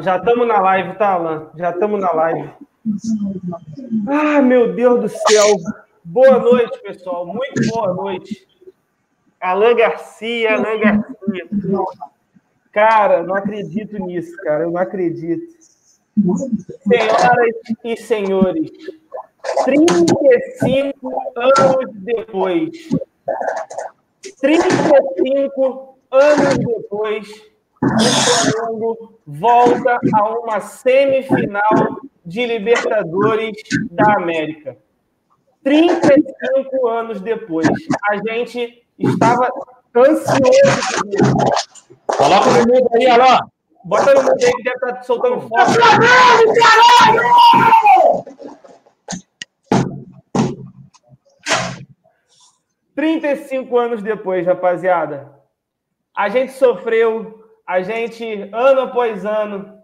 já estamos na live, tá, Alan? Já estamos na live. Ah, meu Deus do céu. Boa noite, pessoal. Muito boa noite. Alan Garcia, Alan Garcia. Cara, não acredito nisso, cara. Eu não acredito. Senhoras e senhores, 35 anos depois, 35 anos depois, o Flamengo volta a uma semifinal de Libertadores da América. 35 anos depois. A gente estava ansioso. Coloca no mundo aí, Alain. Bota no mundo aí que deve estar tá soltando fogo. caralho! 35 anos depois, rapaziada. A gente sofreu, a gente, ano após ano,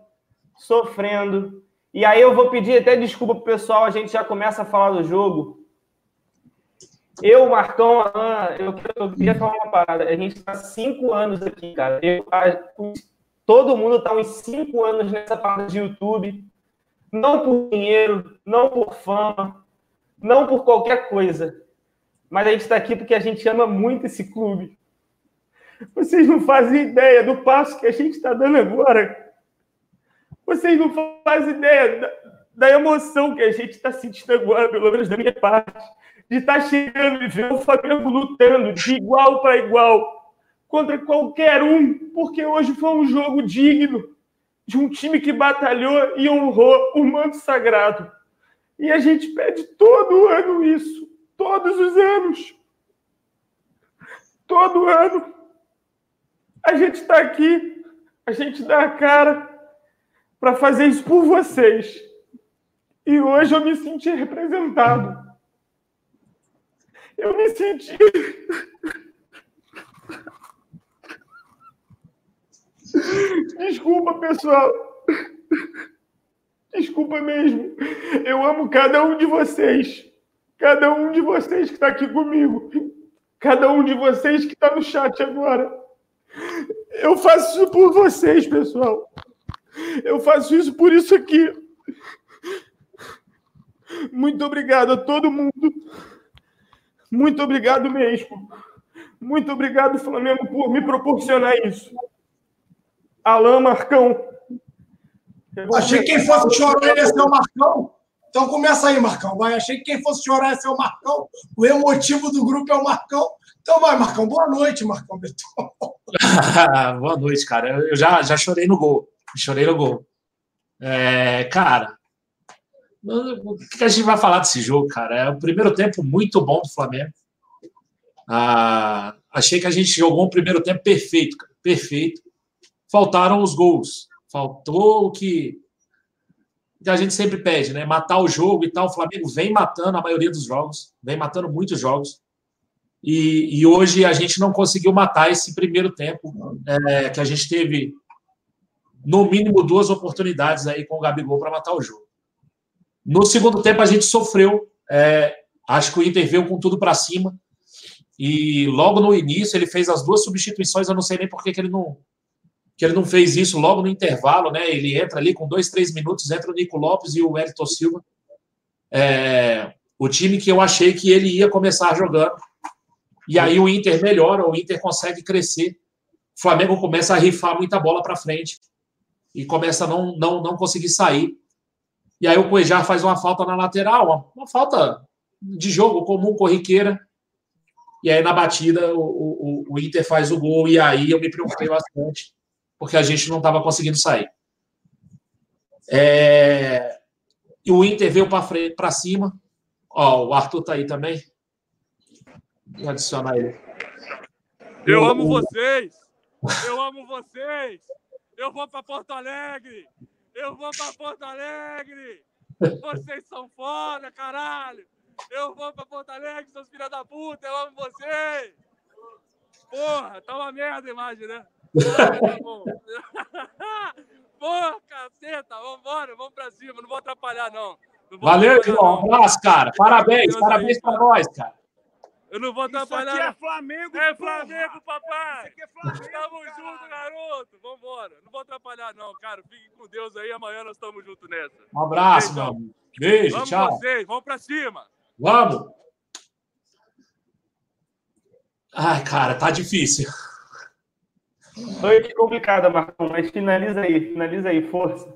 sofrendo. E aí eu vou pedir até desculpa pro pessoal, a gente já começa a falar do jogo. Eu, Marcão, eu, eu queria falar uma parada. A gente está cinco anos aqui, cara. Eu, a, todo mundo está uns cinco anos nessa parada de YouTube. Não por dinheiro, não por fama, não por qualquer coisa. Mas a gente está aqui porque a gente ama muito esse clube. Vocês não fazem ideia do passo que a gente está dando agora. Vocês não fazem ideia da, da emoção que a gente está sentindo agora, pelo menos da minha parte de estar tá chegando e ver o Flamengo lutando de igual para igual contra qualquer um, porque hoje foi um jogo digno de um time que batalhou e honrou o manto sagrado. E a gente pede todo ano isso, todos os anos. Todo ano. A gente está aqui, a gente dá a cara para fazer isso por vocês. E hoje eu me senti representado. Eu me senti. Desculpa, pessoal. Desculpa mesmo. Eu amo cada um de vocês. Cada um de vocês que está aqui comigo. Cada um de vocês que está no chat agora. Eu faço isso por vocês, pessoal. Eu faço isso por isso aqui. Muito obrigado a todo mundo. Muito obrigado mesmo. Muito obrigado, Flamengo, por me proporcionar isso. Alain Marcão. Achei que quem fosse chorar ia ser o Marcão. Então começa aí, Marcão. Vai. Achei que quem fosse chorar ia ser o Marcão. O emotivo do grupo é o Marcão. Então vai, Marcão. Boa noite, Marcão Beton. Boa noite, cara. Eu já, já chorei no gol. Chorei no gol. É, cara, o que a gente vai falar desse jogo, cara? É o primeiro tempo muito bom do Flamengo. Ah, achei que a gente jogou um primeiro tempo perfeito, cara, perfeito. Faltaram os gols. Faltou o que, a gente sempre pede, né? Matar o jogo e tal. O Flamengo vem matando a maioria dos jogos, vem matando muitos jogos. E, e hoje a gente não conseguiu matar esse primeiro tempo, é, que a gente teve no mínimo duas oportunidades aí com o Gabigol para matar o jogo. No segundo tempo, a gente sofreu. É, acho que o Inter veio com tudo para cima. E logo no início, ele fez as duas substituições. Eu não sei nem por que, que ele não que ele não fez isso logo no intervalo, né? Ele entra ali com dois, três minutos, entra o Nico Lopes e o Wellington Silva. É, o time que eu achei que ele ia começar jogando. E aí o Inter melhora, o Inter consegue crescer. O Flamengo começa a rifar muita bola para frente e começa a não, não, não conseguir sair. E aí o Cuejar faz uma falta na lateral, uma, uma falta de jogo comum, corriqueira. E aí na batida o, o, o, Inter faz o gol e aí eu me preocupei bastante, porque a gente não estava conseguindo sair. É... E o Inter veio para cima. Ó, o Arthur tá aí também. Vou adicionar ele. Eu amo vocês! Eu amo vocês! Eu vou para Porto Alegre! Eu vou pra Porto Alegre! Vocês são foda, caralho! Eu vou pra Porto Alegre, seus filhos da puta, eu amo vocês! Porra, tá uma merda a imagem, né? Porra, caceta, vambora, vamos pra cima, não vou atrapalhar, não. não vou Valeu, atrapalhar, Um abraço, cara. Parabéns, Deus parabéns aí, pra cara. nós, cara. Eu não vou atrapalhar. Isso aqui é Flamengo, É Flamengo, papai. Isso aqui é Flamengo, Tamo caralho. junto, garoto. Vambora. Não vou atrapalhar, não, cara. Fiquem com Deus aí. Amanhã nós estamos juntos nessa. Um abraço, meu amigo. Beijo, Vamos tchau. vocês. Vamos pra cima. Vamos. Ai, cara, tá difícil. Noite complicada, Marcão, mas finaliza aí, finaliza aí, força.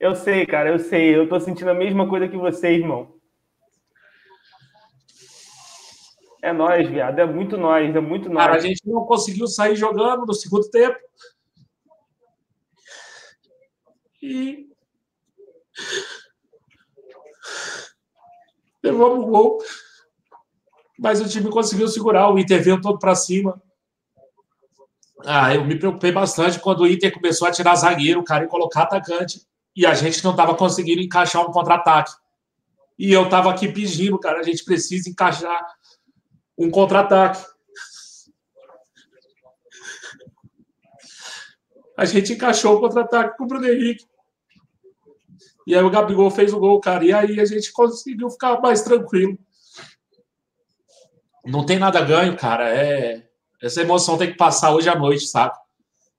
Eu sei, cara, eu sei. Eu tô sentindo a mesma coisa que você, irmão. É nós, viado. É muito nós, é muito Cara, a nós. gente não conseguiu sair jogando no segundo tempo. E. Levamos o gol. Mas o time conseguiu segurar, o Inter veio todo para cima. Ah, eu me preocupei bastante quando o Inter começou a tirar zagueiro, cara, e colocar atacante. E a gente não estava conseguindo encaixar um contra-ataque. E eu estava aqui pedindo, cara, a gente precisa encaixar um contra-ataque. A gente encaixou o contra-ataque com o Bruno Henrique. E aí o Gabigol fez o gol, cara. E aí a gente conseguiu ficar mais tranquilo. Não tem nada ganho, cara. É... Essa emoção tem que passar hoje à noite, sabe?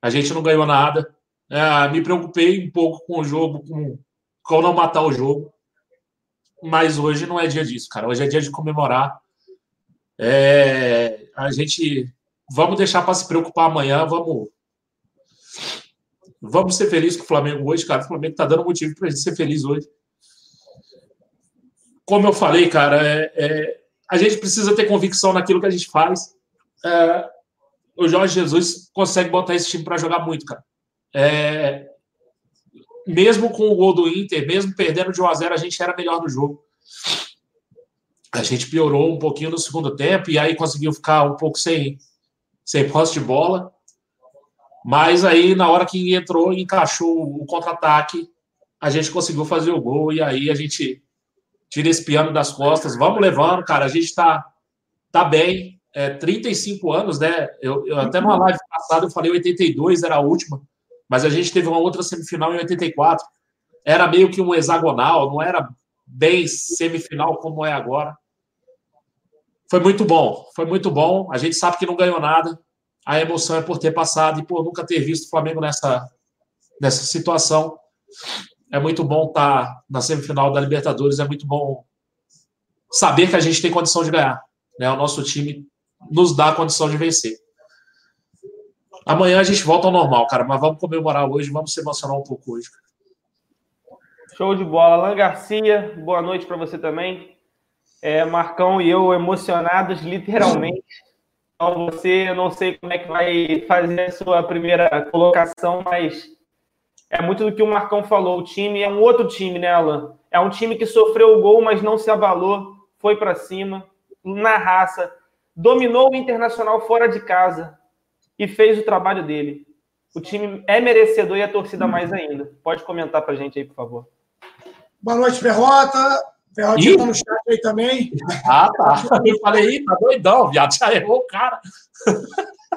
A gente não ganhou nada. É, me preocupei um pouco com o jogo, com, com não matar o jogo. Mas hoje não é dia disso, cara. Hoje é dia de comemorar. É, a gente vamos deixar para se preocupar amanhã, vamos vamos ser felizes com o Flamengo hoje, cara. O Flamengo tá dando motivo para gente ser feliz hoje. Como eu falei, cara, é, é, a gente precisa ter convicção naquilo que a gente faz. É, o Jorge Jesus consegue botar esse time para jogar muito, cara. É, mesmo com o gol do Inter, mesmo perdendo de 1 a 0, a gente era melhor no jogo a gente piorou um pouquinho no segundo tempo e aí conseguiu ficar um pouco sem, sem posse de bola. Mas aí, na hora que entrou e encaixou o contra-ataque, a gente conseguiu fazer o gol e aí a gente tira esse piano das costas. Vamos levando, cara. A gente tá, tá bem. É, 35 anos, né? Eu, eu até numa live passada eu falei 82 era a última, mas a gente teve uma outra semifinal em 84. Era meio que um hexagonal, não era bem semifinal como é agora. Foi muito bom, foi muito bom. A gente sabe que não ganhou nada. A emoção é por ter passado e por nunca ter visto o Flamengo nessa, nessa situação. É muito bom estar na semifinal da Libertadores, é muito bom saber que a gente tem condição de ganhar. Né? O nosso time nos dá a condição de vencer. Amanhã a gente volta ao normal, cara, mas vamos comemorar hoje, vamos se emocionar um pouco hoje. Show de bola. Alan Garcia, boa noite para você também. É, Marcão e eu emocionados, literalmente. Então, você, eu não sei como é que vai fazer a sua primeira colocação, mas é muito do que o Marcão falou. O time é um outro time, né, Alan? É um time que sofreu o gol, mas não se abalou, foi para cima, na raça, dominou o Internacional fora de casa e fez o trabalho dele. O time é merecedor e a torcida mais ainda. Pode comentar para a gente aí, por favor. Boa noite, Perrota. Perrotinha tá no chat aí também. Ah, tá. Eu falei, Ih, tá doidão, viado. Já errou o cara.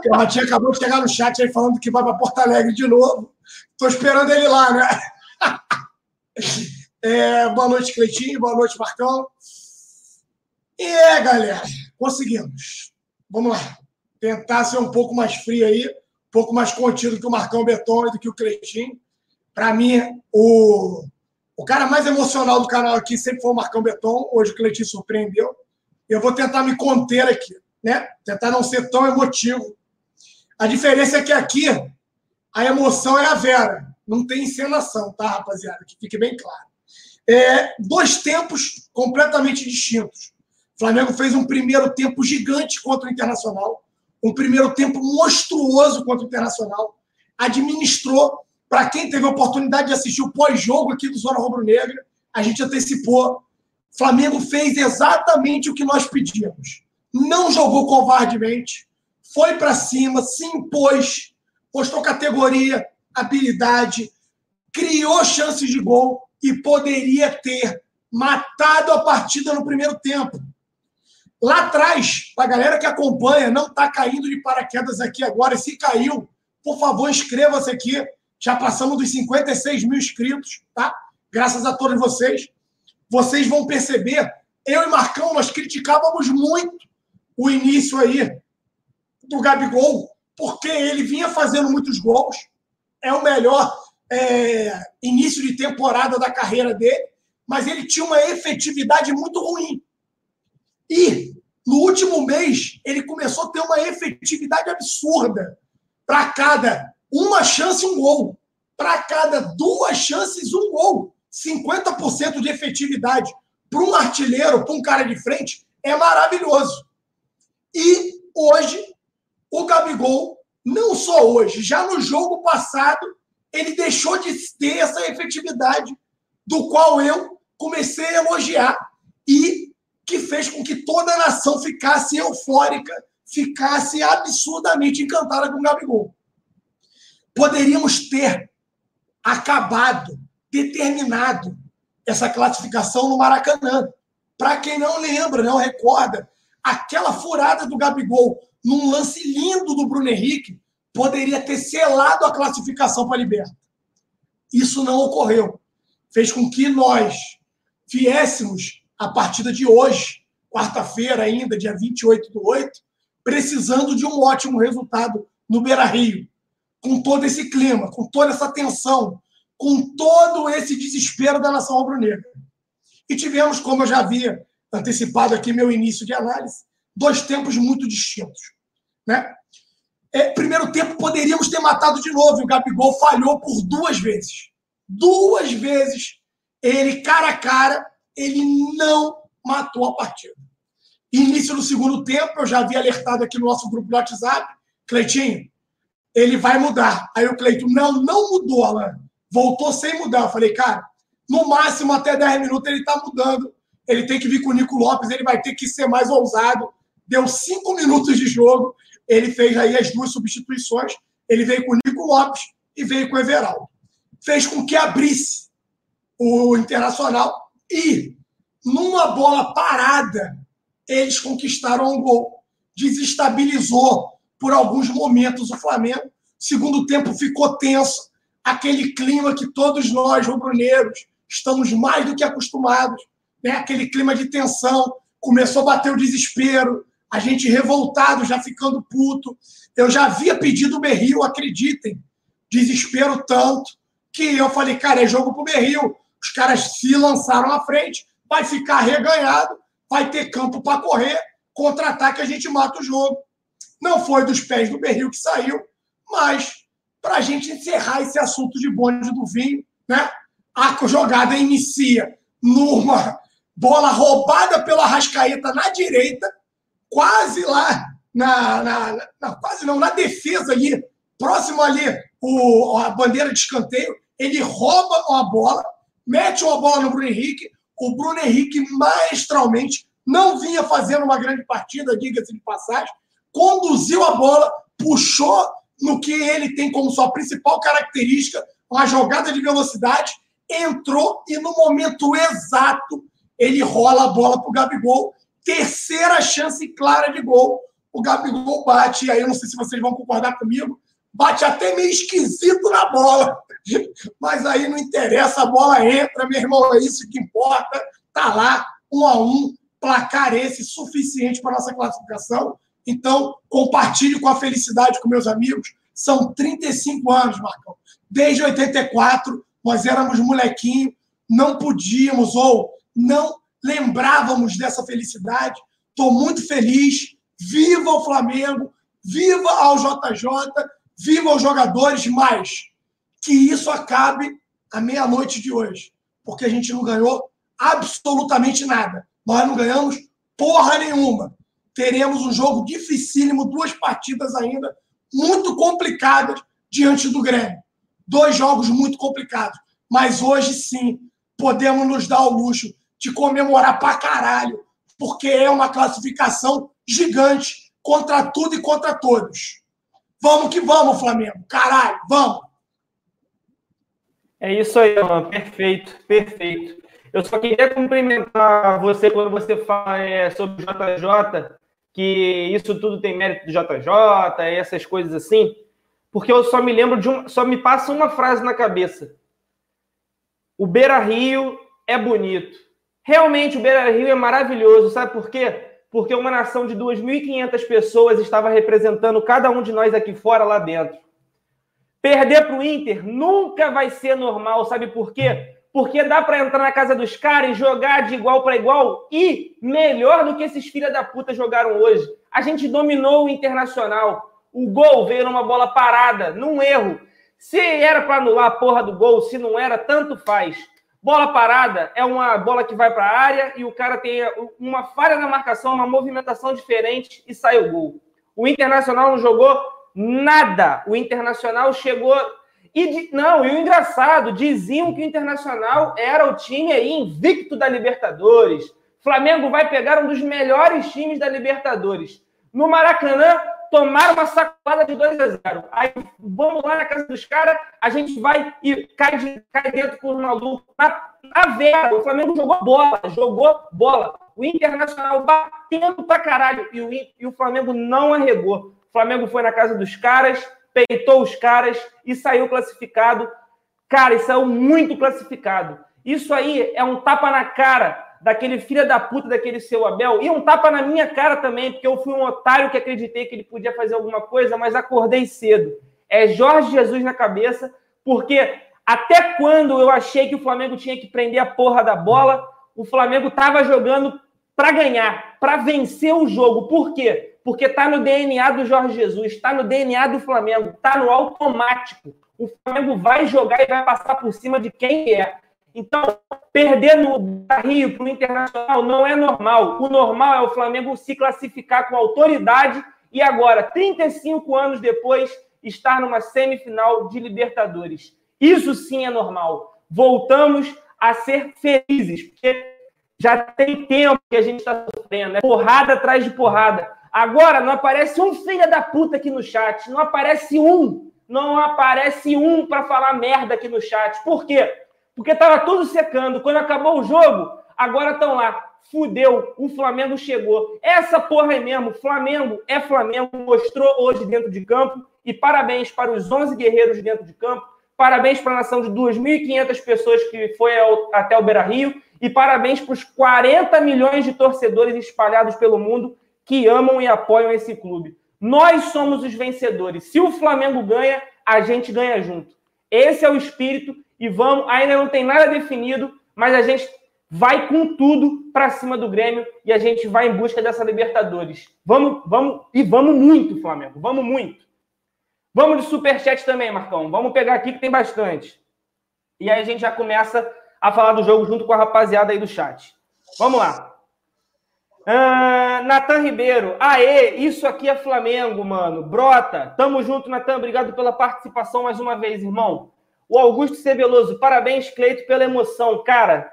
Perrotinha acabou de chegar no chat aí falando que vai para Porto Alegre de novo. Tô esperando ele lá, né? É, boa noite, Cleitinho. Boa noite, Marcão. E é, galera, conseguimos. Vamos lá. Tentar ser um pouco mais frio aí, um pouco mais contido que o Marcão Beton e do que o Cleitinho. Para mim, o, o cara mais emocional do canal aqui sempre foi o Marcão Beton. Hoje o Cleitinho surpreendeu. Eu vou tentar me conter aqui, né? Tentar não ser tão emotivo. A diferença é que aqui a emoção é a Vera. Não tem encenação, tá, rapaziada? Que fique bem claro. É, dois tempos completamente distintos. O Flamengo fez um primeiro tempo gigante contra o Internacional, um primeiro tempo monstruoso contra o Internacional. Administrou. Para quem teve a oportunidade de assistir o pós-jogo aqui do Zona Rubro Negra, a gente antecipou. Flamengo fez exatamente o que nós pedíamos. Não jogou covardemente, foi para cima, se impôs, mostrou categoria, habilidade, criou chances de gol e poderia ter matado a partida no primeiro tempo. Lá atrás, para a galera que acompanha, não está caindo de paraquedas aqui agora. Se caiu, por favor, inscreva-se aqui. Já passamos dos 56 mil inscritos, tá? Graças a todos vocês. Vocês vão perceber, eu e Marcão, nós criticávamos muito o início aí do Gabigol, porque ele vinha fazendo muitos gols, é o melhor é, início de temporada da carreira dele, mas ele tinha uma efetividade muito ruim. E no último mês, ele começou a ter uma efetividade absurda. Para cada uma chance, um gol. Para cada duas chances, um gol. 50% de efetividade para um artilheiro, para um cara de frente, é maravilhoso. E hoje, o Gabigol, não só hoje, já no jogo passado, ele deixou de ter essa efetividade, do qual eu comecei a elogiar e que fez com que toda a nação ficasse eufórica, ficasse absurdamente encantada com o Gabigol. Poderíamos ter acabado, determinado essa classificação no Maracanã. Para quem não lembra, não recorda, aquela furada do Gabigol num lance lindo do Bruno Henrique poderia ter selado a classificação para a Liberta. Isso não ocorreu. Fez com que nós viéssemos a partida de hoje, quarta-feira ainda, dia 28 do 8, precisando de um ótimo resultado no Beira-Rio. Com todo esse clima, com toda essa tensão, com todo esse desespero da nação rubro-negra. E tivemos, como eu já havia antecipado aqui meu início de análise, dois tempos muito distintos. Né? É, primeiro tempo poderíamos ter matado de novo e o Gabigol falhou por duas vezes. Duas vezes ele, cara a cara, ele não matou a partida. Início do segundo tempo, eu já havia alertado aqui no nosso grupo do WhatsApp, Cleitinho, ele vai mudar. Aí o Cleiton, não, não mudou, Alan. Voltou sem mudar. Eu falei, cara, no máximo até 10 minutos ele está mudando. Ele tem que vir com o Nico Lopes, ele vai ter que ser mais ousado. Deu cinco minutos de jogo, ele fez aí as duas substituições. Ele veio com o Nico Lopes e veio com o Everaldo. Fez com que abrisse o Internacional e, numa bola parada, eles conquistaram um gol. Desestabilizou por alguns momentos o Flamengo. Segundo tempo ficou tenso, aquele clima que todos nós, rubro-negros, estamos mais do que acostumados, né? aquele clima de tensão. Começou a bater o desespero, a gente revoltado, já ficando puto. Eu já havia pedido o Berril, acreditem, desespero tanto, que eu falei, cara, é jogo pro Berril. Os caras se lançaram à frente, vai ficar reganhado, vai ter campo para correr, contra-ataque a gente mata o jogo. Não foi dos pés do Berril que saiu, mas para a gente encerrar esse assunto de bonde do vinho, né? A jogada inicia numa bola roubada pela Rascaeta na direita, quase lá na, na, na, quase não na defesa ali, próximo ali o, a bandeira de escanteio, ele rouba a bola, mete uma bola no Bruno Henrique. O Bruno Henrique, maestralmente, não vinha fazendo uma grande partida, diga-se de passagem, conduziu a bola, puxou no que ele tem como sua principal característica, uma jogada de velocidade, entrou e no momento exato ele rola a bola para o Gabigol. Terceira chance clara de gol. O Gabigol bate, e aí eu não sei se vocês vão concordar comigo, bate até meio esquisito na bola. Mas aí não interessa, a bola entra, meu irmão, é isso que importa. Tá lá, um a um, placar esse suficiente para nossa classificação. Então, compartilhe com a felicidade com meus amigos. São 35 anos, Marcão. Desde 84, nós éramos molequinho, não podíamos ou não lembrávamos dessa felicidade. Estou muito feliz. Viva o Flamengo, viva ao JJ, viva os jogadores, mas que isso acabe à meia-noite de hoje, porque a gente não ganhou absolutamente nada. Nós não ganhamos porra nenhuma. Teremos um jogo dificílimo, duas partidas ainda muito complicadas diante do Grêmio. Dois jogos muito complicados. Mas hoje sim podemos nos dar o luxo de comemorar pra caralho, porque é uma classificação gigante contra tudo e contra todos. Vamos que vamos, Flamengo. Caralho, vamos. É isso aí, mano. Perfeito, perfeito. Eu só queria cumprimentar você quando você fala é, sobre o JJ, que isso tudo tem mérito do JJ, essas coisas assim, porque eu só me lembro de um, só me passa uma frase na cabeça. O Beira Rio é bonito. Realmente o Beira Rio é maravilhoso, sabe por quê? porque uma nação de 2.500 pessoas estava representando cada um de nós aqui fora, lá dentro. Perder para o Inter nunca vai ser normal, sabe por quê? Porque dá para entrar na casa dos caras e jogar de igual para igual e melhor do que esses filha da puta jogaram hoje. A gente dominou o Internacional. O gol veio numa bola parada, num erro. Se era para anular a porra do gol, se não era, tanto faz. Bola parada é uma bola que vai para a área e o cara tem uma falha na marcação, uma movimentação diferente e sai o gol. O Internacional não jogou nada. O Internacional chegou. E não, e o engraçado, diziam que o Internacional era o time aí invicto da Libertadores. Flamengo vai pegar um dos melhores times da Libertadores. No Maracanã, tomaram uma sacolada de 2 a 0. Aí vamos lá na casa dos caras, a gente vai e cai, de, cai dentro com o maluco. Na, na vera, o Flamengo jogou bola, jogou bola. O Internacional batendo pra caralho e o, e o Flamengo não arregou. O Flamengo foi na casa dos caras, peitou os caras e saiu classificado. Cara, e saiu muito classificado. Isso aí é um tapa na cara daquele filho da puta, daquele seu Abel, e um tapa na minha cara também, porque eu fui um otário que acreditei que ele podia fazer alguma coisa, mas acordei cedo. É Jorge Jesus na cabeça, porque até quando eu achei que o Flamengo tinha que prender a porra da bola, o Flamengo estava jogando para ganhar, para vencer o jogo. Por quê? Porque está no DNA do Jorge Jesus, está no DNA do Flamengo, está no automático. O Flamengo vai jogar e vai passar por cima de quem é. Então, perder no Rio para o Internacional não é normal. O normal é o Flamengo se classificar com autoridade e agora, 35 anos depois, estar numa semifinal de Libertadores. Isso sim é normal. Voltamos a ser felizes, porque já tem tempo que a gente está sofrendo, é porrada atrás de porrada. Agora não aparece um filho da puta aqui no chat, não aparece um, não aparece um para falar merda aqui no chat. Por quê? porque estava tudo secando. Quando acabou o jogo, agora estão lá. Fudeu, o Flamengo chegou. Essa porra aí mesmo, Flamengo é Flamengo, mostrou hoje dentro de campo. E parabéns para os 11 guerreiros dentro de campo. Parabéns para a nação de 2.500 pessoas que foi ao, até o Beira Rio. E parabéns para os 40 milhões de torcedores espalhados pelo mundo que amam e apoiam esse clube. Nós somos os vencedores. Se o Flamengo ganha, a gente ganha junto. Esse é o espírito e vamos. Ainda não tem nada definido, mas a gente vai com tudo para cima do Grêmio e a gente vai em busca dessa Libertadores. Vamos, vamos e vamos muito, Flamengo. Vamos muito. Vamos de superchat também, Marcão. Vamos pegar aqui que tem bastante. E aí a gente já começa a falar do jogo junto com a rapaziada aí do chat. Vamos lá. Uh, Natan Ribeiro. Aê, isso aqui é Flamengo, mano. Brota. Tamo junto, Natan. Obrigado pela participação mais uma vez, irmão. O Augusto Cebeloso, parabéns, Cleito, pela emoção. Cara,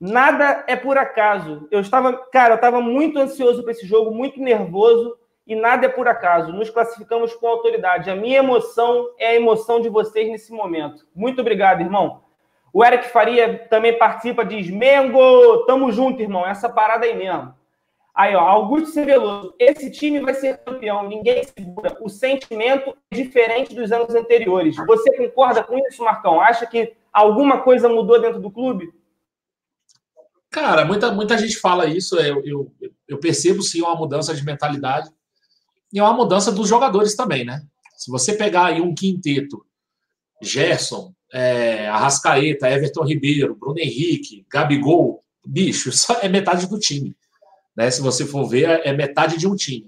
nada é por acaso. Eu estava, cara, eu estava muito ansioso para esse jogo, muito nervoso, e nada é por acaso. Nos classificamos com autoridade. A minha emoção é a emoção de vocês nesse momento. Muito obrigado, irmão. O Eric Faria também participa, diz: Mengo, tamo junto, irmão. Essa parada aí mesmo. Aí, ó, Augusto Cebeloso, esse time vai ser campeão, ninguém segura. O sentimento é diferente dos anos anteriores. Você concorda com isso, Marcão? Acha que alguma coisa mudou dentro do clube? Cara, muita, muita gente fala isso. Eu, eu, eu percebo sim uma mudança de mentalidade e uma mudança dos jogadores também, né? Se você pegar aí um quinteto, Gerson, é, Arrascaeta, Everton Ribeiro, Bruno Henrique, Gabigol, bicho, isso é metade do time. Né? Se você for ver, é metade de um time.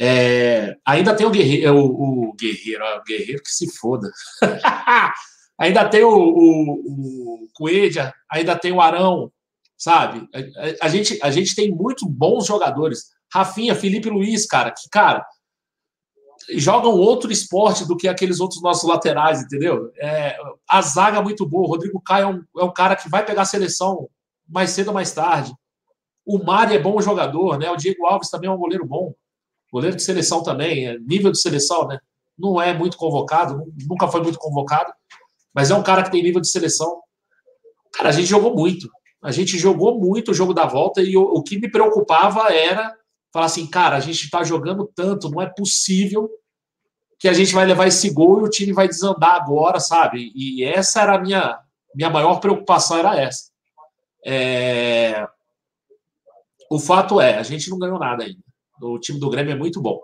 É, ainda tem o Guerreiro, o, o Guerreiro, o Guerreiro que se foda. ainda tem o, o, o Coelha, ainda tem o Arão, sabe? A, a, gente, a gente tem muito bons jogadores. Rafinha, Felipe Luiz, cara, que, cara, jogam outro esporte do que aqueles outros nossos laterais, entendeu? É, a zaga é muito boa. O Rodrigo Caio é um, é um cara que vai pegar a seleção mais cedo ou mais tarde. O Mari é bom jogador, né? O Diego Alves também é um goleiro bom. Goleiro de seleção também, é nível de seleção, né? Não é muito convocado, nunca foi muito convocado, mas é um cara que tem nível de seleção. Cara, a gente jogou muito. A gente jogou muito o jogo da volta e o, o que me preocupava era falar assim, cara, a gente está jogando tanto, não é possível que a gente vai levar esse gol e o time vai desandar agora, sabe? E essa era a minha, minha maior preocupação, era essa. É o fato é, a gente não ganhou nada ainda. O time do Grêmio é muito bom.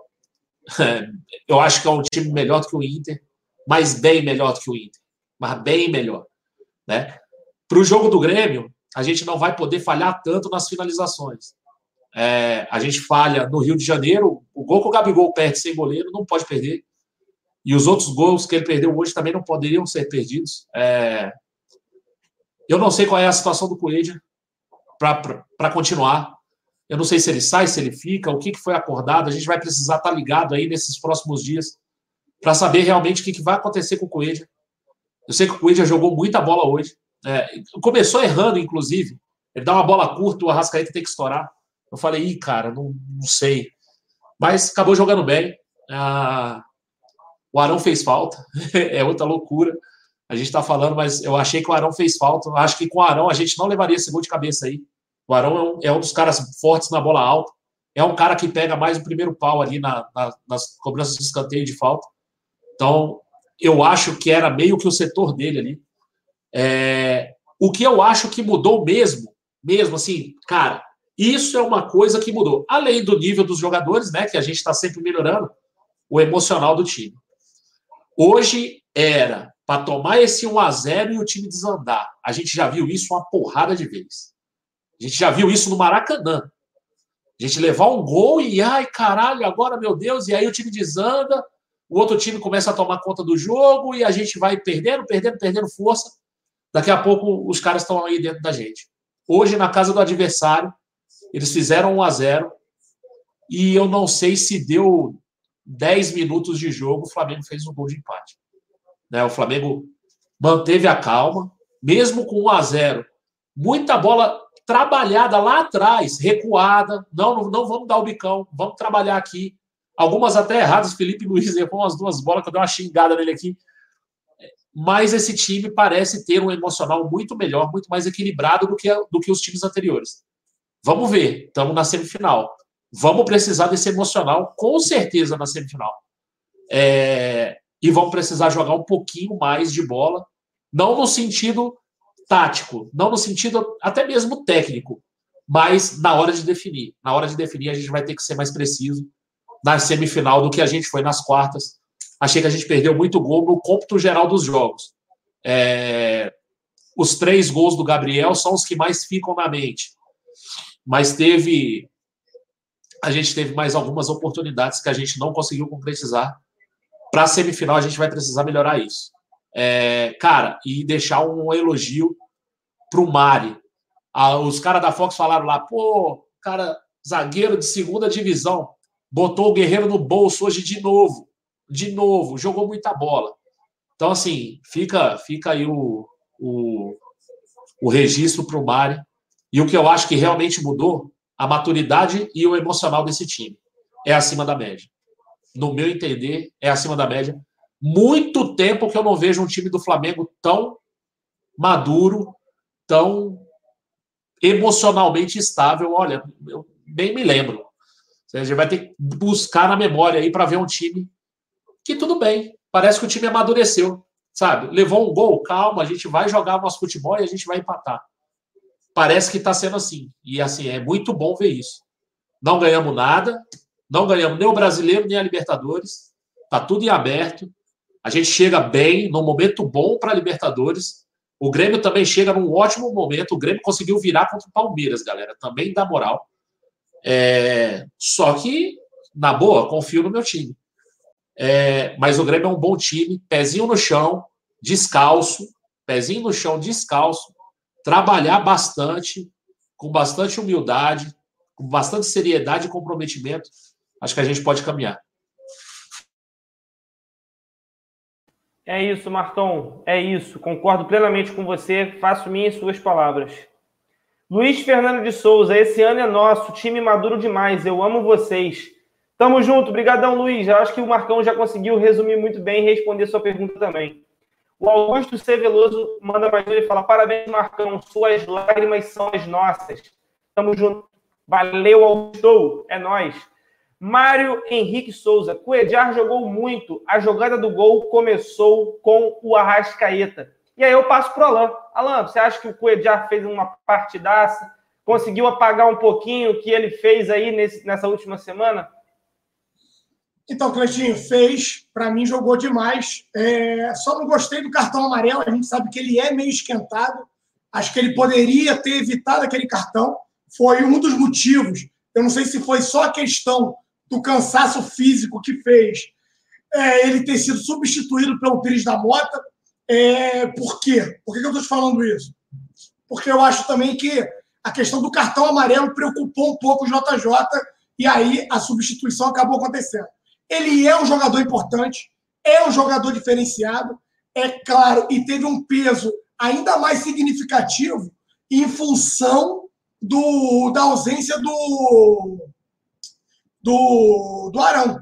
Eu acho que é um time melhor do que o Inter, mas bem melhor do que o Inter. Mas bem melhor. Né? Para o jogo do Grêmio, a gente não vai poder falhar tanto nas finalizações. É, a gente falha no Rio de Janeiro, o gol que o Gabigol perde sem goleiro não pode perder. E os outros gols que ele perdeu hoje também não poderiam ser perdidos. É, eu não sei qual é a situação do Coelho para continuar. Eu não sei se ele sai, se ele fica, o que, que foi acordado. A gente vai precisar estar tá ligado aí nesses próximos dias para saber realmente o que, que vai acontecer com o Coelho. Eu sei que o Coelho jogou muita bola hoje. É, começou errando, inclusive. Ele dá uma bola curta, o Arrascaeta tem que estourar. Eu falei, ih, cara, não, não sei. Mas acabou jogando bem. Ah, o Arão fez falta. é outra loucura. A gente está falando, mas eu achei que o Arão fez falta. Acho que com o Arão a gente não levaria esse gol de cabeça aí. O Arão é um, é um, dos caras fortes na bola alta. É um cara que pega mais o primeiro pau ali na, na, nas cobranças de escanteio de falta. Então, eu acho que era meio que o setor dele ali. É, o que eu acho que mudou mesmo, mesmo assim, cara, isso é uma coisa que mudou. Além do nível dos jogadores, né, que a gente está sempre melhorando, o emocional do time. Hoje era para tomar esse 1 a 0 e o time desandar. A gente já viu isso uma porrada de vezes. A gente já viu isso no Maracanã. A gente levar um gol e, ai, caralho, agora, meu Deus, e aí o time desanda, o outro time começa a tomar conta do jogo e a gente vai perdendo, perdendo, perdendo força. Daqui a pouco os caras estão aí dentro da gente. Hoje, na casa do adversário, eles fizeram 1 a 0 e eu não sei se deu 10 minutos de jogo, o Flamengo fez um gol de empate. Né? O Flamengo manteve a calma, mesmo com 1 a 0 Muita bola trabalhada lá atrás, recuada. Não, não vamos dar o bicão, vamos trabalhar aqui. Algumas até erradas. Felipe Luiz errou umas duas bolas que eu dei uma xingada nele aqui. Mas esse time parece ter um emocional muito melhor, muito mais equilibrado do que, do que os times anteriores. Vamos ver, estamos na semifinal. Vamos precisar desse emocional, com certeza, na semifinal. É, e vamos precisar jogar um pouquinho mais de bola, não no sentido tático, não no sentido até mesmo técnico, mas na hora de definir. Na hora de definir, a gente vai ter que ser mais preciso na semifinal do que a gente foi nas quartas. Achei que a gente perdeu muito gol no cômputo geral dos jogos. É... Os três gols do Gabriel são os que mais ficam na mente. Mas teve. A gente teve mais algumas oportunidades que a gente não conseguiu concretizar. Para a semifinal, a gente vai precisar melhorar isso. É, cara, e deixar um elogio para o Mari. Ah, os caras da Fox falaram lá, pô, cara, zagueiro de segunda divisão, botou o Guerreiro no bolso hoje de novo, de novo, jogou muita bola. Então, assim, fica, fica aí o, o, o registro para o Mari. E o que eu acho que realmente mudou, a maturidade e o emocional desse time. É acima da média. No meu entender, é acima da média muito tempo que eu não vejo um time do Flamengo tão maduro, tão emocionalmente estável. Olha, eu nem me lembro. A gente vai ter que buscar na memória aí para ver um time que tudo bem. Parece que o time amadureceu, sabe? Levou um gol, calma, a gente vai jogar nosso futebol e a gente vai empatar. Parece que está sendo assim. E assim, é muito bom ver isso. Não ganhamos nada, não ganhamos nem o brasileiro, nem a Libertadores. Tá tudo em aberto. A gente chega bem, num momento bom para a Libertadores. O Grêmio também chega num ótimo momento. O Grêmio conseguiu virar contra o Palmeiras, galera. Também dá moral. É... Só que, na boa, confio no meu time. É... Mas o Grêmio é um bom time, pezinho no chão, descalço, pezinho no chão, descalço, trabalhar bastante, com bastante humildade, com bastante seriedade e comprometimento. Acho que a gente pode caminhar. É isso, Martão. É isso. Concordo plenamente com você. Faço minhas suas palavras. Luiz Fernando de Souza, esse ano é nosso. Time maduro demais. Eu amo vocês. Tamo junto. Obrigadão, Luiz. Eu acho que o Marcão já conseguiu resumir muito bem e responder sua pergunta também. O Augusto C. Veloso manda mais um e fala: Parabéns, Marcão. Suas lágrimas são as nossas. Tamo junto. Valeu, Augusto. É nós. Mário Henrique Souza. Cuejar jogou muito. A jogada do gol começou com o Arrascaeta. E aí eu passo para o Alan. Alan, você acha que o Cuejar fez uma partidaça? conseguiu apagar um pouquinho o que ele fez aí nesse, nessa última semana? Então, Cleitinho, fez. Para mim, jogou demais. É, só não gostei do cartão amarelo. A gente sabe que ele é meio esquentado. Acho que ele poderia ter evitado aquele cartão. Foi um dos motivos. Eu não sei se foi só a questão do cansaço físico que fez é, ele ter sido substituído pelo Pires da Mota. É, por quê? Por que eu estou te falando isso? Porque eu acho também que a questão do cartão amarelo preocupou um pouco o JJ e aí a substituição acabou acontecendo. Ele é um jogador importante, é um jogador diferenciado, é claro, e teve um peso ainda mais significativo em função do, da ausência do, do, do Arão.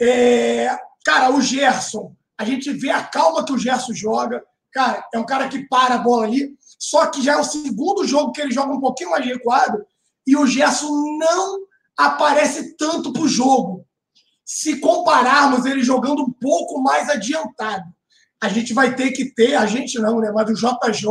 É, cara, o Gerson, a gente vê a calma que o Gerson joga. Cara, é um cara que para a bola ali. Só que já é o segundo jogo que ele joga um pouquinho mais recuado e o Gerson não aparece tanto para o jogo se compararmos ele jogando um pouco mais adiantado, a gente vai ter que ter, a gente não, né? Mas o JJ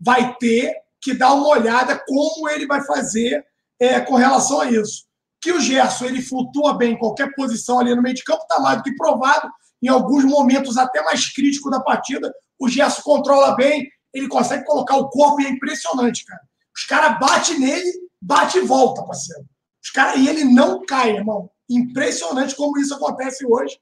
vai ter que dar uma olhada como ele vai fazer é, com relação a isso. Que o Gerson ele flutua bem em qualquer posição ali no meio de campo, está mais do que provado. Em alguns momentos até mais críticos da partida, o Gerson controla bem, ele consegue colocar o corpo e é impressionante, cara. Os caras batem nele, bate e volta, parceiro. Os cara, e ele não cai, irmão. Impressionante como isso acontece hoje.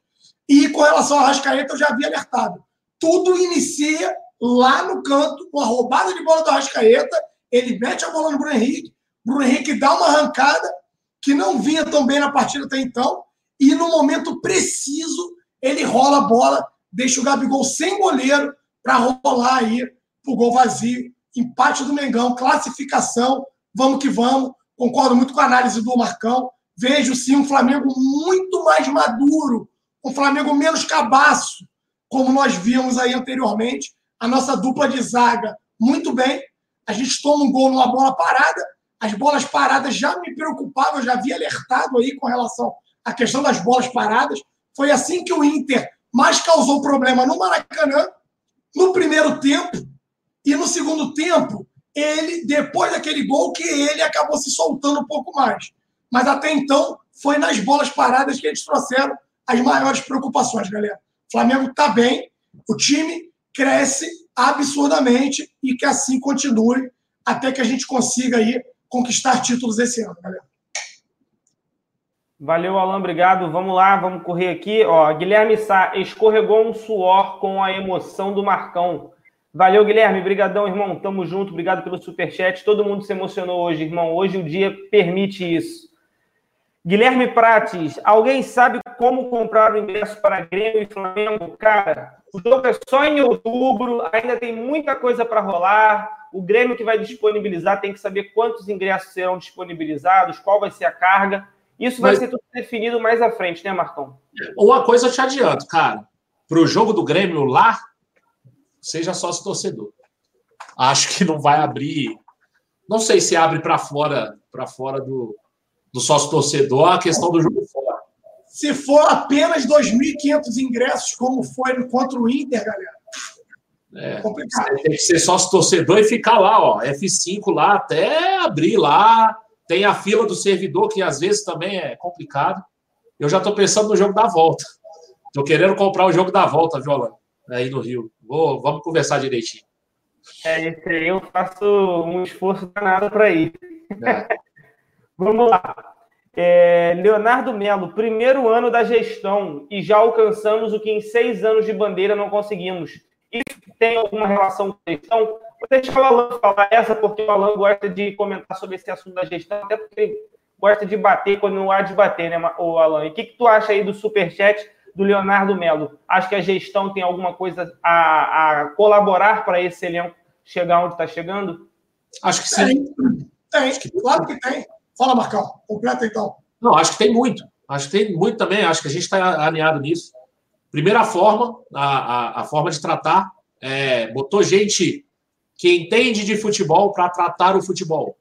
E com relação ao Rascaeta, eu já havia alertado. Tudo inicia lá no canto, com a roubada de bola do Rascaeta. Ele mete a bola no Bruno Henrique. Bruno Henrique dá uma arrancada que não vinha tão bem na partida até então. E no momento preciso, ele rola a bola, deixa o Gabigol sem goleiro para rolar aí pro gol vazio. Empate do Mengão, classificação. Vamos que vamos. Concordo muito com a análise do Marcão vejo sim um Flamengo muito mais maduro, um Flamengo menos cabaço, como nós vimos aí anteriormente. A nossa dupla de zaga, muito bem. A gente toma um gol numa bola parada. As bolas paradas já me preocupavam, eu já havia alertado aí com relação à questão das bolas paradas. Foi assim que o Inter mais causou problema no Maracanã, no primeiro tempo, e no segundo tempo, ele, depois daquele gol, que ele acabou se soltando um pouco mais. Mas até então, foi nas bolas paradas que eles trouxeram as maiores preocupações, galera. O Flamengo está bem, o time cresce absurdamente e que assim continue até que a gente consiga aí conquistar títulos esse ano, galera. Valeu, Alan, obrigado. Vamos lá, vamos correr aqui. Ó, Guilherme Sá escorregou um suor com a emoção do Marcão. Valeu, Guilherme. Obrigadão, irmão. Tamo junto. Obrigado pelo superchat. Todo mundo se emocionou hoje, irmão. Hoje o dia permite isso. Guilherme Prates, alguém sabe como comprar o ingresso para Grêmio e Flamengo? Cara, o jogo é só em outubro, ainda tem muita coisa para rolar. O Grêmio que vai disponibilizar tem que saber quantos ingressos serão disponibilizados, qual vai ser a carga. Isso vai Mas... ser tudo definido mais à frente, né, Marcão? Uma coisa eu te adianto, cara. Para o jogo do Grêmio lá, seja sócio torcedor. Acho que não vai abrir. Não sei se abre para fora, para fora do, do sócio torcedor a questão do jogo. Se for apenas 2.500 ingressos, como foi contra o Inter, galera. É, complicado. Tem que ser sócio torcedor e ficar lá, ó, F5 lá até abrir lá. Tem a fila do servidor, que às vezes também é complicado. Eu já estou pensando no jogo da volta. Estou querendo comprar o jogo da volta, Viola, aí no Rio. Vou, vamos conversar direitinho. É, esse aí eu faço um esforço danado para ir. É. Vamos lá. É, Leonardo Melo, primeiro ano da gestão e já alcançamos o que em seis anos de bandeira não conseguimos. Isso tem alguma relação com a gestão? Vou deixar o Alan falar essa, porque o Alan gosta de comentar sobre esse assunto da gestão, até porque ele gosta de bater quando não há de bater, né, o Alan? E o que, que tu acha aí do superchat do Leonardo Melo? Acho que a gestão tem alguma coisa a, a colaborar para esse elenco chegar onde está chegando? Acho que sim. Tem, tem, claro que tem. Fala, Marcão, completa então. Não, acho que tem muito. Acho que tem muito também, acho que a gente está alinhado nisso. Primeira forma, a, a, a forma de tratar, é, botou gente que entende de futebol para tratar o futebol.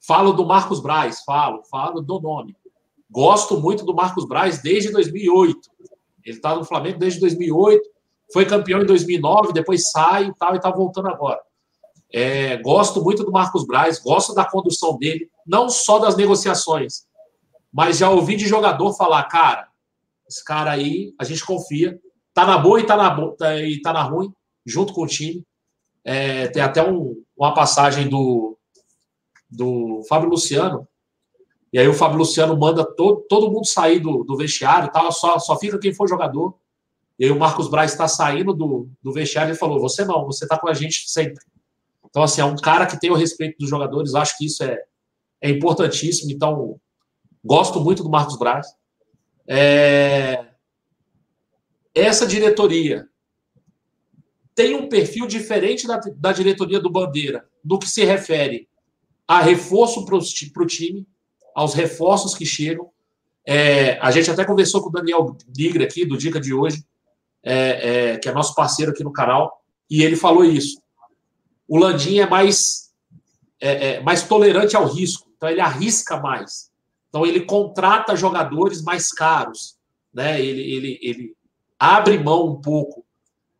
Falo do Marcos Braz, falo, falo do nome. Gosto muito do Marcos Braz desde 2008. Ele está no Flamengo desde 2008, foi campeão em 2009, depois sai e tal, e está voltando agora. É, gosto muito do Marcos Braz, gosto da condução dele, não só das negociações, mas já ouvi de jogador falar, cara, esse cara aí, a gente confia, tá na boa e tá na, tá, e tá na ruim, junto com o time. É, tem até um, uma passagem do, do Fábio Luciano, e aí o Fábio Luciano manda todo, todo mundo sair do, do vestiário, tá? só, só fica quem for jogador. E aí o Marcos Braz está saindo do, do vestiário e falou: Você não, você está com a gente sempre. Então, assim, é um cara que tem o respeito dos jogadores, acho que isso é, é importantíssimo. Então, gosto muito do Marcos Braz. É... Essa diretoria tem um perfil diferente da, da diretoria do Bandeira no que se refere a reforço para o time, aos reforços que chegam. É, a gente até conversou com o Daniel Nigre aqui, do Dica de hoje, é, é, que é nosso parceiro aqui no canal, e ele falou isso. O Landim é mais, é, é, mais tolerante ao risco, então ele arrisca mais. Então ele contrata jogadores mais caros, né? ele, ele, ele abre mão um pouco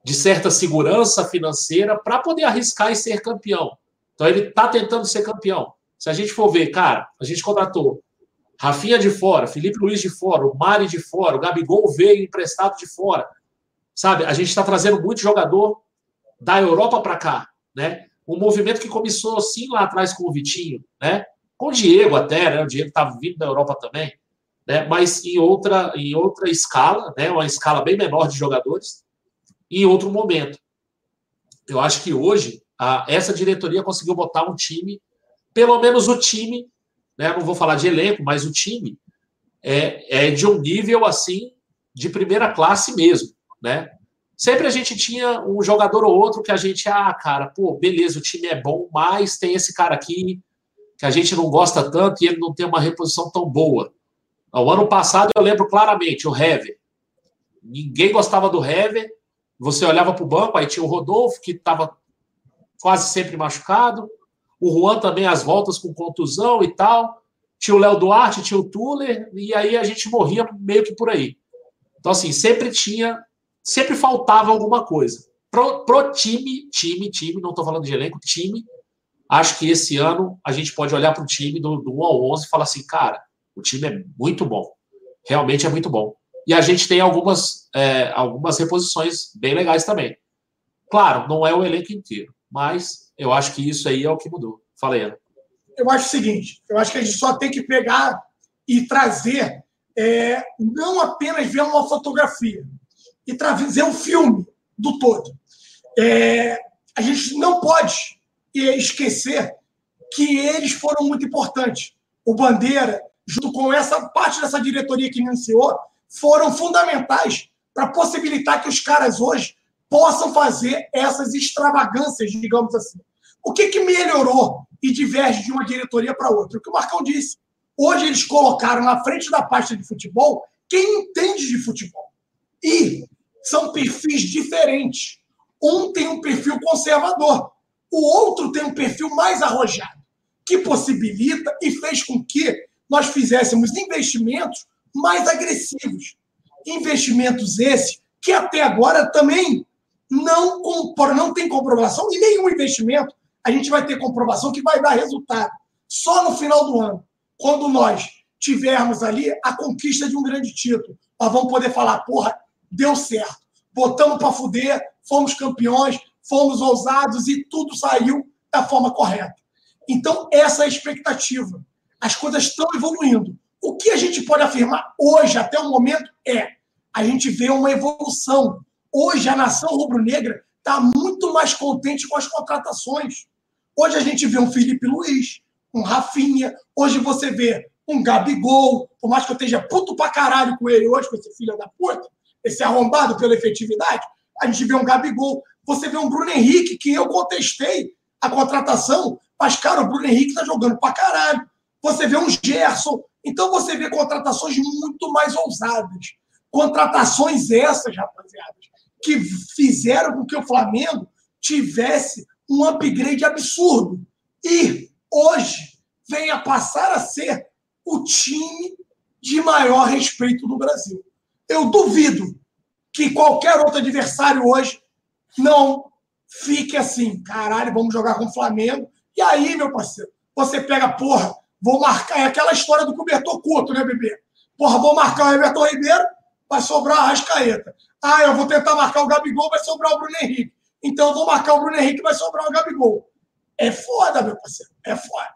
de certa segurança financeira para poder arriscar e ser campeão. Então ele está tentando ser campeão. Se a gente for ver, cara, a gente contratou Rafinha de fora, Felipe Luiz de fora, o Mari de fora, o Gabigol veio emprestado de fora. Sabe, a gente está trazendo muito jogador da Europa para cá, né? Um movimento que começou assim lá atrás com o Vitinho, né? Com o Diego até, né? O Diego estava vindo da Europa também, né? Mas em outra, em outra escala, né? Uma escala bem menor de jogadores, em outro momento. Eu acho que hoje a, essa diretoria conseguiu botar um time, pelo menos o time, né? Não vou falar de elenco, mas o time é, é de um nível assim de primeira classe mesmo né? Sempre a gente tinha um jogador ou outro que a gente, ah, cara, pô, beleza, o time é bom, mas tem esse cara aqui que a gente não gosta tanto e ele não tem uma reposição tão boa. O ano passado eu lembro claramente, o Hever. Ninguém gostava do Hever. Você olhava para o banco, aí tinha o Rodolfo, que estava quase sempre machucado. O Juan também, as voltas com contusão e tal. Tinha o Léo Duarte, tinha o Tuller, e aí a gente morria meio que por aí. Então, assim, sempre tinha sempre faltava alguma coisa. Pro, pro time, time, time, não estou falando de elenco, time, acho que esse ano a gente pode olhar para o time do, do 1 ao 11 e falar assim, cara, o time é muito bom. Realmente é muito bom. E a gente tem algumas, é, algumas reposições bem legais também. Claro, não é o elenco inteiro, mas eu acho que isso aí é o que mudou. Falei, Ana. Eu acho o seguinte, eu acho que a gente só tem que pegar e trazer, é, não apenas ver uma fotografia, e trazer um filme do todo. É, a gente não pode esquecer que eles foram muito importantes. O Bandeira, junto com essa parte dessa diretoria que iniciou, foram fundamentais para possibilitar que os caras hoje possam fazer essas extravagâncias, digamos assim. O que, que melhorou e diverge de uma diretoria para outra? O que o Marcão disse. Hoje eles colocaram na frente da pasta de futebol quem entende de futebol. E são perfis diferentes. Um tem um perfil conservador, o outro tem um perfil mais arrojado, que possibilita e fez com que nós fizéssemos investimentos mais agressivos. Investimentos esses que até agora também não, não tem comprovação, e nenhum investimento a gente vai ter comprovação que vai dar resultado. Só no final do ano, quando nós tivermos ali a conquista de um grande título, nós vamos poder falar, porra, deu certo. Botamos para fuder, fomos campeões, fomos ousados e tudo saiu da forma correta. Então, essa é a expectativa. As coisas estão evoluindo. O que a gente pode afirmar hoje, até o momento, é a gente vê uma evolução. Hoje, a nação rubro-negra está muito mais contente com as contratações. Hoje, a gente vê um Felipe Luiz, um Rafinha. Hoje, você vê um Gabigol. Por mais que eu esteja puto pra caralho com ele hoje, com esse filho da puta, esse arrombado pela efetividade. A gente vê um Gabigol, você vê um Bruno Henrique, que eu contestei a contratação, mas, cara, o Bruno Henrique está jogando pra caralho. Você vê um Gerson. Então, você vê contratações muito mais ousadas. Contratações essas, rapaziada, que fizeram com que o Flamengo tivesse um upgrade absurdo. E hoje venha passar a ser o time de maior respeito do Brasil. Eu duvido que qualquer outro adversário hoje não fique assim, caralho, vamos jogar com o Flamengo. E aí, meu parceiro, você pega, porra, vou marcar. É aquela história do cobertor curto, né, bebê? Porra, vou marcar o Everton Ribeiro, vai sobrar a Rascaeta. Ah, eu vou tentar marcar o Gabigol, vai sobrar o Bruno Henrique. Então eu vou marcar o Bruno Henrique, vai sobrar o Gabigol. É foda, meu parceiro. É foda.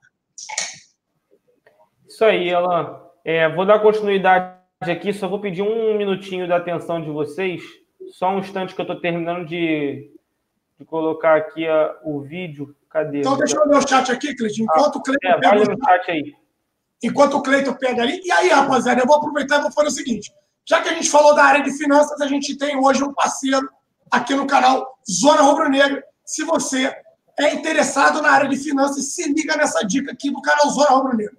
Isso aí, Alan. É, vou dar continuidade aqui, só vou pedir um minutinho da atenção de vocês. Só um instante que eu estou terminando de, de colocar aqui a, o vídeo. Cadê? Então deixa eu ler o chat aqui, Cleiton. Enquanto ah, o Cleiton é, pega. No chat aí. Enquanto o Cleiton pega ali. E aí, rapaziada, eu vou aproveitar e vou fazer o seguinte. Já que a gente falou da área de finanças, a gente tem hoje um parceiro aqui no canal Zona Rubro Negra. Se você é interessado na área de finanças, se liga nessa dica aqui do canal Zona Rubro Negra.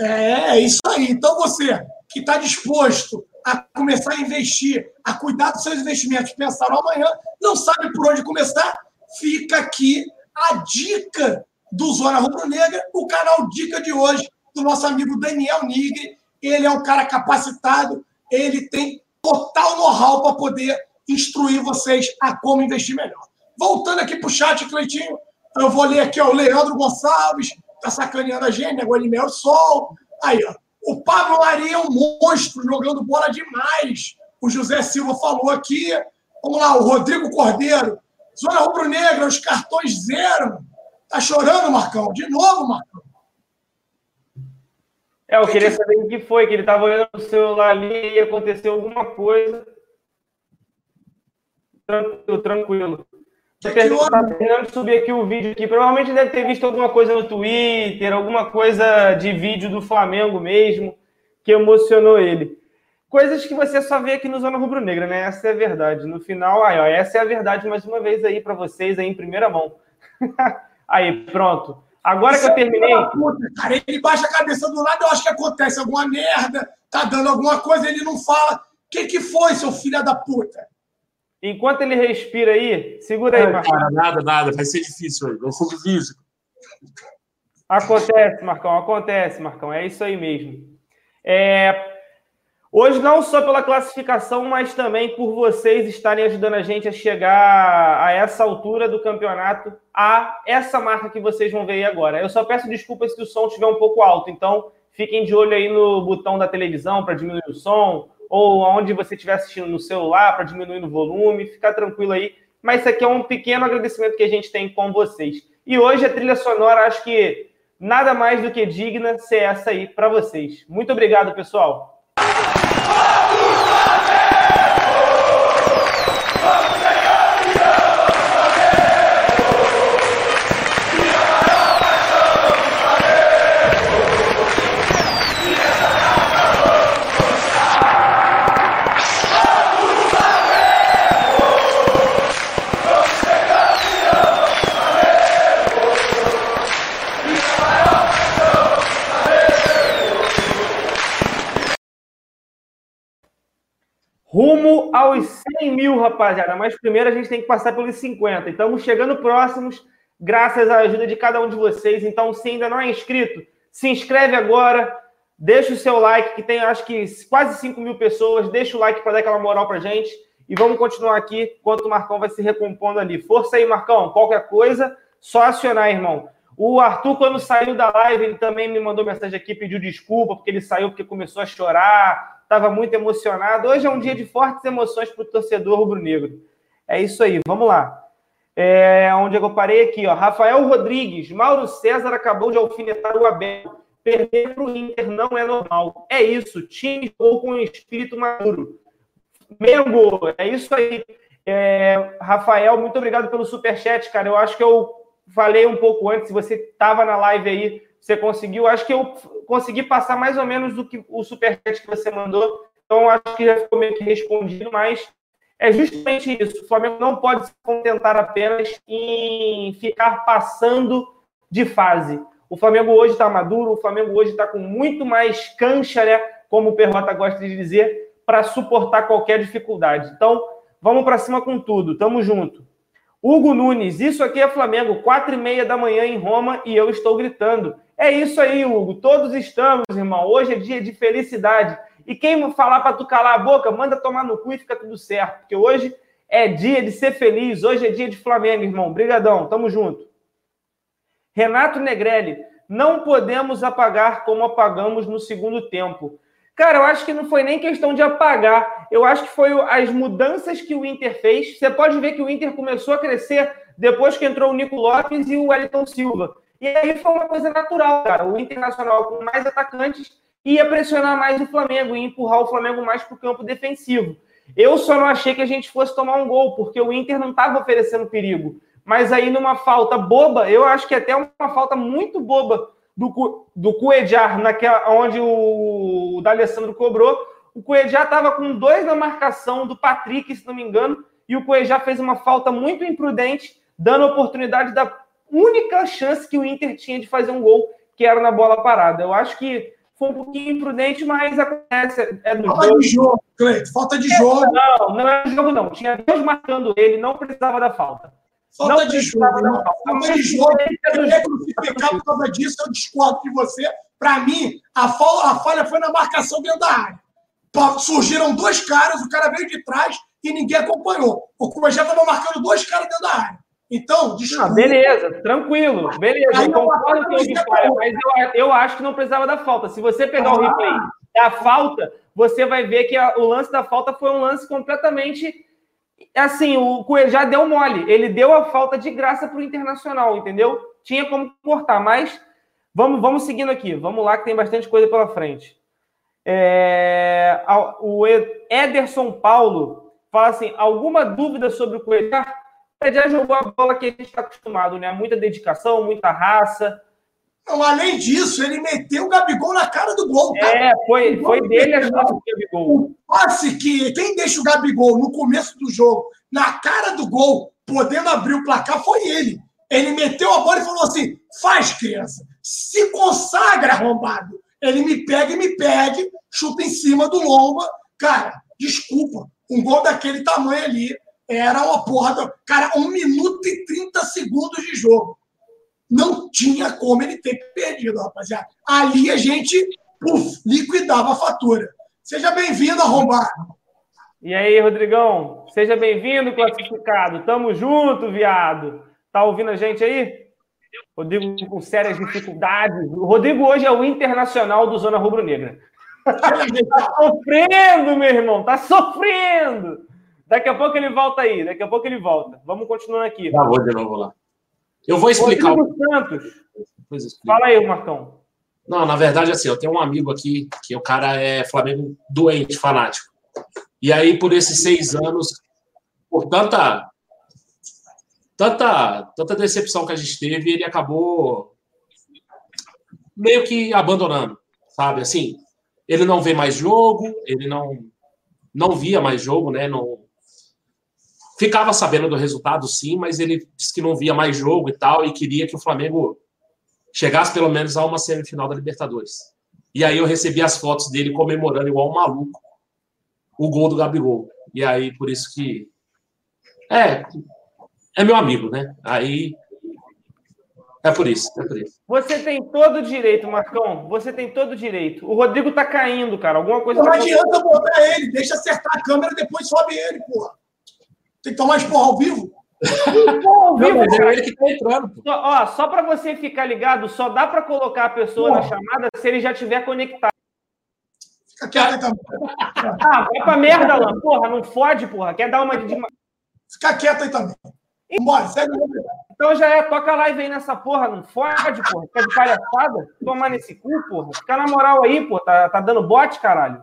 É, é isso aí. Então você que está disposto a começar a investir, a cuidar dos seus investimentos, pensar no amanhã, não sabe por onde começar, fica aqui a dica do Zona Rubro Negra, o canal Dica de hoje, do nosso amigo Daniel Nigri. Ele é um cara capacitado, ele tem total know-how para poder instruir vocês a como investir melhor. Voltando aqui para o chat, Cleitinho, eu vou ler aqui ó, o Leandro Gonçalves, tá sacaneando a gente, negócio de mel sol. Aí, ó. O Pablo Maria é um monstro, jogando bola demais. O José Silva falou aqui. Vamos lá, o Rodrigo Cordeiro. Zona Rubro Negra, os cartões zero. Tá chorando, Marcão? De novo, Marcão? É, eu queria saber o que foi, que ele estava olhando no celular ali e aconteceu alguma coisa. Tranquilo, tranquilo. Tô terminando de subir aqui o vídeo aqui. Provavelmente deve ter visto alguma coisa no Twitter, alguma coisa de vídeo do Flamengo mesmo, que emocionou ele. Coisas que você só vê aqui no Zona Rubro Negra, né? Essa é a verdade. No final, aí, ó, essa é a verdade mais uma vez aí para vocês aí em primeira mão. aí, pronto. Agora que eu terminei. Puta, cara, ele baixa a cabeça do lado, eu acho que acontece alguma merda, tá dando alguma coisa, ele não fala. O que, que foi, seu filho da puta? Enquanto ele respira aí, segura aí, Marcão. Cara, nada, nada, vai ser difícil aí, vai ser difícil. Acontece, Marcão, acontece, Marcão, é isso aí mesmo. É, Hoje, não só pela classificação, mas também por vocês estarem ajudando a gente a chegar a essa altura do campeonato, a essa marca que vocês vão ver aí agora. Eu só peço desculpas se o som estiver um pouco alto, então fiquem de olho aí no botão da televisão para diminuir o som, ou onde você estiver assistindo no celular para diminuir o volume, ficar tranquilo aí. Mas isso aqui é um pequeno agradecimento que a gente tem com vocês. E hoje a trilha sonora, acho que nada mais do que digna ser essa aí para vocês. Muito obrigado, pessoal. Mil, rapaziada. Mas primeiro a gente tem que passar pelos 50. Estamos chegando próximos, graças à ajuda de cada um de vocês. Então, se ainda não é inscrito, se inscreve agora. Deixa o seu like, que tem acho que quase 5 mil pessoas. Deixa o like para dar aquela moral para gente. E vamos continuar aqui enquanto o Marcão vai se recompondo ali. Força aí, Marcão. Qualquer coisa, só acionar, irmão. O Arthur, quando saiu da live, ele também me mandou mensagem aqui, pediu desculpa, porque ele saiu porque começou a chorar estava muito emocionado. Hoje é um dia de fortes emoções para o torcedor rubro-negro. É isso aí, vamos lá. É, onde eu parei aqui, ó. Rafael Rodrigues, Mauro César acabou de alfinetar o Abel. Perder para o Inter não é normal. É isso, time jogou com espírito maduro. Mengo, é isso aí. É, Rafael, muito obrigado pelo superchat, cara. Eu acho que eu falei um pouco antes, se você estava na live aí, você conseguiu. Acho que eu consegui passar mais ou menos do que o superchat que você mandou. Então, acho que já ficou meio que respondido, mas é justamente isso. O Flamengo não pode se contentar apenas em ficar passando de fase. O Flamengo hoje está maduro, o Flamengo hoje está com muito mais cancha, né? Como o Perrota gosta de dizer, para suportar qualquer dificuldade. Então, Vamos para cima com tudo. Tamo junto. Hugo Nunes, isso aqui é Flamengo, quatro e meia da manhã em Roma e eu estou gritando. É isso aí, Hugo. Todos estamos, irmão. Hoje é dia de felicidade. E quem falar para tu calar a boca, manda tomar no cu e fica tudo certo. Porque hoje é dia de ser feliz. Hoje é dia de Flamengo, irmão. Brigadão. Tamo junto. Renato Negrelli, não podemos apagar como apagamos no segundo tempo. Cara, eu acho que não foi nem questão de apagar. Eu acho que foi as mudanças que o Inter fez. Você pode ver que o Inter começou a crescer depois que entrou o Nico Lopes e o Wellington Silva. E aí foi uma coisa natural, cara. O Internacional com mais atacantes ia pressionar mais o Flamengo e empurrar o Flamengo mais para o campo defensivo. Eu só não achei que a gente fosse tomar um gol, porque o Inter não estava oferecendo perigo. Mas aí, numa falta boba, eu acho que até uma falta muito boba do, do Cuejar, naquela, onde o, o D'Alessandro cobrou. O Cuejar estava com dois na marcação do Patrick, se não me engano, e o Cuejar fez uma falta muito imprudente, dando oportunidade da única chance que o Inter tinha de fazer um gol, que era na bola parada. Eu acho que foi um pouquinho imprudente, mas acontece. É do falta jogo. de jogo, Cleiton, falta de jogo. Não, não é jogo, não. Tinha Deus marcando ele, não precisava da falta. Falta não de jogo. Não. Falta de jogo. É crucificar por causa disso, eu discordo de você. Para mim, a falha, a falha foi na marcação dentro da área. Surgiram dois caras, o cara veio de trás e ninguém acompanhou. O Cuejá estava marcando dois caras dentro da área. Então, desculpa. Ah, beleza, tranquilo. Beleza, eu concordo com o falha, mas eu, eu acho que não precisava da falta. Se você pegar ah. o replay da falta, você vai ver que a, o lance da falta foi um lance completamente assim, o Cuejá deu mole. Ele deu a falta de graça para o Internacional, entendeu? Tinha como cortar, mas vamos, vamos seguindo aqui. Vamos lá, que tem bastante coisa pela frente. É, o Ederson Paulo fala assim: alguma dúvida sobre o Cuejá? Já jogou a bola que a gente está acostumado, né? Muita dedicação, muita raça. Não, além disso, ele meteu o Gabigol na cara do gol. Cara. É, foi, foi dele a chance do Gabigol. O passe que quem deixa o Gabigol no começo do jogo na cara do gol, podendo abrir o placar, foi ele. Ele meteu a bola e falou assim: faz, criança, se consagra, arrombado. Ele me pega e me pede, chuta em cima do Lomba. Cara, desculpa, um gol daquele tamanho ali era uma porra. Do... Cara, um minuto e 30 segundos de jogo não tinha como ele ter perdido, rapaziada. Ali a gente liquidava a fatura. Seja bem-vindo, arrombado. E aí, Rodrigão? Seja bem-vindo, classificado. Tamo junto, viado. Tá ouvindo a gente aí? Rodrigo com sérias dificuldades. O Rodrigo hoje é o internacional do Zona Rubro Negra. tá sofrendo, meu irmão. Tá sofrendo. Daqui a pouco ele volta aí. Daqui a pouco ele volta. Vamos continuando aqui. Tá, vou de novo lá. Eu vou explicar. o Santos. Fala aí, Marcão. Não, na verdade, assim, eu tenho um amigo aqui que o cara é Flamengo doente, fanático. E aí, por esses seis anos, por tanta, tanta, tanta decepção que a gente teve, ele acabou meio que abandonando, sabe? Assim, ele não vê mais jogo, ele não, não via mais jogo, né? Não, ficava sabendo do resultado, sim, mas ele disse que não via mais jogo e tal, e queria que o Flamengo chegasse pelo menos a uma semifinal da Libertadores. E aí eu recebi as fotos dele comemorando igual um maluco o gol do Gabigol. E aí, por isso que. É, é meu amigo, né? Aí. É por isso, é por isso. Você tem todo o direito, Marcão. Você tem todo o direito. O Rodrigo tá caindo, cara. Alguma coisa. Não tá adianta botar ele, deixa acertar a câmera depois sobe ele, porra. Tem que tomar esporra ao vivo. ao vivo, não, é ele que tá entrando. Só, ó, só para você ficar ligado, só dá para colocar a pessoa porra. na chamada se ele já tiver conectado. Fica quieto aí também. Ah, vai pra merda, Alan. Porra, não fode, porra. Quer dar uma de. Fica quieto aí também. Vambora, segue o Então já é, toca a live aí nessa porra, não fode, porra. Quer de palhaçada? Tomar nesse cu, porra. Fica na moral aí, porra. Tá, tá dando bote, caralho.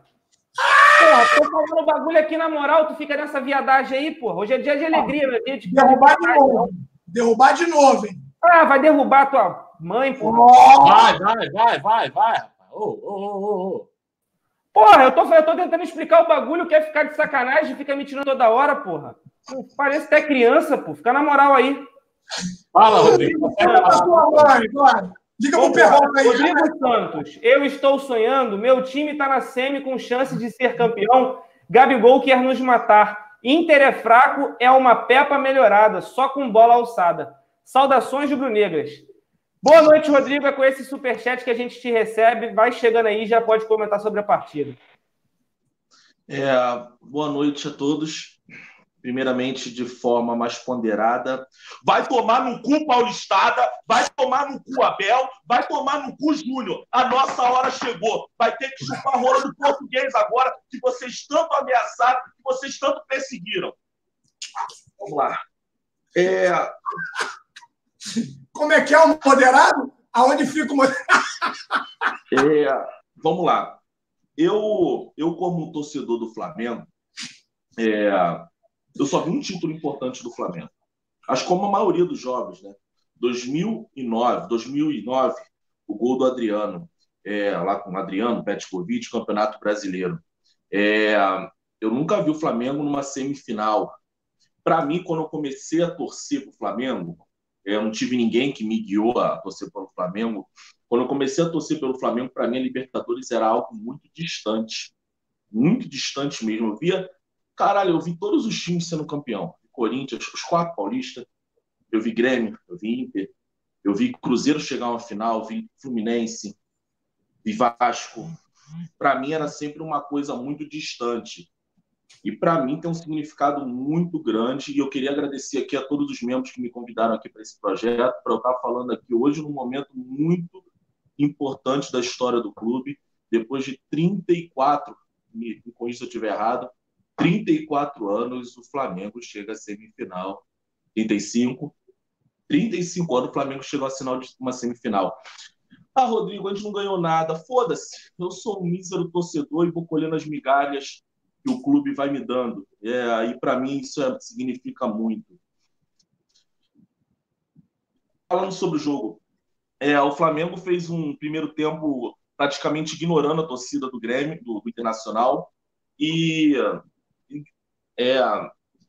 Porra, tô falando bagulho aqui na moral, tu fica nessa viadagem aí, porra. Hoje é dia de alegria, meu dia de Derrubar de novo. Derrubar de novo, hein? Ah, vai derrubar tua mãe, porra. Oh! Vai, vai, vai, vai, vai, Ô, ô, ô, ô. Porra, eu tô, eu tô tentando explicar o bagulho, quer ficar de sacanagem, fica me tirando toda hora, porra. Parece até criança, pô. Fica na moral aí. Fala, Rodrigo. Diga pro Perrota aí. Rodrigo Santos, eu estou sonhando, meu time tá na semi com chance de ser campeão. Gabigol quer nos matar. Inter é fraco, é uma pepa melhorada, só com bola alçada. Saudações rubro-negras. Boa noite, Rodrigo. É com esse superchat que a gente te recebe. Vai chegando aí, já pode comentar sobre a partida. É, boa noite a todos primeiramente de forma mais ponderada. Vai tomar no cu Paulistada, vai tomar no cu Abel, vai tomar no cu Júnior. A nossa hora chegou. Vai ter que chupar a rola do português agora, que vocês tanto ameaçaram, que vocês tanto perseguiram. Vamos lá. É... Como é que é o moderado? Aonde fica o moderado? é... Vamos lá. Eu, eu como torcedor do Flamengo, é, eu só vi um título importante do Flamengo. Acho como a maioria dos jovens, né? 2009, 2009, o gol do Adriano, é, lá com o Adriano, Petkovic, Campeonato Brasileiro. É, eu nunca vi o Flamengo numa semifinal. Para mim, quando eu comecei a torcer para o Flamengo, eu não tive ninguém que me guiou a torcer pelo Flamengo. Quando eu comecei a torcer pelo Flamengo, para mim, a Libertadores era algo muito distante. Muito distante mesmo. Eu via Caralho, eu vi todos os times sendo campeão. Corinthians, os quatro paulistas. Eu vi Grêmio, eu vi Inter, eu vi Cruzeiro chegar a uma final, vi Fluminense, vi Vasco. Para mim era sempre uma coisa muito distante. E para mim tem um significado muito grande. E eu queria agradecer aqui a todos os membros que me convidaram aqui para esse projeto, para eu estar falando aqui hoje num momento muito importante da história do clube. Depois de 34, me, corrija se eu estiver errado, 34 anos, o Flamengo chega à semifinal. 35. 35 anos, o Flamengo chegou à de uma semifinal. Ah, Rodrigo, a gente não ganhou nada. Foda-se. Eu sou um mísero torcedor e vou colhendo as migalhas que o clube vai me dando. É, e para mim isso é, significa muito. Falando sobre o jogo, é, o Flamengo fez um primeiro tempo praticamente ignorando a torcida do Grêmio, do, do Internacional, e é,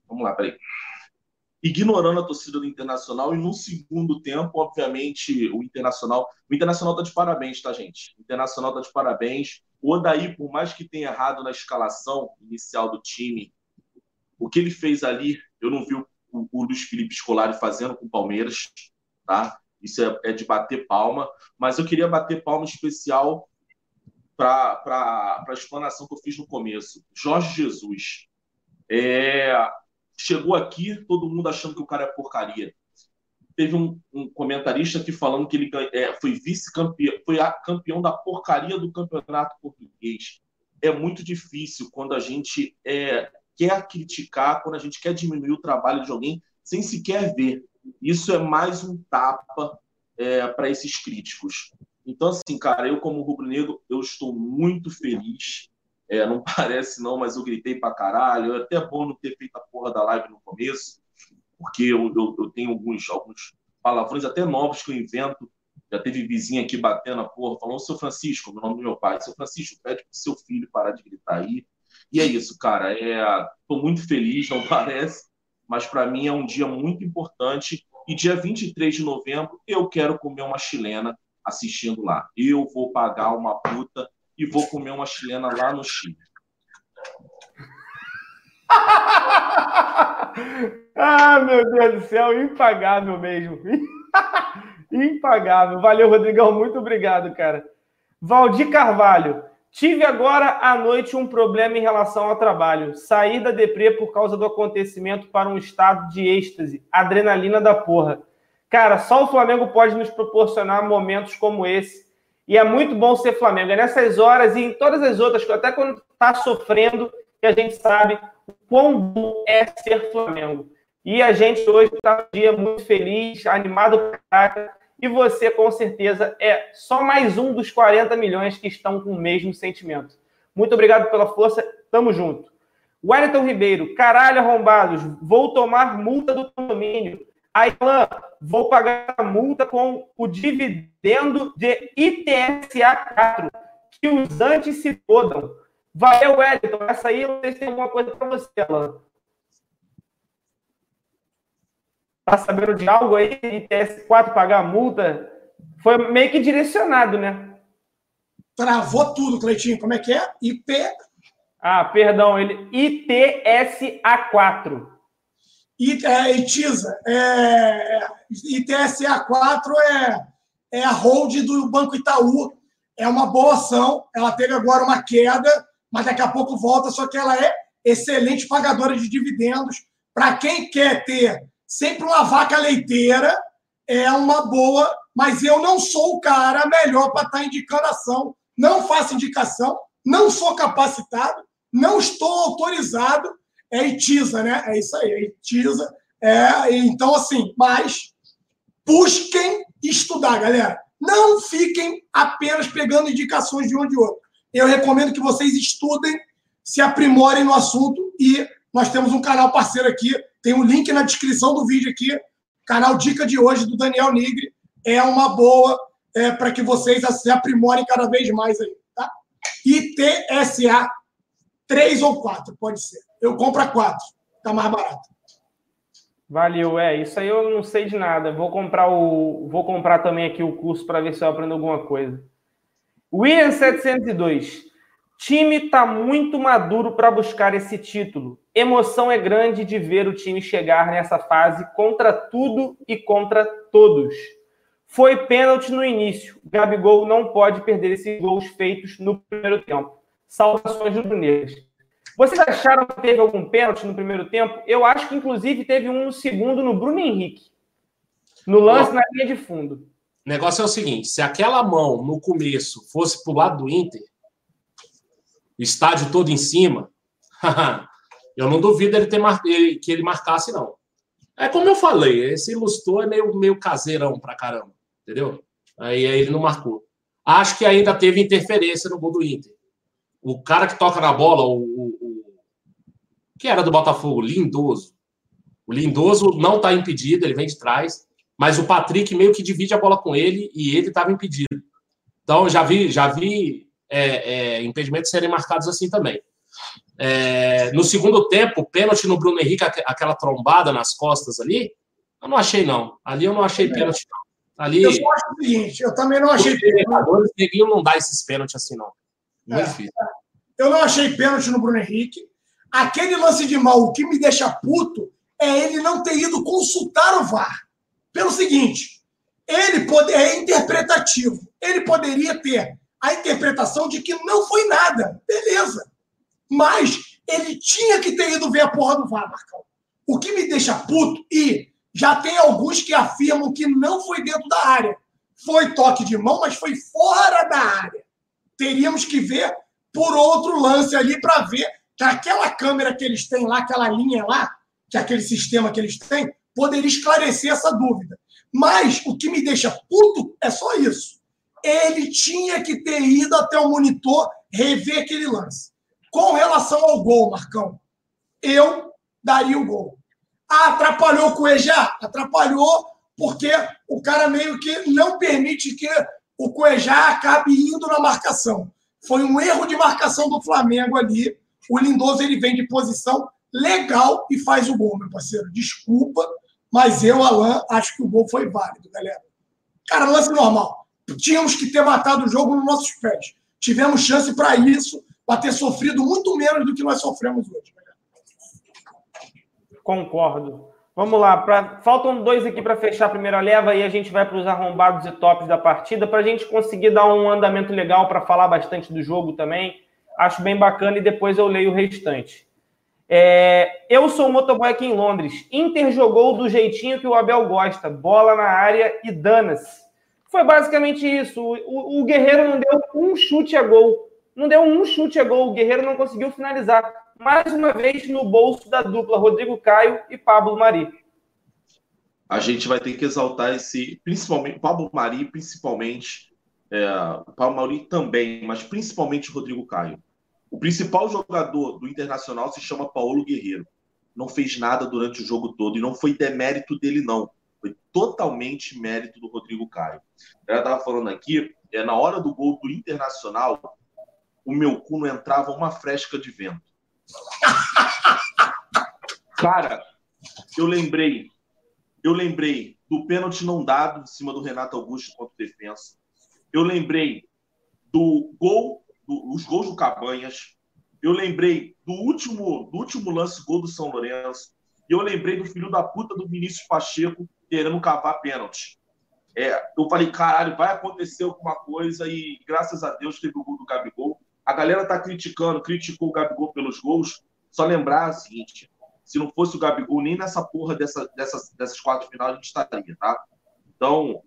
vamos lá, peraí. Ignorando a torcida do Internacional e no segundo tempo, obviamente, o Internacional. O Internacional tá de parabéns, tá, gente? O Internacional tá de parabéns. O Odaí, por mais que tenha errado na escalação inicial do time, o que ele fez ali, eu não vi o, o, o Luiz Felipe Scolari fazendo com o Palmeiras, tá? Isso é, é de bater palma, mas eu queria bater palma especial para a explanação que eu fiz no começo. Jorge Jesus. É, chegou aqui, todo mundo achando que o cara é porcaria. Teve um, um comentarista aqui falando que ele é, foi vice-campeão, foi a campeão da porcaria do campeonato português. É muito difícil quando a gente é, quer criticar, quando a gente quer diminuir o trabalho de alguém sem sequer ver. Isso é mais um tapa é, para esses críticos. Então, assim, cara, eu como rubro-negro, eu estou muito feliz é, não parece não, mas eu gritei pra caralho. É até bom não ter feito a porra da live no começo, porque eu, eu, eu tenho alguns, alguns palavrões até novos que eu invento. Já teve vizinha aqui batendo a porra, falando, seu Francisco, meu nome do meu pai, seu Francisco, pede pro seu filho parar de gritar aí. E é isso, cara. É, tô muito feliz, não parece, mas para mim é um dia muito importante. E dia 23 de novembro eu quero comer uma chilena assistindo lá. Eu vou pagar uma puta e vou comer uma chilena lá no Chile. ah, meu Deus do céu, impagável mesmo. impagável. Valeu, Rodrigão, muito obrigado, cara. Valdir Carvalho. Tive agora à noite um problema em relação ao trabalho. Sair da deprê por causa do acontecimento para um estado de êxtase, adrenalina da porra. Cara, só o Flamengo pode nos proporcionar momentos como esse e é muito bom ser Flamengo. É nessas horas e em todas as outras, até quando está sofrendo, que a gente sabe o quão bom é ser Flamengo. E a gente hoje está um dia muito feliz, animado para e você, com certeza, é só mais um dos 40 milhões que estão com o mesmo sentimento. Muito obrigado pela força, tamo junto. Wellington Ribeiro, caralho, arrombados, vou tomar multa do condomínio. Ailan, vou pagar a multa com o dividendo de ITSA 4. Que os antes se fodam. Valeu, Wellington. Essa aí, não sei se tem alguma coisa para você, Alan. Tá sabendo de algo aí? ITS 4 pagar a multa? Foi meio que direcionado, né? Travou tudo, Cleitinho. Como é que é? IP. Ah, perdão, ele ITSA4. It, é, ITISA. É, ITSA4 é, é a hold do Banco Itaú. É uma boa ação. Ela teve agora uma queda, mas daqui a pouco volta, só que ela é excelente pagadora de dividendos. Para quem quer ter sempre uma vaca leiteira, é uma boa, mas eu não sou o cara melhor para estar tá indicando ação. Não faço indicação, não sou capacitado, não estou autorizado. É ITISA, né? É isso aí, é ITISA. É, então, assim, mas busquem estudar, galera. Não fiquem apenas pegando indicações de um de outro. Eu recomendo que vocês estudem, se aprimorem no assunto e nós temos um canal parceiro aqui, tem um link na descrição do vídeo aqui, canal Dica de hoje do Daniel Nigri. É uma boa é, para que vocês se aprimorem cada vez mais aí, tá? ITSA 3 ou 4, pode ser. Eu compro a 4, tá mais barato. Valeu, é, isso aí eu não sei de nada. Vou comprar o vou comprar também aqui o curso para ver se eu aprendo alguma coisa. William 702. Time tá muito maduro para buscar esse título. Emoção é grande de ver o time chegar nessa fase contra tudo e contra todos. Foi pênalti no início. Gabigol não pode perder esses gols feitos no primeiro tempo. Saudações rubro-negras. Vocês acharam que teve algum pênalti no primeiro tempo? Eu acho que, inclusive, teve um segundo no Bruno Henrique. No lance na linha de fundo. O negócio é o seguinte: se aquela mão no começo fosse pro lado do Inter, o estádio todo em cima, eu não duvido ele ter mar... que ele marcasse, não. É como eu falei, esse Lustor é meio, meio caseirão pra caramba, entendeu? Aí, aí ele não marcou. Acho que ainda teve interferência no gol do Inter. O cara que toca na bola, o, o, o que era do Botafogo, Lindoso. O Lindoso não está impedido, ele vem de trás, mas o Patrick meio que divide a bola com ele e ele estava impedido. Então já vi, já vi é, é, impedimentos serem marcados assim também. É, no segundo tempo, pênalti no Bruno Henrique, aquela trombada nas costas ali, eu não achei, não. Ali eu não achei pênalti, não. Ali, eu só acho o seguinte, eu também não achei pênalti. Neguinho não dá esses pênaltis assim, não. Muito é, difícil. Eu não achei pênalti no Bruno Henrique. Aquele lance de mal, o que me deixa puto é ele não ter ido consultar o VAR. Pelo seguinte, ele pode, é interpretativo. Ele poderia ter a interpretação de que não foi nada. Beleza. Mas ele tinha que ter ido ver a porra do VAR, Marcão. O que me deixa puto, e já tem alguns que afirmam que não foi dentro da área. Foi toque de mão, mas foi fora da área. Teríamos que ver por outro lance ali para ver que aquela câmera que eles têm lá, aquela linha lá, que é aquele sistema que eles têm, poderia esclarecer essa dúvida. Mas o que me deixa puto é só isso. Ele tinha que ter ido até o monitor rever aquele lance. Com relação ao gol, Marcão, eu daria o gol. Ah, atrapalhou o Cuejá? Atrapalhou porque o cara meio que não permite que o Cuejá acabe indo na marcação. Foi um erro de marcação do Flamengo ali. O Lindoso ele vem de posição legal e faz o gol, meu parceiro. Desculpa, mas eu, Alain, acho que o gol foi válido, galera. Cara, lance normal. Tínhamos que ter matado o jogo nos nossos pés. Tivemos chance para isso para ter sofrido muito menos do que nós sofremos hoje. Concordo. Vamos lá, pra... faltam dois aqui para fechar a primeira leva e a gente vai para os arrombados e tops da partida para a gente conseguir dar um andamento legal para falar bastante do jogo também. Acho bem bacana e depois eu leio o restante. É... eu sou o motoboy aqui em Londres. Inter jogou do jeitinho que o Abel gosta, bola na área e danas. Foi basicamente isso. O, o Guerreiro não deu um chute a gol não deu um chute a gol. O Guerreiro não conseguiu finalizar. Mais uma vez no bolso da dupla Rodrigo Caio e Pablo Mari. A gente vai ter que exaltar esse, principalmente, Pablo Mari, principalmente, é, Pablo Mari também, mas principalmente Rodrigo Caio. O principal jogador do Internacional se chama Paulo Guerreiro. Não fez nada durante o jogo todo e não foi demérito dele, não. Foi totalmente mérito do Rodrigo Caio. Ela estava falando aqui, é, na hora do gol do Internacional, o meu cu não entrava uma fresca de vento. Cara, eu lembrei, eu lembrei do pênalti não dado em cima do Renato Augusto contra o defensa. Eu lembrei do gol, do, os gols do Cabanhas. eu lembrei do último, do último lance gol do São Lourenço. E eu lembrei do filho da puta do Vinícius Pacheco querendo cavar pênalti. É, eu falei, caralho, vai acontecer alguma coisa e graças a Deus teve o gol do Gabigol. A galera tá criticando, criticou o Gabigol pelos gols. Só lembrar o seguinte: se não fosse o Gabigol, nem nessa porra dessa, dessas, dessas quatro finais a gente estaria, tá? Então,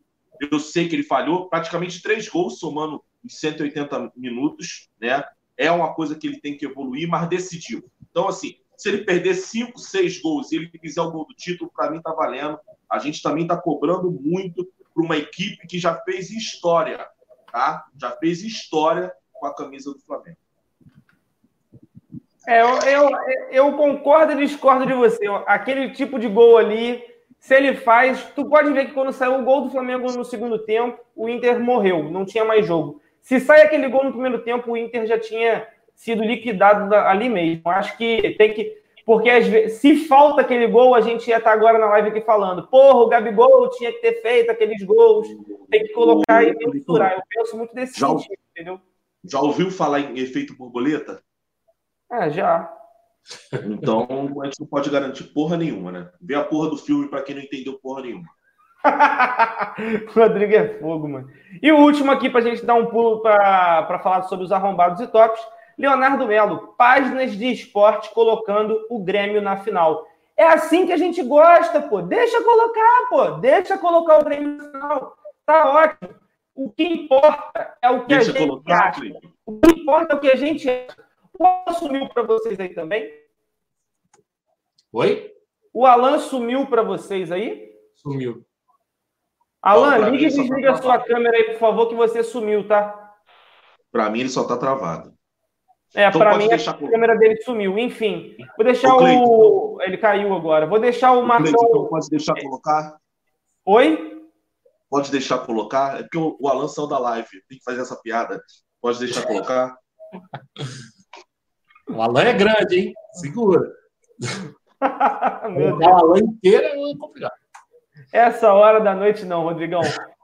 eu sei que ele falhou praticamente três gols somando em 180 minutos, né? É uma coisa que ele tem que evoluir, mas decidiu. Então, assim, se ele perder cinco, seis gols e ele fizer o gol do título, para mim tá valendo. A gente também está cobrando muito para uma equipe que já fez história, tá? Já fez história com a camisa do Flamengo. É, eu, eu, eu concordo e discordo de você. Aquele tipo de gol ali, se ele faz, tu pode ver que quando saiu o gol do Flamengo no segundo tempo, o Inter morreu, não tinha mais jogo. Se sai aquele gol no primeiro tempo, o Inter já tinha sido liquidado ali mesmo. Acho que tem que. Porque às vezes, se falta aquele gol, a gente ia estar agora na live aqui falando: porra, o Gabigol tinha que ter feito aqueles gols, tem que colocar e mensurar. Eu penso muito desse já, sentido, entendeu? Já ouviu falar em efeito borboleta? É, já. Então a gente não pode garantir porra nenhuma, né? Vê a porra do filme para quem não entendeu porra nenhuma. Rodrigo é fogo, mano. E o último aqui para a gente dar um pulo para falar sobre os arrombados e tops. Leonardo Melo, páginas de esporte colocando o Grêmio na final. É assim que a gente gosta, pô. Deixa colocar, pô. Deixa colocar o Grêmio na final. Tá ótimo. O que importa é o que Deixa a gente colocar, acha. O que importa é o que a gente acha. O Alan sumiu para vocês aí também? Oi? O Alan sumiu para vocês aí? Sumiu. Alan, liga e desliga tá a sua câmera aí, por favor, que você sumiu, tá? Para mim, ele só tá travado. É, então, para mim, a câmera dele sumiu. Enfim, vou deixar o. o... Ele caiu agora. Vou deixar o, o Marcão. Então pode deixar colocar? Oi? Pode deixar colocar? É porque o Alan saiu da live. Tem que fazer essa piada. Pode deixar colocar? O Alan é grande, hein? Segura. o Alan inteira é complicado. Essa hora da noite não, Rodrigão.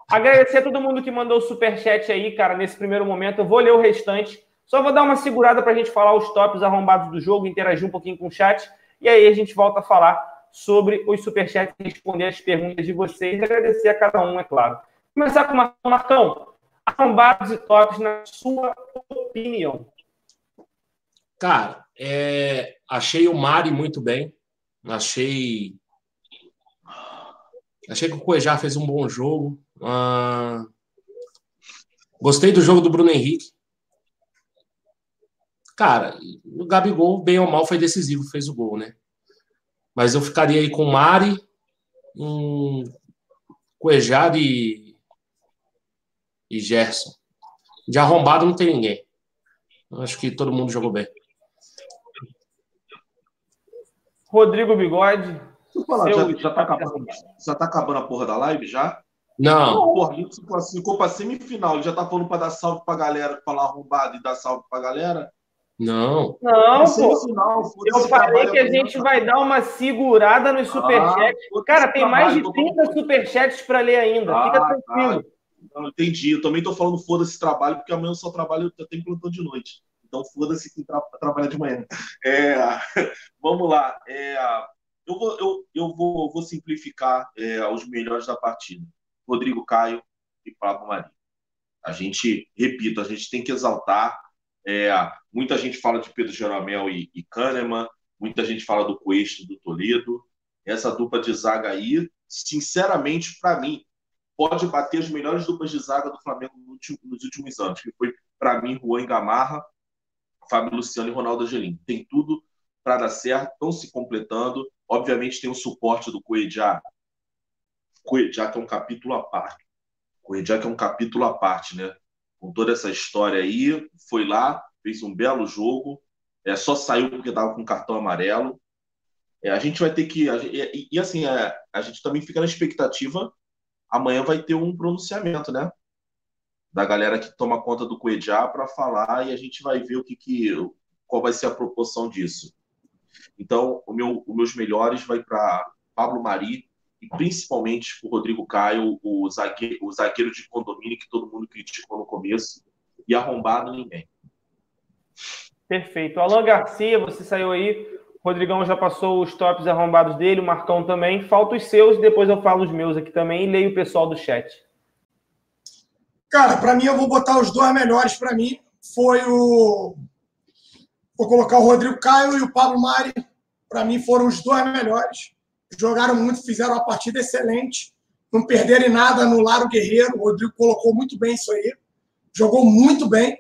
Agradecer a todo mundo que mandou o superchat aí, cara, nesse primeiro momento. Eu vou ler o restante. Só vou dar uma segurada para a gente falar os tops arrombados do jogo, interagir um pouquinho com o chat. E aí a gente volta a falar sobre os superchats e responder as perguntas de vocês. Agradecer a cada um, é claro. Começar com o Marcão. Arrombados e tops, na sua opinião. Cara, é, achei o Mari muito bem. Achei. Achei que o Cuejá fez um bom jogo. Ah, gostei do jogo do Bruno Henrique. Cara, o Gabigol, bem ou mal, foi decisivo, fez o gol, né? Mas eu ficaria aí com o Mari, um Cuejá e, e Gerson. De arrombado não tem ninguém. Acho que todo mundo jogou bem. Rodrigo Bigode. Falar, já, já, tá acabando, já tá acabando a porra da live já? Não. Porra, a gente se classificou pra semifinal. Ele já tá falando pra dar salve pra galera, falar arrombado e dar salve pra galera. Não. Não, pô. eu falei que a gente vai dar uma segurada nos superchats. Ah, Cara, tem mais de 30 superchats para ler ainda. Ah, Fica tranquilo. Tá. Não, entendi. Eu também tô falando foda-se trabalho, porque amanhã eu só trabalho, eu tenho plantão de noite. Então, foda-se quem tra trabalha de manhã. É, vamos lá. É, eu vou, eu, eu vou, vou simplificar é, os melhores da partida. Rodrigo Caio e Pablo Maria. A gente, repito, a gente tem que exaltar. É, muita gente fala de Pedro Jeromel e, e Kahneman, muita gente fala do Coeste do Toledo. Essa dupla de zaga aí, sinceramente, para mim, pode bater as melhores duplas de zaga do Flamengo nos últimos anos, que foi, para mim, Juan Gamarra Fábio Luciano e Ronaldo Angelim. Tem tudo para dar certo, estão se completando. Obviamente tem o suporte do Coedjá. Coedjá que é um capítulo à parte. Coedjá que é um capítulo à parte, né? Com toda essa história aí, foi lá, fez um belo jogo, é, só saiu porque estava com cartão amarelo. É, a gente vai ter que. e, e, assim, é, a gente também fica na expectativa. Amanhã vai ter um pronunciamento, né? da galera que toma conta do Cuejá para falar e a gente vai ver o que, que qual vai ser a proporção disso. Então, o meu, os meus melhores vai para Pablo Mari e principalmente o Rodrigo Caio, o zagueiro, o zagueiro de condomínio que todo mundo criticou no começo e arrombado ninguém. Perfeito. Alan Garcia, você saiu aí. O Rodrigão já passou os tops arrombados dele, o Marcão também. Falta os seus, depois eu falo os meus aqui também e leio o pessoal do chat. Cara, para mim eu vou botar os dois melhores para mim. Foi o Vou colocar o Rodrigo Caio e o Pablo Mari. Para mim foram os dois melhores. Jogaram muito, fizeram uma partida excelente. Não perderam nada, anularam o Guerreiro. O Rodrigo colocou muito bem isso aí. Jogou muito bem.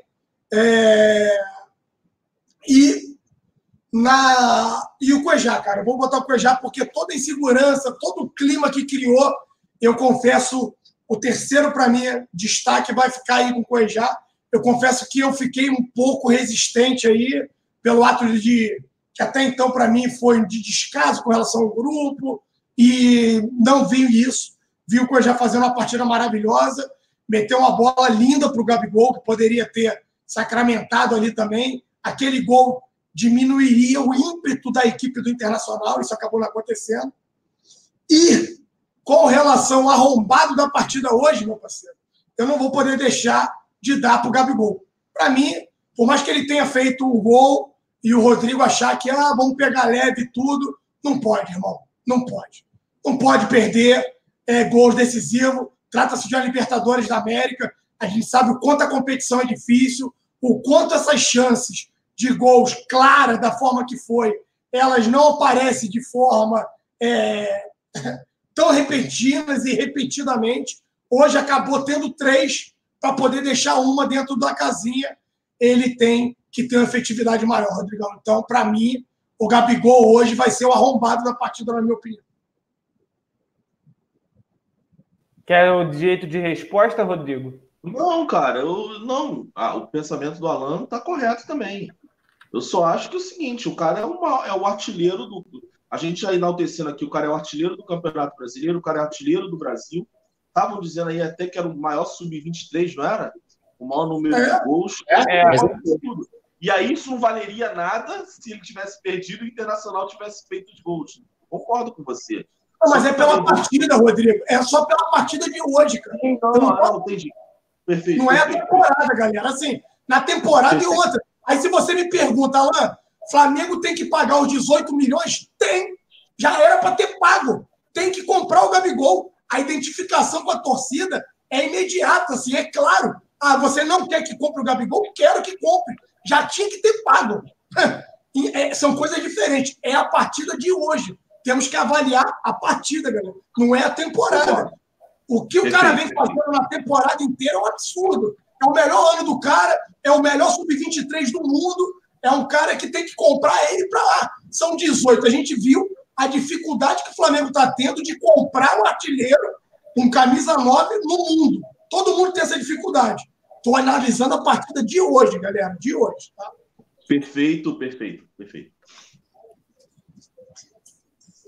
É... E, na... e o Cuejá, cara. Eu vou botar o Cuejá porque toda a insegurança, todo o clima que criou, eu confesso, o terceiro, para mim, destaque vai ficar aí com o Cuejá. Eu confesso que eu fiquei um pouco resistente aí pelo ato de que até então para mim foi de descaso com relação ao grupo e não vi isso. Vi o Coisa fazendo uma partida maravilhosa, meteu uma bola linda para o Gabigol, que poderia ter sacramentado ali também. Aquele gol diminuiria o ímpeto da equipe do Internacional, isso acabou não acontecendo. E com relação ao arrombado da partida hoje, meu parceiro, eu não vou poder deixar de dar para o Gabigol. Para mim, por mais que ele tenha feito o gol, e o Rodrigo achar que ah, vamos pegar leve tudo. Não pode, irmão. Não pode. Não pode perder é, gols decisivos. Trata-se de uma Libertadores da América. A gente sabe o quanto a competição é difícil, o quanto essas chances de gols claras da forma que foi, elas não aparecem de forma é, tão repentinas e repetidamente. Hoje acabou tendo três para poder deixar uma dentro da casinha. Ele tem que tem uma efetividade maior, Rodrigão. Então, para mim, o Gabigol hoje vai ser o arrombado da partida, na minha opinião. Quer o direito de resposta, Rodrigo? Não, cara, eu não. Ah, o pensamento do Alan está correto também. Eu só acho que é o seguinte: o cara é, uma, é o artilheiro do. A gente já enaltecendo aqui, o cara é o artilheiro do Campeonato Brasileiro, o cara é o artilheiro do Brasil. Estavam dizendo aí até que era o maior sub-23, não era? O maior número é. de gols. É, é, é. E aí isso não valeria nada se ele tivesse perdido e o Internacional tivesse feito os gols. Concordo com você. Não, mas é pela partida, Rodrigo. É só pela partida de hoje, cara. Não, não, não, não entendi. Perfeito. Não perfeito. é a temporada, galera. Assim, na temporada perfeito. e outra. Aí se você me pergunta, Alain, Flamengo tem que pagar os 18 milhões? Tem. Já era para ter pago. Tem que comprar o Gabigol. A identificação com a torcida é imediata, assim, é claro. Ah, você não quer que compre o Gabigol? Quero que compre já tinha que ter pago. É, são coisas diferentes. É a partida de hoje. Temos que avaliar a partida, galera. Não é a temporada. O que o cara vem fazendo na temporada inteira é um absurdo. É o melhor ano do cara, é o melhor sub-23 do mundo. É um cara que tem que comprar ele para lá. São 18. A gente viu a dificuldade que o Flamengo está tendo de comprar um artilheiro com camisa 9 no mundo. Todo mundo tem essa dificuldade. Estou analisando a partida de hoje, galera, de hoje. Tá? Perfeito, perfeito, perfeito.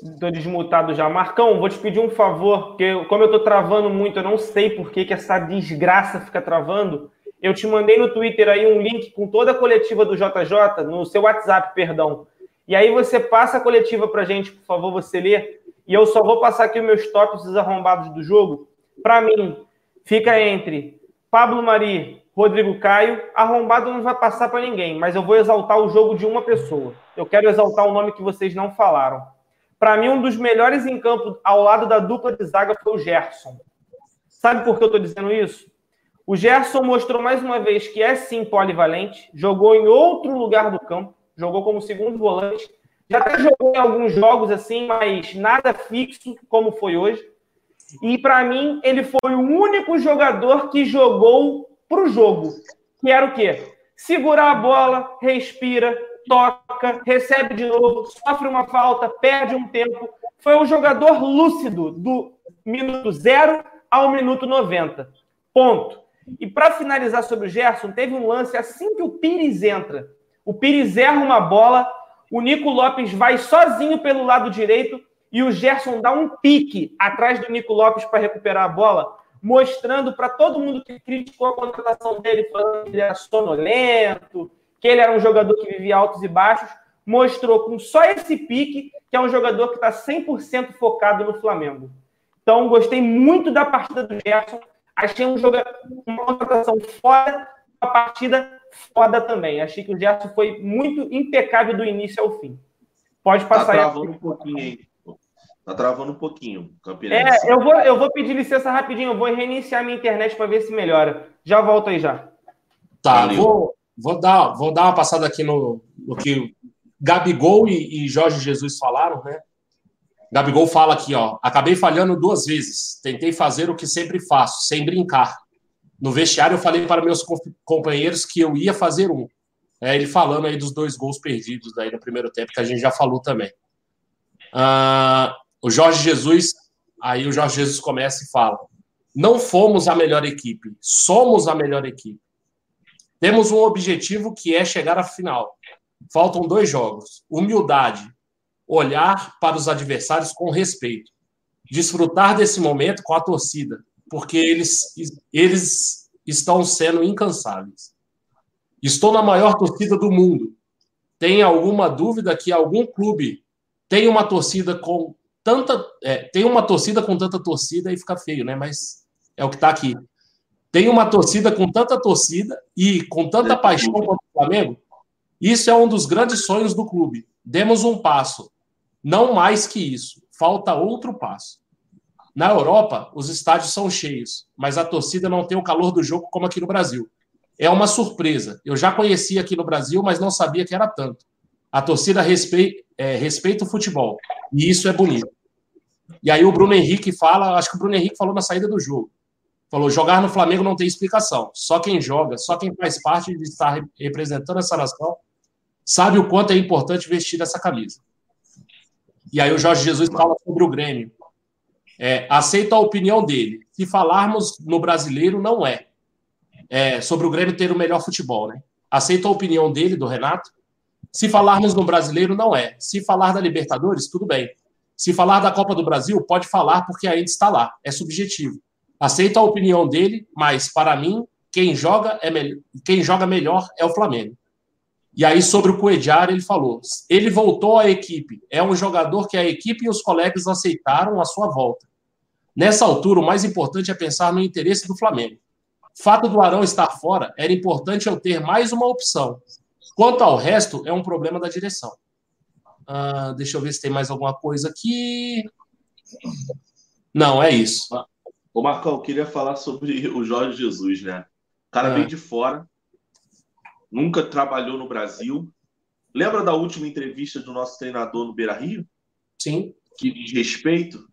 Estou desmutado já. Marcão, vou te pedir um favor, porque como eu estou travando muito, eu não sei por que, que essa desgraça fica travando. Eu te mandei no Twitter aí um link com toda a coletiva do JJ, no seu WhatsApp, perdão. E aí você passa a coletiva para gente, por favor, você ler. E eu só vou passar aqui os meus tops dos arrombados do jogo. Para mim, fica entre Pablo Mari, Rodrigo Caio, arrombado não vai passar para ninguém, mas eu vou exaltar o jogo de uma pessoa. Eu quero exaltar o nome que vocês não falaram. Para mim, um dos melhores em campo ao lado da dupla de zaga foi o Gerson. Sabe por que eu estou dizendo isso? O Gerson mostrou mais uma vez que é sim polivalente, jogou em outro lugar do campo, jogou como segundo volante, já até jogou em alguns jogos assim, mas nada fixo como foi hoje. E para mim, ele foi o único jogador que jogou para o jogo. Que era o quê? Segurar a bola, respira, toca, recebe de novo, sofre uma falta, perde um tempo. Foi o jogador lúcido do minuto zero ao minuto 90. Ponto. E para finalizar sobre o Gerson, teve um lance assim que o Pires entra. O Pires erra uma bola, o Nico Lopes vai sozinho pelo lado direito, e o Gerson dá um pique atrás do Nico Lopes para recuperar a bola, mostrando para todo mundo que criticou a contratação dele, falando que ele era sonolento, que ele era um jogador que vivia altos e baixos, mostrou com só esse pique que é um jogador que está 100% focado no Flamengo. Então, gostei muito da partida do Gerson. Achei um jogador, uma contratação fora uma partida foda também. Achei que o Gerson foi muito impecável do início ao fim. Pode tá passar tá aí. um pouquinho aí. Tá travando um pouquinho, Campinense. É, eu vou, eu vou pedir licença rapidinho. Eu vou reiniciar minha internet para ver se melhora. Já volto aí já. Tá, vou, vou, dar, vou dar uma passada aqui no, no que Gabigol e, e Jorge Jesus falaram, né? Gabigol fala aqui, ó. Acabei falhando duas vezes. Tentei fazer o que sempre faço, sem brincar. No vestiário, eu falei para meus companheiros que eu ia fazer um. É ele falando aí dos dois gols perdidos aí no primeiro tempo, que a gente já falou também. Uh, o Jorge Jesus, aí o Jorge Jesus começa e fala: não fomos a melhor equipe, somos a melhor equipe. Temos um objetivo que é chegar à final. Faltam dois jogos. Humildade, olhar para os adversários com respeito, desfrutar desse momento com a torcida, porque eles, eles estão sendo incansáveis. Estou na maior torcida do mundo. Tem alguma dúvida que algum clube tem uma torcida com tanta. É, tem uma torcida com tanta torcida e fica feio, né? Mas é o que está aqui. Tem uma torcida com tanta torcida e com tanta paixão contra o Flamengo. Isso é um dos grandes sonhos do clube. Demos um passo. Não mais que isso. Falta outro passo. Na Europa, os estádios são cheios, mas a torcida não tem o calor do jogo como aqui no Brasil é uma surpresa. Eu já conhecia aqui no Brasil, mas não sabia que era tanto. A torcida respeita, é, respeita o futebol. E isso é bonito. E aí o Bruno Henrique fala, acho que o Bruno Henrique falou na saída do jogo. Falou: jogar no Flamengo não tem explicação. Só quem joga, só quem faz parte de estar representando essa nação, sabe o quanto é importante vestir essa camisa. E aí o Jorge Jesus fala sobre o Grêmio. É, aceita a opinião dele. Se falarmos no brasileiro, não é é, sobre o Grêmio ter o melhor futebol, né? Aceito a opinião dele, do Renato. Se falarmos no brasileiro, não é. Se falar da Libertadores, tudo bem. Se falar da Copa do Brasil, pode falar porque ainda está lá. É subjetivo. Aceito a opinião dele, mas para mim, quem joga, é me... quem joga melhor é o Flamengo. E aí, sobre o Coediar, ele falou: ele voltou à equipe. É um jogador que a equipe e os colegas aceitaram a sua volta. Nessa altura, o mais importante é pensar no interesse do Flamengo. Fato do Arão estar fora, era importante eu ter mais uma opção. Quanto ao resto, é um problema da direção. Uh, deixa eu ver se tem mais alguma coisa aqui. Não, é isso. Ô, Marcão, eu queria falar sobre o Jorge Jesus, né? O cara ah. veio de fora, nunca trabalhou no Brasil. Lembra da última entrevista do nosso treinador no Beira Rio? Sim. Que diz respeito.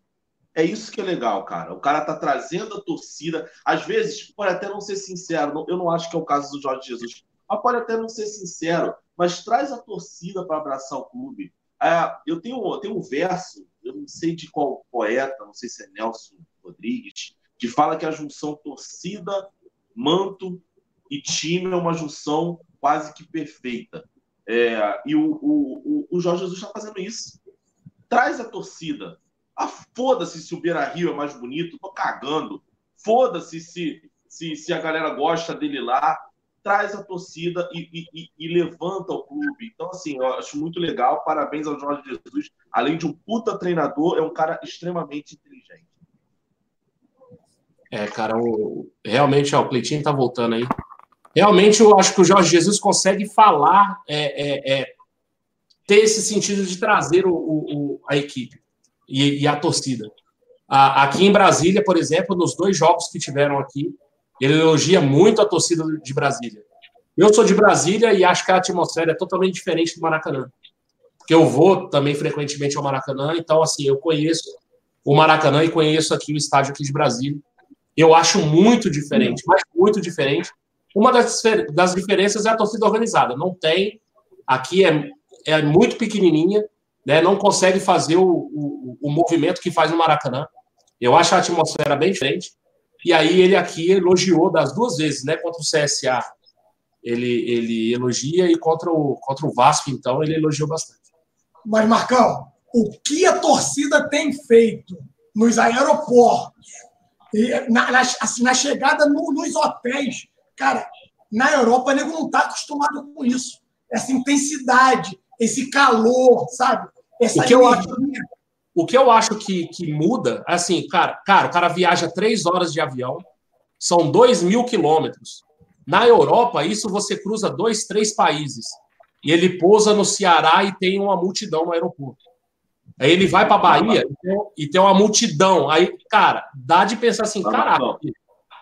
É isso que é legal, cara. O cara tá trazendo a torcida. Às vezes, pode até não ser sincero, eu não acho que é o caso do Jorge Jesus, mas pode até não ser sincero, mas traz a torcida para abraçar o clube. É, eu, tenho, eu tenho um verso, eu não sei de qual poeta, não sei se é Nelson Rodrigues, que fala que a junção torcida, manto e time é uma junção quase que perfeita. É, e o, o, o Jorge Jesus está fazendo isso. Traz a torcida, ah, foda-se se o Beira Rio é mais bonito, tô cagando. Foda-se se, se, se a galera gosta dele lá. Traz a torcida e, e, e, levanta o clube. Então, assim, eu acho muito legal. Parabéns ao Jorge Jesus. Além de um puta treinador, é um cara extremamente inteligente. É, cara, o... realmente, ó, o Cleitinho tá voltando aí. Realmente, eu acho que o Jorge Jesus consegue falar, é, é, é ter esse sentido de trazer o, o, a equipe e, e a torcida. A, aqui em Brasília, por exemplo, nos dois jogos que tiveram aqui, ele elogia muito a torcida de Brasília. Eu sou de Brasília e acho que a atmosfera é totalmente diferente do Maracanã. Porque eu vou também frequentemente ao Maracanã, então, assim, eu conheço o Maracanã e conheço aqui o estádio aqui de Brasília. Eu acho muito diferente, mas muito diferente. Uma das, das diferenças é a torcida organizada. Não tem. Aqui é, é muito pequenininha né, não consegue fazer o, o, o, movimento que faz no Maracanã. Eu acho a atmosfera bem diferente. E aí ele aqui elogiou das duas vezes, né? Contra o CSA, ele, ele elogia, e contra o, contra o Vasco, então, ele elogiou bastante. Mas, Marcão, o que a torcida tem feito nos aeroportos, na, na, assim, na chegada no, nos hotéis, cara, na Europa, o nego não está acostumado com isso. Essa intensidade, esse calor, sabe? Essa o que eu acho, o que eu acho que, que muda, assim, cara, cara, o cara viaja três horas de avião, são dois mil quilômetros. Na Europa, isso você cruza dois, três países. E ele pousa no Ceará e tem uma multidão no aeroporto. Aí ele vai para Bahia e tem uma multidão. Aí, cara, dá de pensar assim, caraca.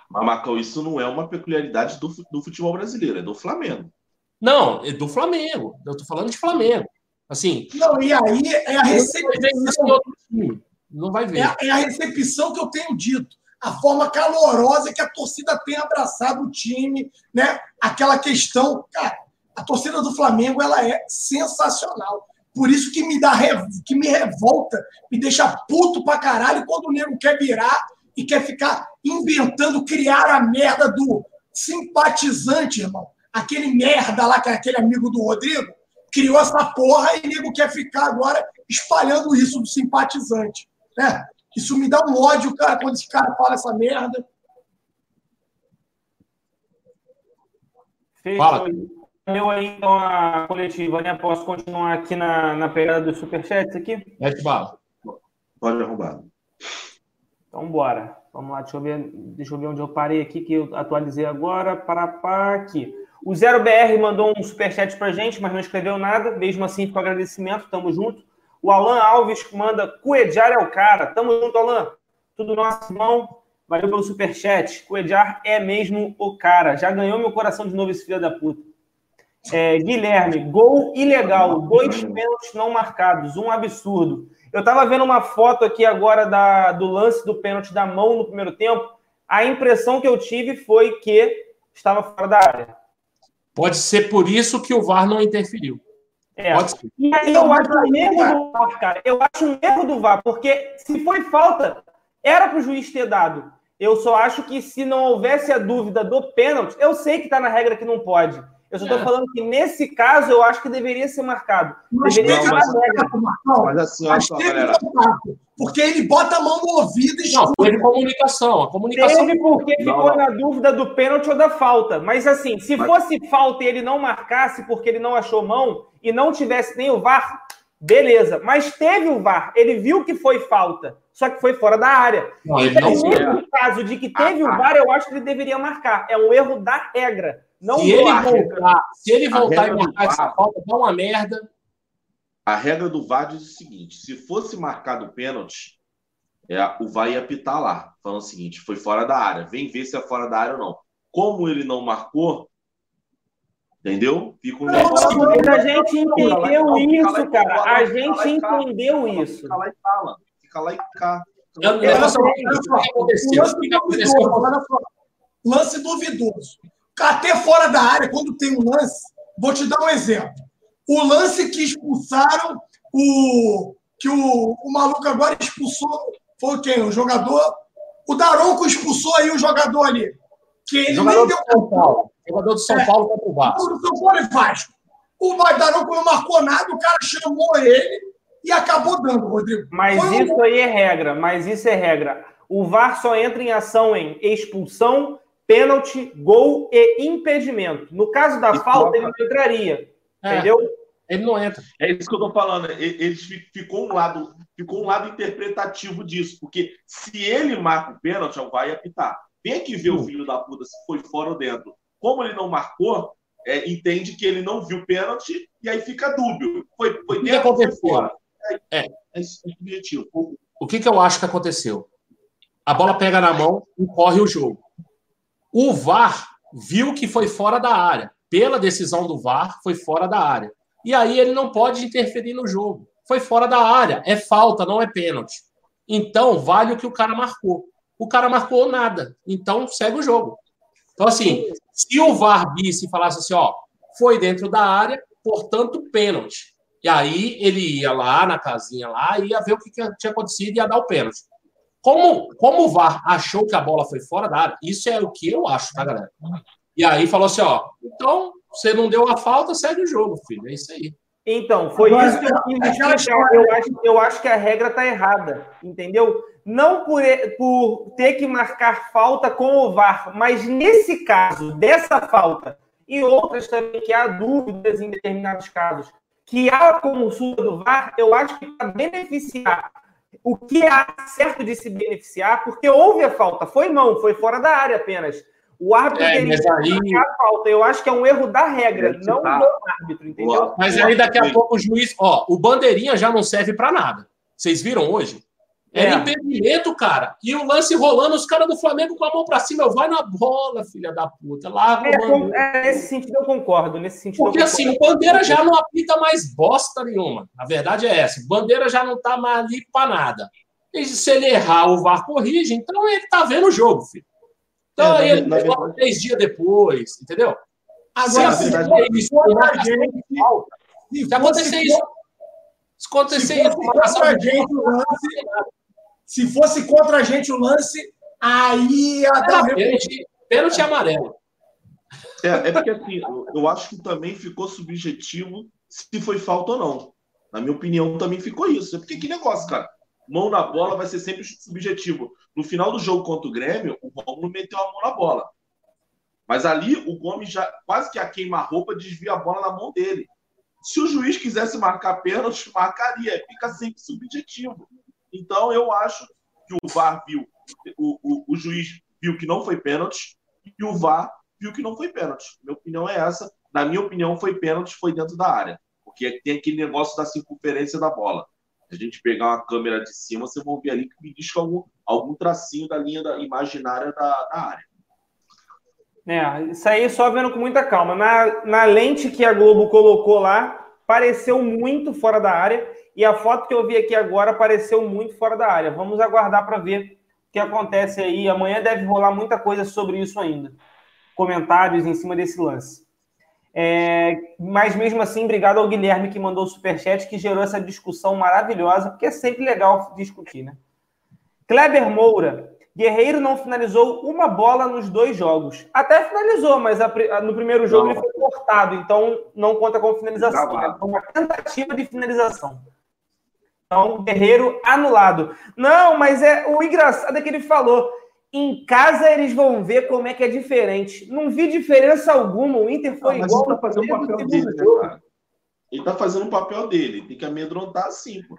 Mas, isso não é uma peculiaridade do, do futebol brasileiro, é do Flamengo. Não, é do Flamengo. Eu tô falando de Flamengo. Assim. Não, e aí é a recepção. Não vai ver. É, é, a recepção que eu tenho dito. A forma calorosa que a torcida tem abraçado o time, né? Aquela questão, cara, a torcida do Flamengo ela é sensacional. Por isso que me dá que me revolta, me deixa puto pra caralho quando o nego quer virar e quer ficar inventando, criar a merda do simpatizante, irmão. Aquele merda lá, que é aquele amigo do Rodrigo, criou essa porra e nego quer ficar agora espalhando isso do simpatizante. Né? Isso me dá um ódio, cara, quando esse cara fala essa merda. Fala. Eu aí, então, a coletiva, né? Posso continuar aqui na, na pegada dos superchats aqui? Mete bala. Pode arrumar. Então, bora. Vamos lá, deixa eu ver, deixa eu ver onde eu parei aqui, que eu atualizei agora. Para, para aqui. O 0BR mandou um superchat pra gente, mas não escreveu nada. Mesmo assim, com agradecimento, tamo junto. O Alan Alves manda Cuejar é o cara. Tamo junto, Alan. Tudo nosso, irmão. Valeu pelo superchat. Cuejar é mesmo o cara. Já ganhou meu coração de novo esse filho da puta. É, Guilherme, gol ilegal. Dois pênaltis não marcados. Um absurdo. Eu tava vendo uma foto aqui agora da, do lance do pênalti da mão no primeiro tempo. A impressão que eu tive foi que estava fora da área. Pode ser por isso que o VAR não interferiu. É. Pode ser. E aí eu acho um erro do VAR, cara. Eu acho um erro do VAR, porque se foi falta, era para o juiz ter dado. Eu só acho que se não houvesse a dúvida do pênalti, eu sei que está na regra que não pode. Eu só estou é. falando que nesse caso eu acho que deveria ser marcado. Mas deveria ser marcado, Marcão. Mas assim, olha só, galera. Porque ele bota a mão no ouvido e Não, teve comunicação. A comunicação. Teve porque ficou não, não. na dúvida do pênalti ou da falta. Mas assim, se Mas... fosse falta e ele não marcasse porque ele não achou mão e não tivesse nem o VAR, beleza. Mas teve o VAR, ele viu que foi falta, só que foi fora da área. Não, então, nesse caso de que teve ah, o VAR, eu acho que ele deveria marcar. É um erro da regra. Não se, ele voltar, se ele voltar e marcar essa falta, dá uma merda. A regra do VAR diz o seguinte: se fosse marcado o pênalti, é, o VAR ia apitar lá, falando o seguinte: foi fora da área, vem ver se é fora da área ou não. Como ele não marcou, entendeu? Fica um negócio. Mas a gente entendeu isso, cara. A gente entendeu isso. Fica lá e fala. Fica lá e cá. Eu, eu, Lance duvidoso até fora da área, quando tem um lance, vou te dar um exemplo. O lance que expulsaram o. que o, o maluco agora expulsou. Foi quem? O jogador. O Daronco expulsou aí o jogador ali. Que ele jogador nem deu. São Paulo. Jogador do São é, Paulo contra o Vasco. O São Paulo e Vasco. O Daronco não marcou nada, o cara chamou ele e acabou dando, Rodrigo. Mas Foi isso um... aí é regra, mas isso é regra. O VAR só entra em ação em expulsão pênalti, gol e impedimento. No caso da falta, ele não entraria. É, entendeu? Ele não entra. É isso que eu tô falando. Ele ficou um lado, ficou um lado interpretativo disso, porque se ele marca o pênalti, vai apitar. Tem que ver o filho da puta se foi fora ou dentro. Como ele não marcou, é, entende que ele não viu o pênalti e aí fica dúbio. Foi, foi dentro ou foi fora? É, é, é subjetivo. O que, que eu acho que aconteceu? A bola pega na mão e corre o jogo. O VAR viu que foi fora da área. Pela decisão do VAR, foi fora da área. E aí ele não pode interferir no jogo. Foi fora da área. É falta, não é pênalti. Então, vale o que o cara marcou. O cara marcou nada. Então, segue o jogo. Então, assim, se o VAR visse e falasse assim, ó, foi dentro da área, portanto, pênalti. E aí ele ia lá na casinha lá, ia ver o que tinha acontecido e ia dar o pênalti. Como, como o VAR achou que a bola foi fora da área, isso é o que eu acho, tá, galera? E aí falou assim: ó, então você não deu a falta, segue o jogo, filho. É isso aí. Então, foi isso que eu quis explicar. Eu acho, eu acho que a regra tá errada, entendeu? Não por, por ter que marcar falta com o VAR, mas nesse caso, dessa falta, e outras também que há dúvidas em determinados casos, que há consulta do VAR, eu acho que para beneficiar o que há certo de se beneficiar, porque houve a falta, foi mão, foi fora da área apenas. O árbitro é, teria aí... a falta. Eu acho que é um erro da regra, não tá. do árbitro, entendeu? Mas aí daqui a pouco o juiz. Ó, o bandeirinha já não serve para nada. Vocês viram hoje? Era é. impedimento, cara. E o lance rolando, os caras do Flamengo com a mão para cima. Eu vai na bola, filha da puta. Lá, é, é, nesse sentido eu concordo. Nesse sentido Porque assim, o Bandeira já não apita mais bosta nenhuma. A verdade é essa. O Bandeira já não tá mais ali para nada. E se ele errar, o VAR corrige. Então ele tá vendo o jogo, filho. Então é, aí ele verdade... três dias depois, entendeu? Agora, se, verdade, isso, se acontecer isso, se acontecer isso, contra a gente o lance, se fosse contra a gente o lance, aí ia dar pênalti, pênalti amarelo. É, é porque assim, eu acho que também ficou subjetivo se foi falta ou não. Na minha opinião, também ficou isso. É porque que negócio, cara? Mão na bola vai ser sempre subjetivo. No final do jogo contra o Grêmio, o Romulo meteu a mão na bola. Mas ali o Gomes já quase que a queima-roupa desvia a bola na mão dele. Se o juiz quisesse marcar pênalti, marcaria. Fica sempre subjetivo. Então, eu acho que o VAR viu, o, o, o juiz viu que não foi pênalti e o VAR viu que não foi pênalti. Minha opinião é essa. Na minha opinião, foi pênalti, foi dentro da área. Porque tem aquele negócio da circunferência da bola. Se a gente pegar uma câmera de cima, vocês vão ver ali que me diz que algum, algum tracinho da linha da, imaginária da, da área. É, isso aí só vendo com muita calma. Na, na lente que a Globo colocou lá, pareceu muito fora da área. E a foto que eu vi aqui agora pareceu muito fora da área. Vamos aguardar para ver o que acontece aí. Amanhã deve rolar muita coisa sobre isso ainda. Comentários em cima desse lance. É, mas mesmo assim, obrigado ao Guilherme que mandou o superchat, que gerou essa discussão maravilhosa, porque é sempre legal discutir, né? Kleber Moura, Guerreiro não finalizou uma bola nos dois jogos. Até finalizou, mas a, no primeiro jogo não. ele foi cortado, então não conta como finalização. Né? Foi uma tentativa de finalização. Então, Guerreiro anulado. Não, mas é o engraçado é que ele falou. Em casa eles vão ver como é que é diferente. Não vi diferença alguma. O Inter foi não, igual. Ele tá fazendo o papel dele, né, cara? Ele tá fazendo o papel dele. Tem que amedrontar assim, pô.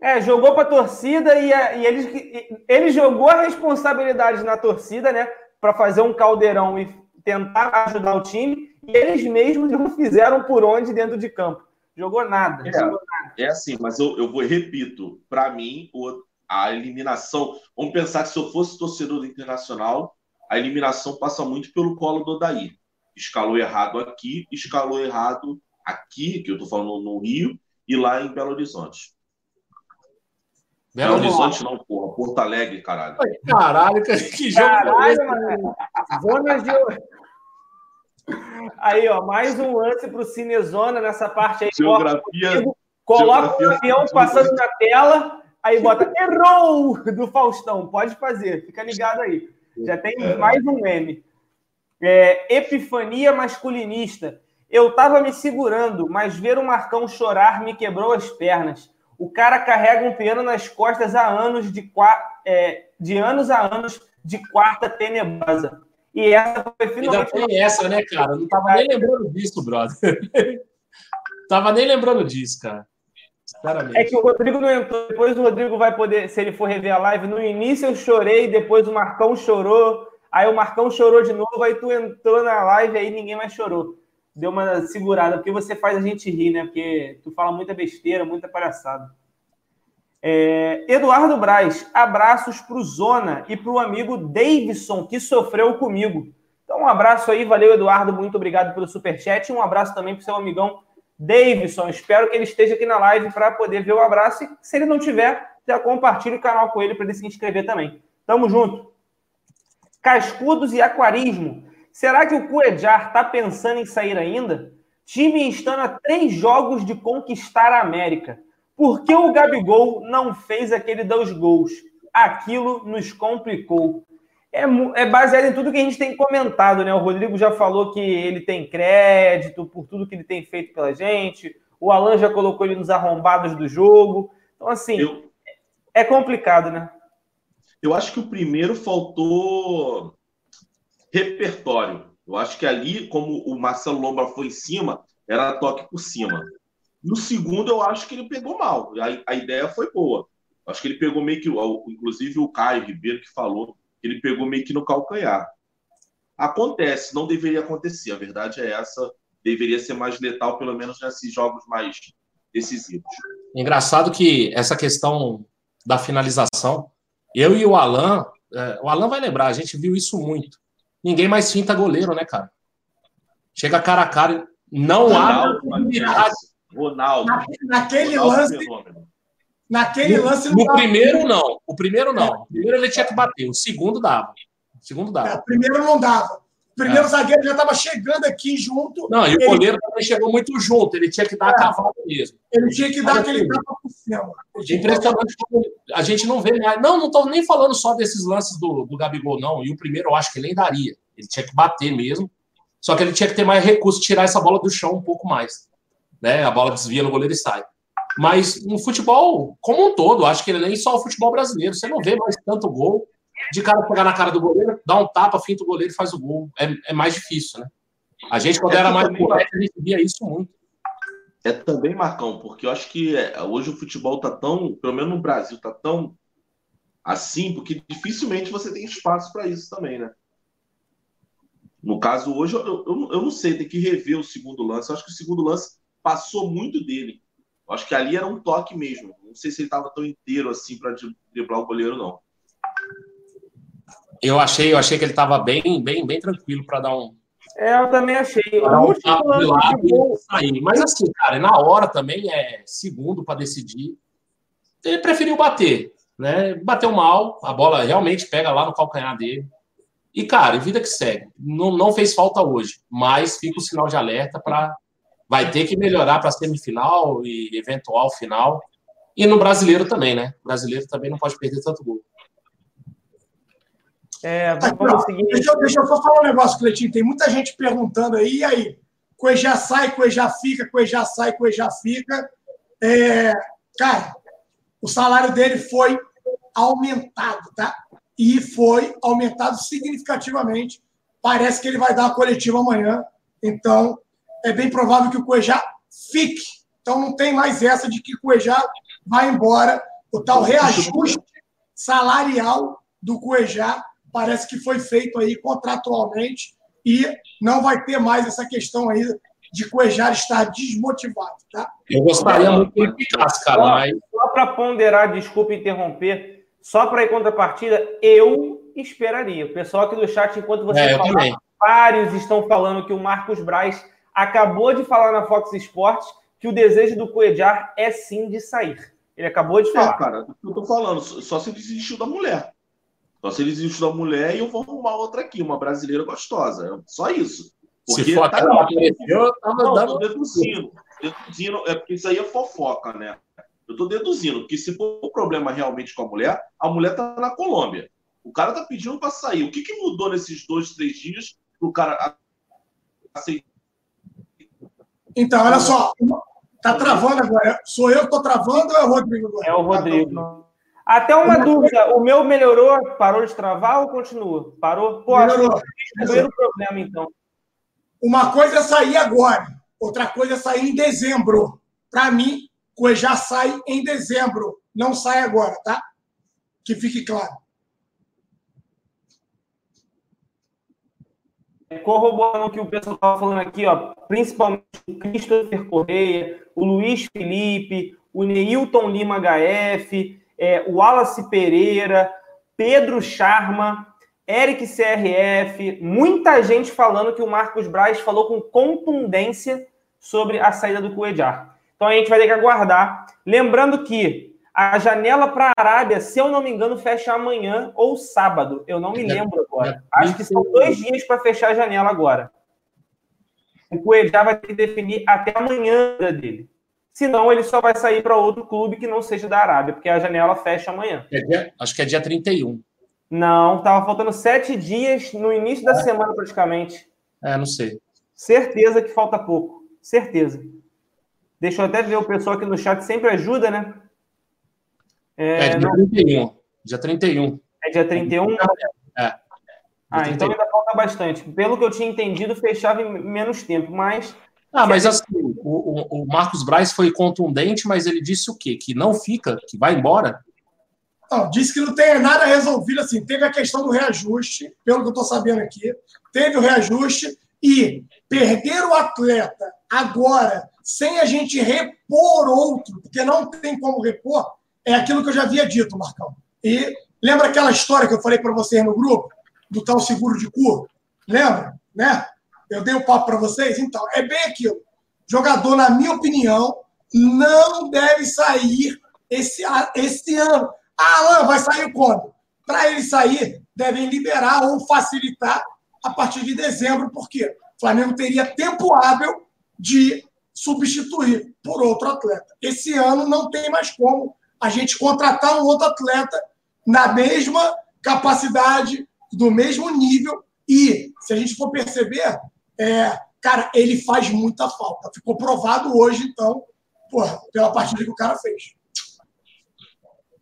É, jogou para a torcida e, e ele, ele jogou a responsabilidade na torcida, né? Para fazer um caldeirão e tentar ajudar o time. E eles mesmos não fizeram por onde dentro de campo. Jogou nada. É, jogou nada. É assim, mas eu, eu vou, repito, para mim, o, a eliminação. Vamos pensar que se eu fosse torcedor do Internacional, a eliminação passa muito pelo colo do Odair. Escalou errado aqui, escalou errado aqui, que eu estou falando no Rio, e lá em Belo Horizonte. Belo Horizonte não, porra. Porto Alegre, caralho. Caralho, que jogo caralho, mano. Zonas de... Aí, ó, mais um lance pro Cinezona nessa parte aí. Geografia. Coloca o avião passando na tela, aí bota errou do Faustão. Pode fazer, fica ligado aí. Já tem é. mais um meme. É, epifania masculinista. Eu tava me segurando, mas ver o Marcão chorar me quebrou as pernas. O cara carrega um piano nas costas há anos de, é, de anos a anos de quarta tenebrosa. E essa foi finalmente. Ainda tem essa, né, cara? Eu não tava nem lembrando disso, brother. tava nem lembrando disso, cara. É que o Rodrigo não entrou. Depois o Rodrigo vai poder, se ele for rever a live. No início eu chorei, depois o Marcão chorou. Aí o Marcão chorou de novo, aí tu entrou na live, aí ninguém mais chorou deu uma segurada, porque você faz a gente rir, né? Porque tu fala muita besteira, muita palhaçada. É, Eduardo Braz, abraços para o Zona e para o amigo Davidson, que sofreu comigo. Então, um abraço aí, valeu, Eduardo, muito obrigado pelo superchat. Um abraço também para o seu amigão Davidson. Espero que ele esteja aqui na live para poder ver o abraço. E se ele não tiver, já compartilhe o canal com ele para ele se inscrever também. Tamo junto. Cascudos e Aquarismo. Será que o Cuejar está pensando em sair ainda? Time estando a três jogos de conquistar a América. Por que o Gabigol não fez aquele dos gols? Aquilo nos complicou. É, é, baseado em tudo que a gente tem comentado, né? O Rodrigo já falou que ele tem crédito por tudo que ele tem feito pela gente. O Alan já colocou ele nos arrombados do jogo. Então, assim, eu, é complicado, né? Eu acho que o primeiro faltou repertório. Eu acho que ali, como o Marcelo Lombra foi em cima, era toque por cima. No segundo, eu acho que ele pegou mal. A, a ideia foi boa. Eu acho que ele pegou meio que, inclusive o Caio Ribeiro que falou, ele pegou meio que no calcanhar. Acontece, não deveria acontecer. A verdade é essa. Deveria ser mais letal, pelo menos nesses jogos mais decisivos. Engraçado que essa questão da finalização, eu e o Alan, é, o Alan vai lembrar, a gente viu isso muito. Ninguém mais finta goleiro, né, cara? Chega cara a cara, não há Ronaldo. Naquele Ronaldo lance. Fenômeno. Naquele no, lance. No primeiro, não. O primeiro, não. O primeiro ele tinha que bater. O segundo dava. O segundo dava. É, o primeiro não dava. O primeiro é. zagueiro já estava chegando aqui junto. Não, e o goleiro também chegou muito junto. Ele tinha que dar é. a cavalo mesmo. Ele tinha que dar aquele tapa por cima. É impressionante a gente não vê mais. Não, não estou nem falando só desses lances do, do Gabigol, não. E o primeiro eu acho que ele nem daria. Ele tinha que bater mesmo. Só que ele tinha que ter mais recurso, tirar essa bola do chão um pouco mais. Né? A bola desvia no goleiro e sai. Mas no futebol como um todo, acho que ele nem só o futebol brasileiro. Você não vê mais tanto gol de cara pegar na cara do goleiro, dar um tapa, finta o goleiro e faz o gol. É, é mais difícil, né? A gente, quando é era mais correto, a gente via isso muito. É também, Marcão, porque eu acho que é, hoje o futebol tá tão, pelo menos no Brasil, tá tão assim, porque dificilmente você tem espaço para isso também, né? No caso, hoje, eu, eu, eu, não sei, tem que rever o segundo lance. Eu acho que o segundo lance passou muito dele. Eu acho que ali era um toque mesmo. Não sei se ele estava tão inteiro assim para driblar o goleiro, não. Eu achei, eu achei que ele estava bem, bem, bem tranquilo para dar um. É, eu também achei. Dar um de lado sair. Mas assim, cara, na hora também é segundo para decidir. Ele preferiu bater, né? Bateu mal, a bola realmente pega lá no calcanhar dele. E, cara, vida que segue. Não, não fez falta hoje, mas fica o sinal de alerta para vai ter que melhorar para a semifinal e eventual final. E no brasileiro também, né? O brasileiro também não pode perder tanto gol. É, vamos seguir. Deixa, eu, deixa eu só falar um negócio, Cleitinho. Tem muita gente perguntando aí, e aí? Coejá sai, Coejá fica, Coejá sai, Coejá fica. É, cara, o salário dele foi aumentado, tá? E foi aumentado significativamente. Parece que ele vai dar a coletiva amanhã. Então, é bem provável que o Cuejá fique. Então não tem mais essa de que o Cuejá vai embora. O tal reajuste salarial do Cuejá parece que foi feito aí contratualmente e não vai ter mais essa questão aí de Cuejar estar desmotivado, tá? Eu gostaria muito que ele ficasse, cara, só, mas... Só para ponderar, desculpa interromper, só para ir contrapartida, eu esperaria. O pessoal aqui do chat, enquanto você é, fala, vários estão falando que o Marcos Braz acabou de falar na Fox Sports que o desejo do Coedjar é sim de sair. Ele acabou de é, falar. É, cara, eu tô falando, só se ele desistiu da mulher. Só se ele desistiu da mulher e eu vou arrumar outra aqui, uma brasileira gostosa. Só isso. Porque se for tá aquela apareceu, tava não, dando... tô deduzindo. Deduzindo, é porque isso aí é fofoca, né? Eu tô deduzindo que se for um problema realmente com a mulher, a mulher tá na Colômbia. O cara tá pedindo para sair. O que, que mudou nesses dois, três dias pro cara aceitar então, olha só. Tá travando agora. Sou eu que tô travando ou é o Rodrigo agora? É o Rodrigo. Até uma dúvida, o meu melhorou? Parou de travar ou continua? Parou? Pô, melhorou. acho que primeiro problema, então. Uma coisa é sair agora, outra coisa é sair em dezembro. Para mim, já sai em dezembro, não sai agora, tá? Que fique claro. Corroborando o que o pessoal estava falando aqui, ó, principalmente o Christopher Correia, o Luiz Felipe, o Neilton Lima HF, é, o Wallace Pereira, Pedro Charma, Eric CRF, muita gente falando que o Marcos Braz falou com contundência sobre a saída do Cuejar. Então a gente vai ter que aguardar. Lembrando que a janela para a Arábia, se eu não me engano, fecha amanhã ou sábado. Eu não me lembro agora. Acho que são dois dias para fechar a janela agora. O Cuejá vai ter que definir até amanhã dele. Senão, ele só vai sair para outro clube que não seja da Arábia, porque a janela fecha amanhã. É dia, acho que é dia 31. Não, estava faltando sete dias no início da é. semana, praticamente. É, não sei. Certeza que falta pouco. Certeza. Deixa eu até ver o pessoal aqui no chat, sempre ajuda, né? É, é dia não... 31. Dia 31. É dia 31? É. Ah, então ainda falta bastante. Pelo que eu tinha entendido, fechava em menos tempo, mas. Ah, mas assim, o, o, Marcos Braz foi contundente, mas ele disse o quê? Que não fica, que vai embora? Não, disse que não tem nada resolvido assim. Teve a questão do reajuste, pelo que eu estou sabendo aqui. Teve o reajuste e perder o atleta agora, sem a gente repor outro, porque não tem como repor, é aquilo que eu já havia dito, Marcão. E lembra aquela história que eu falei para vocês no grupo, do tal seguro de cor? Lembra? Né? Eu dei o um papo para vocês? Então, é bem aquilo. Jogador, na minha opinião, não deve sair esse, esse ano. Ah, Alan, vai sair quando? Para ele sair, devem liberar ou facilitar a partir de dezembro, porque o Flamengo teria tempo hábil de substituir por outro atleta. Esse ano não tem mais como a gente contratar um outro atleta na mesma capacidade, do mesmo nível. E, se a gente for perceber, é, cara, ele faz muita falta. Ficou provado hoje, então, porra, pela partida que o cara fez.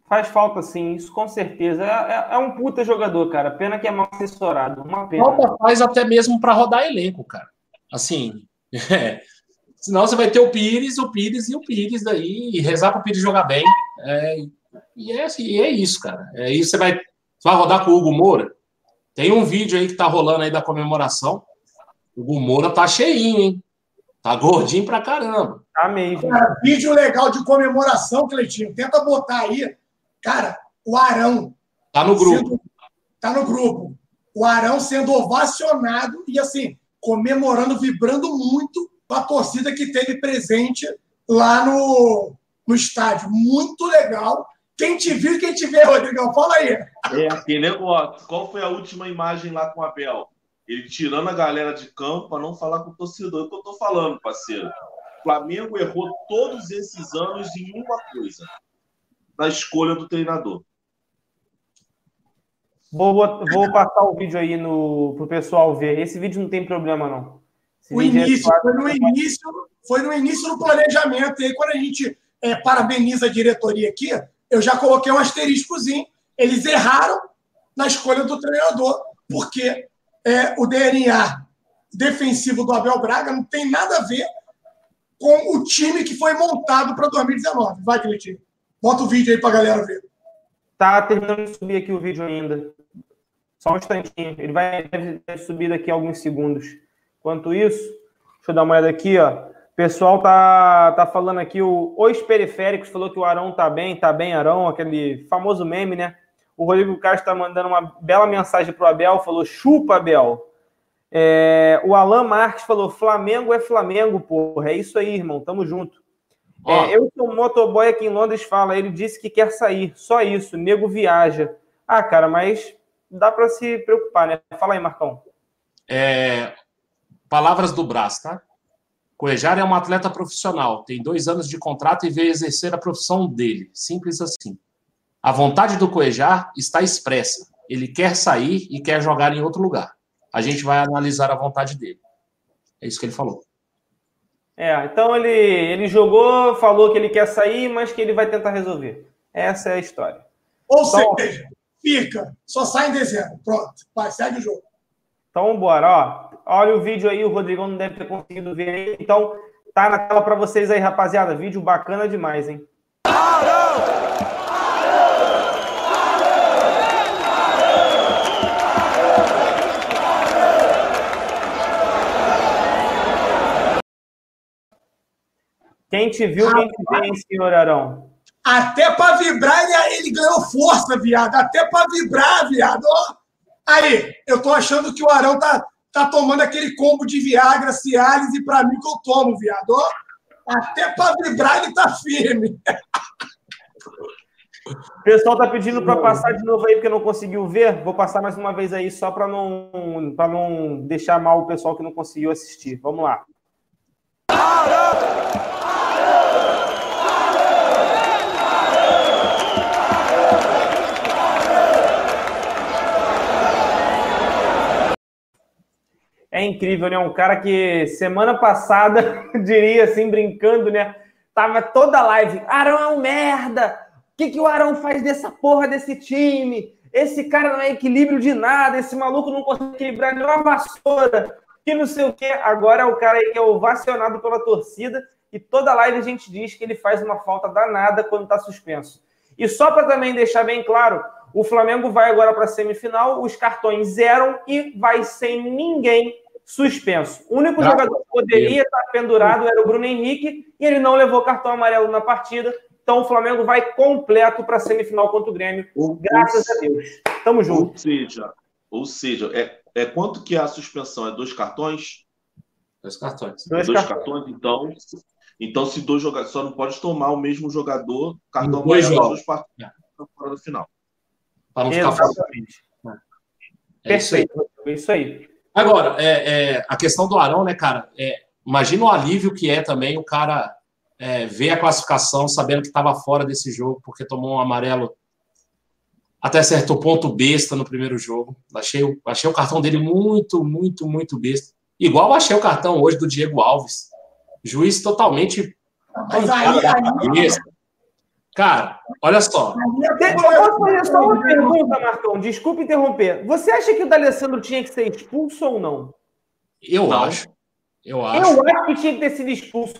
Faz falta, sim, isso com certeza. É, é, é, um puta jogador, cara. Pena que é mal assessorado. Uma pena. Falta faz até mesmo para rodar elenco, cara. Assim, é. Senão você vai ter o Pires, o Pires e o Pires daí, e rezar para o Pires jogar bem. É, e, é, e é isso, cara. É isso. Você vai, você vai rodar com o Hugo Moura. Tem um vídeo aí que tá rolando aí da comemoração. O Hugo Moura tá cheinho, hein? Tá gordinho pra caramba. Tá mesmo. Cara, vídeo legal de comemoração, Cleitinho. Tenta botar aí Cara, o Arão. Tá no grupo. Sendo, tá no grupo. O Arão sendo ovacionado e, assim, comemorando, vibrando muito com a torcida que teve presente lá no, no estádio. Muito legal. Quem te viu e quem te vê, Rodrigão? Fala aí. É aquele negócio. Qual foi a última imagem lá com o Abel? Ele tirando a galera de campo para não falar com o torcedor. É o que eu tô falando, parceiro. O Flamengo errou todos esses anos em uma coisa: na escolha do treinador. Vou, vou passar o vídeo aí no, pro pessoal ver. Esse vídeo não tem problema, não. O início, foi no início, foi no início do planejamento. E aí, quando a gente é, parabeniza a diretoria aqui, eu já coloquei um asteriscozinho. Eles erraram na escolha do treinador, porque é, o DNA defensivo do Abel Braga não tem nada a ver com o time que foi montado para 2019. Vai, Cleitinho. Bota o vídeo aí para a galera ver. Tá terminando de subir aqui o vídeo ainda. Só um instantinho. Ele vai subir daqui a alguns segundos. Enquanto isso, deixa eu dar uma olhada aqui, ó. O pessoal tá, tá falando aqui, o Os Periféricos falou que o Arão tá bem, tá bem, Arão, aquele famoso meme, né? O Rodrigo Castro tá mandando uma bela mensagem pro Abel, falou: chupa, Abel. É, o Alan Marques falou: Flamengo é Flamengo, porra. É isso aí, irmão. Tamo junto. É, eu sou motoboy aqui em Londres, fala, ele disse que quer sair, só isso, nego viaja. Ah, cara, mas dá para se preocupar, né? Fala aí, Marcão. É, palavras do Brás, tá? Coejar é um atleta profissional, tem dois anos de contrato e veio exercer a profissão dele. Simples assim. A vontade do Coejar está expressa. Ele quer sair e quer jogar em outro lugar. A gente vai analisar a vontade dele. É isso que ele falou. É, então ele, ele jogou, falou que ele quer sair, mas que ele vai tentar resolver. Essa é a história. Ou então, seja, fica, só sai em dezembro. Pronto, vai, segue o jogo. Então, bora, ó. Olha o vídeo aí, o Rodrigão não deve ter conseguido ver aí. Então, tá na tela para vocês aí, rapaziada. Vídeo bacana demais, hein? Quem te viu, quem te vê, hein, senhor Arão? Até para vibrar, ele, ele, ganhou força, viado. Até para vibrar, viado. Aí, eu tô achando que o Arão tá, tá tomando aquele combo de Viagra, Cialis, e para mim que eu tomo, viado. Até para vibrar, ele tá firme. O pessoal tá pedindo para passar de novo aí, porque não conseguiu ver. Vou passar mais uma vez aí, só para não, não deixar mal o pessoal que não conseguiu assistir. Vamos lá. Arão! É incrível, né? Um cara que semana passada, diria assim, brincando, né? Tava toda live. Arão é um merda! O que, que o Arão faz dessa porra desse time? Esse cara não é equilíbrio de nada, esse maluco não consegue equilibrar nenhuma vassoura, que não sei o quê. Agora é o cara aí que é ovacionado pela torcida e toda live a gente diz que ele faz uma falta danada quando tá suspenso. E só para também deixar bem claro, o Flamengo vai agora para a semifinal, os cartões zeram e vai sem ninguém suspenso. O único jogador que poderia estar pendurado era o Bruno Henrique e ele não levou cartão amarelo na partida. Então o Flamengo vai completo para a semifinal contra o Grêmio. graças a Deus. Tamo junto. Ou seja, ou seja é, é quanto que é a suspensão? É dois cartões? Dois cartões. Dois, dois cartões. cartões. então. Então, se dois jogadores. Só não pode tomar o mesmo jogador, cartão amarelo, duas partidas é. fora do final. Para não ficar fora. É Perfeito. Isso aí. É isso aí. Agora, é, é, a questão do Arão, né, cara? É, imagina o alívio que é também o cara é, ver a classificação sabendo que estava fora desse jogo porque tomou um amarelo até certo ponto besta no primeiro jogo. Achei, achei o cartão dele muito, muito, muito besta. Igual achei o cartão hoje do Diego Alves. Juiz totalmente. Mas aí, aí, Cara, olha só. Eu posso fazer só uma pergunta, Marcão? Desculpa interromper. Você acha que o D'Alessandro tinha que ser expulso ou não? Eu não. acho. Eu acho. Eu acho que tinha que ter sido expulso.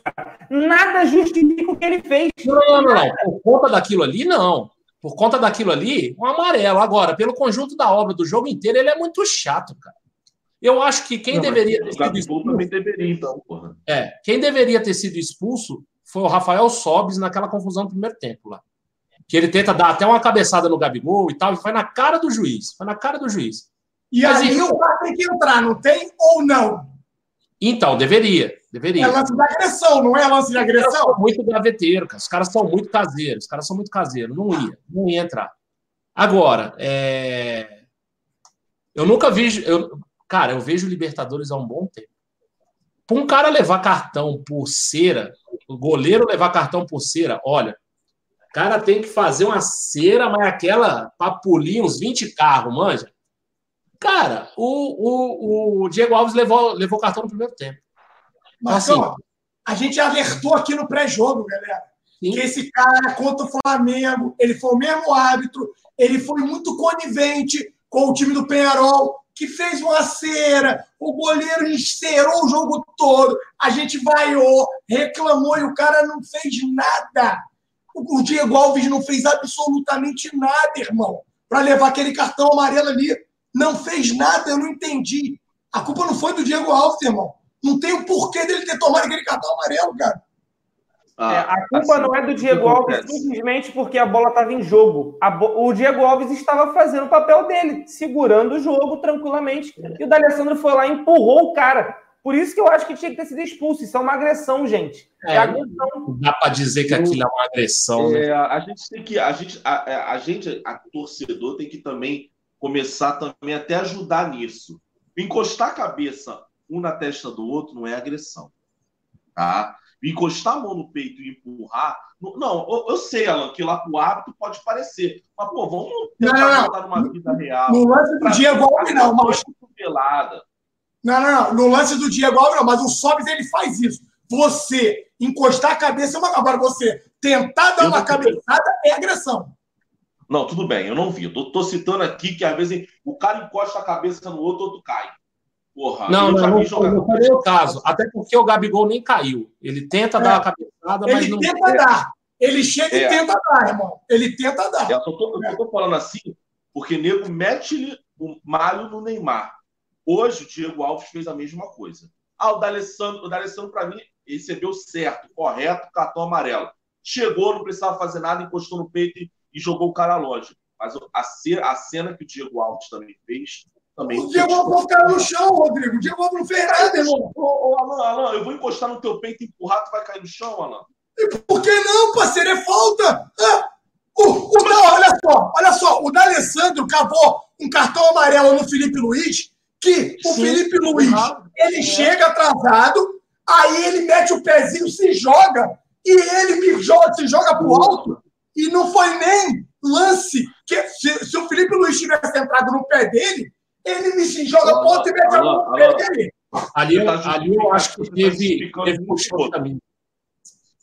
Nada justifica o que ele fez. Não, não, não, não. Por conta daquilo ali, não. Por conta daquilo ali, um amarelo. Agora, pelo conjunto da obra do jogo inteiro, ele é muito chato, cara. Eu acho que quem não, deveria ter sido expulso. Também deveria, então, porra. É, quem deveria ter sido expulso foi o Rafael Sobes naquela confusão do primeiro tempo lá. Que ele tenta dar até uma cabeçada no Gabigol e tal, e foi na cara do juiz. Foi na cara do juiz. E Mas aí o cara tem que entrar, não tem ou não? Então, deveria. Deveria. É lance de agressão, não é lance de agressão? muito gaveteiro, cara. Os caras são muito caseiros. Os caras são muito caseiros. Não ia. Não ia entrar. Agora, é... eu nunca vi. Eu... Cara, eu vejo Libertadores há um bom tempo. Para um cara levar cartão por cera, o goleiro levar cartão por cera, olha, o cara tem que fazer uma cera, mas aquela papulinha, uns 20 carros, manja. Cara, o, o, o Diego Alves levou, levou cartão no primeiro tempo. Mas, assim, a gente alertou aqui no pré-jogo, galera, sim. que esse cara contra o Flamengo, ele foi o mesmo árbitro, ele foi muito conivente com o time do Penharol, que fez uma cera, o goleiro encerou o jogo todo, a gente vaiou, reclamou e o cara não fez nada. O Diego Alves não fez absolutamente nada, irmão, para levar aquele cartão amarelo ali. Não fez nada, eu não entendi. A culpa não foi do Diego Alves, irmão. Não tem o porquê dele ter tomado aquele cartão amarelo, cara. Ah, é, a culpa assim, não é do Diego Alves simplesmente porque a bola estava em jogo. Bo... O Diego Alves estava fazendo o papel dele, segurando o jogo tranquilamente. E o D'Alessandro foi lá e empurrou o cara. Por isso que eu acho que tinha que ter sido expulso. Isso é uma agressão, gente. É, é agressão. Dá para dizer que aquilo é uma agressão. Né? É, a gente tem que. A gente, a, é, a, gente, a torcedor, tem que também começar também até ajudar nisso. Encostar a cabeça um na testa do outro não é agressão. Tá? Encostar a mão no peito e empurrar. Não, eu, eu sei, Alan, que lá pro hábito pode parecer. Mas, pô, vamos tentar botar numa vida real. No lance do Diego Alves, não, mas. Não, não, não. No lance do Diego Alves, não, mas o Sobis ele faz isso. Você encostar a cabeça é uma. Agora, você tentar dar eu uma cabeçada é agressão. Não, tudo bem, eu não vi. Eu tô, tô, citando aqui que às vezes o cara encosta a cabeça no outro, outro cai. Porra, não, não, não, não foi o caso. Até porque o Gabigol nem caiu. Ele tenta é. dar a cabeçada, mas ele não. Ele tenta é. dar. Ele chega é. e tenta dar, irmão. Ele tenta dar. Eu tô, eu tô falando assim, porque nego mete o malho no Neymar. Hoje o Diego Alves fez a mesma coisa. Ah, o D'Alessandro, o D'Alessandro para mim, recebeu certo, correto, cartão amarelo. Chegou, não precisava fazer nada, encostou no peito e, e jogou o cara longe. Mas a, a cena que o Diego Alves também fez também. O Diego Alves caiu no chão, Rodrigo. O Diego Alves não fez nada, irmão. Ô, ô, Alan, Alan, eu vou encostar no teu peito e empurrar, tu vai cair no chão, Alan. E por que não, parceiro? É falta. Ah, o, o, não, olha só, olha só. O D'Alessandro cavou um cartão amarelo no Felipe Luiz, que o Sim. Felipe Luiz, ele é. chega atrasado, aí ele mete o pezinho, se joga, e ele me joga, se joga pro alto, e não foi nem lance. Que, se, se o Felipe Luiz tivesse entrado no pé dele, ele me joga ponto e mete a mão dele. Ali, tá ali eu acho que teve, teve puxão também.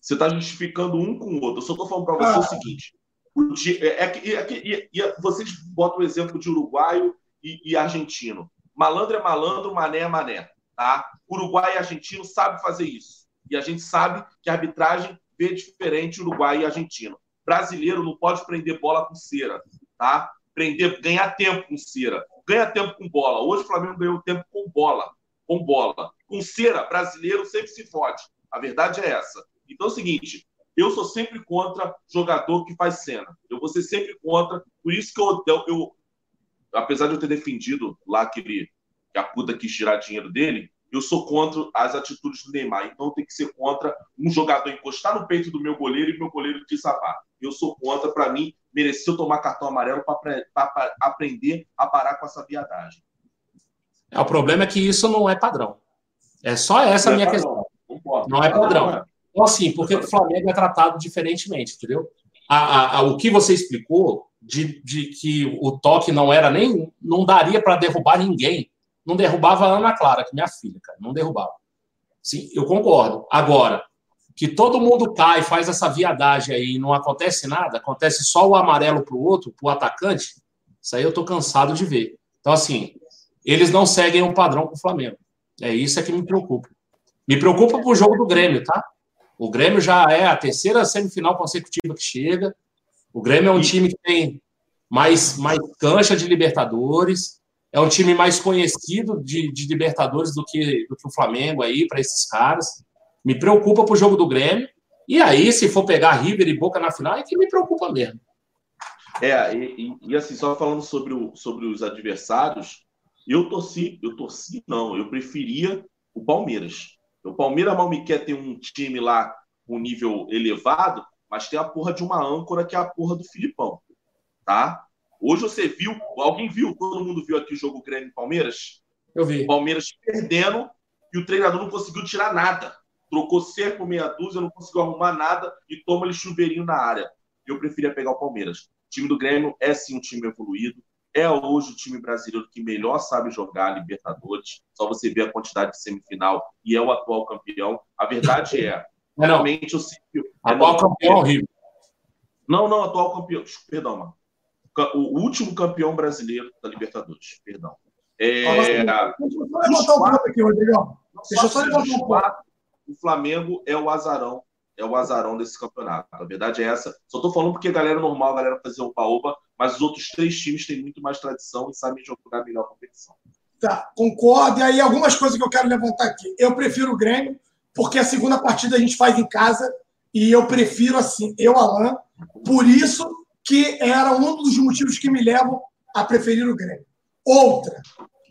Você está justificando um com o outro. Eu só estou falando para você ah. o seguinte: o dia, é, é, é, é, vocês botam o exemplo de uruguaio e, e, argentino. Malandro é malandro, mané é mané. Tá? Uruguai e argentino sabe fazer isso. E a gente sabe que a arbitragem vê diferente uruguai e argentino. brasileiro não pode prender bola com cera, tá? Prender, ganhar tempo com cera. Ganha tempo com bola. Hoje o Flamengo ganhou tempo com bola. Com bola. Com cera, brasileiro sempre se fode. A verdade é essa. Então é o seguinte, eu sou sempre contra jogador que faz cena. Eu vou ser sempre contra. Por isso que eu, eu, eu apesar de eu ter defendido lá aquele que a puta quis tirar dinheiro dele, eu sou contra as atitudes do Neymar. Então tem que ser contra um jogador encostar no peito do meu goleiro e meu goleiro desabar. Eu sou contra, para mim, mereceu tomar cartão amarelo para aprender a parar com essa viadagem. É, o problema é que isso não é padrão. É só essa a minha é questão. Não, não é padrão. Então, assim, porque o Flamengo é tratado diferentemente, entendeu? A, a, a, o que você explicou de, de que o toque não era nem. não daria para derrubar ninguém não derrubava a Ana Clara, que é minha filha, cara, não derrubava. Sim, eu concordo. Agora, que todo mundo cai, faz essa viadagem aí e não acontece nada, acontece só o amarelo para o outro, para o atacante, isso aí eu tô cansado de ver. Então, assim, eles não seguem um padrão com o Flamengo. É isso é que me preocupa. Me preocupa pro jogo do Grêmio, tá? O Grêmio já é a terceira semifinal consecutiva que chega. O Grêmio é um time que tem mais, mais cancha de Libertadores é um time mais conhecido de, de Libertadores do que, do que o Flamengo aí, para esses caras. Me preocupa pro jogo do Grêmio. E aí, se for pegar River e Boca na final, é que me preocupa mesmo. É, e, e, assim, só falando sobre, o, sobre os adversários, eu torci, eu torci, não, eu preferia o Palmeiras. O Palmeiras mal me quer ter um time lá com nível elevado, mas tem a porra de uma âncora que é a porra do Filipão, tá? Hoje você viu, alguém viu, todo mundo viu aqui o jogo Grêmio Palmeiras? Eu vi. Palmeiras perdendo e o treinador não conseguiu tirar nada. Trocou cerco meia dúzia, não conseguiu arrumar nada e toma ele chuveirinho na área. Eu preferia pegar o Palmeiras. O time do Grêmio é sim um time evoluído. É hoje o time brasileiro que melhor sabe jogar Libertadores. Só você ver a quantidade de semifinal e é o atual campeão. A verdade é, realmente eu sei. Atual campeão horrível. Não, não, atual campeão. Perdão, mano o último campeão brasileiro da Libertadores. Perdão. É, Deixa eu só levantar um ponto aqui, Rodrigão. Deixa eu só levantar um ponto. O Flamengo é o azarão, é o azarão desse campeonato. A verdade é essa. Só estou falando porque a galera normal, a galera fazer o paoba, mas os outros três times têm muito mais tradição e sabem jogar melhor competição. Tá, concordo. E aí, algumas coisas que eu quero levantar aqui. Eu prefiro o Grêmio, porque a segunda partida a gente faz em casa, e eu prefiro assim, eu, Alain, por isso que era um dos motivos que me levam a preferir o Grêmio. Outra,